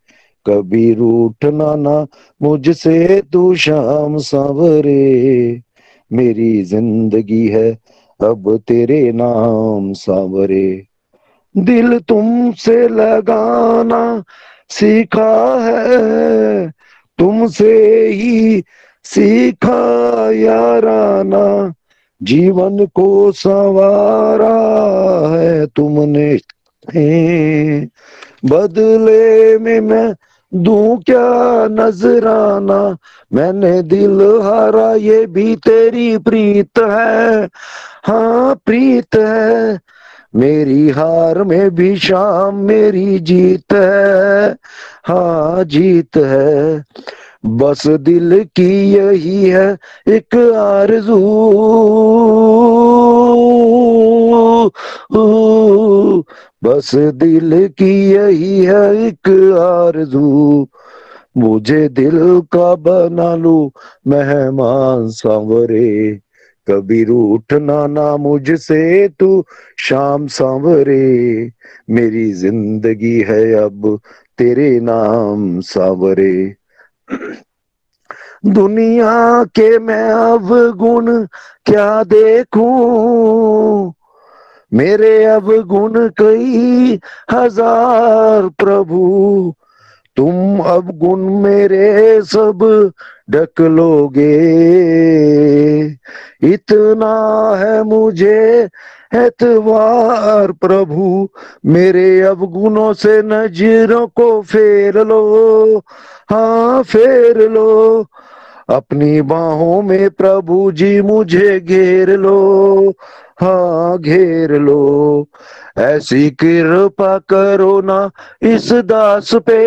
कभी रूठना ना मुझसे तू शाम सांवरे। मेरी ज़िंदगी है, अब तेरे नाम सांवरे। दिल तुमसे लगाना सीखा है, तुमसे ही सीखा याराना। जीवन को सवारा है तुमने। बदले में मैं दू क्या नजराना? मैंने दिल हारा, ये भी तेरी प्रीत है। हाँ प्रीत है। मेरी हार में भी शाम मेरी जीत है। हाँ जीत है। बस दिल की यही है एक आरज़ू। बस दिल की यही है एक आरज़ू। मुझे दिल का बना लो मेहमान सांवरे। कभी रूठना ना मुझसे तू शाम सांवरे। मेरी ज़िंदगी है अब तेरे नाम सांवरे। दुनिया के मैं अब गुण क्या देखूँ? मेरे अब गुण कई हज़ार प्रभु। तुम अब गुण मेरे सब ढक लोगे। इतना है मुझे एतवार प्रभु, मेरे अवगुणों से नज़रों को फेर लो। हाँ फेर लो। अपनी बाहों में प्रभु जी मुझे घेर लो। हाँ घेर लो। ऐसी कृपा करो ना इस दास पे।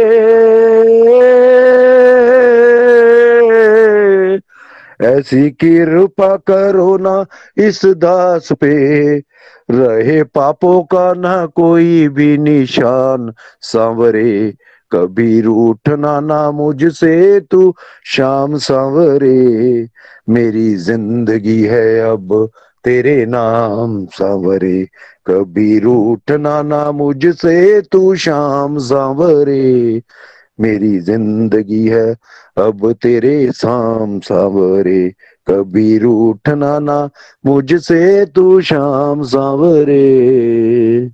ऐसी कृपा करो ना इस दास पे। रहे पापों का ना कोई भी निशान। सांवरे, कभी रूठना ना मुझसे तू शाम सांवरे। मेरी ज़िंदगी है अब तेरे नाम सांवरे। कभी रूठना ना मुझसे तू शाम सांवरे। मेरी ज़िंदगी है, अब तेरे शाम सांवरे, कभी रूठना ना मुझसे तू शाम सावरे।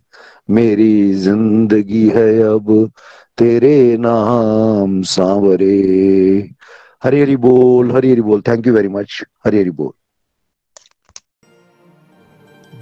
मेरी ज़िंदगी है, अब तेरे नाम सांवरे। हरी हरी बोल हरी हरी बोल thank you very much Hari Hari बोल।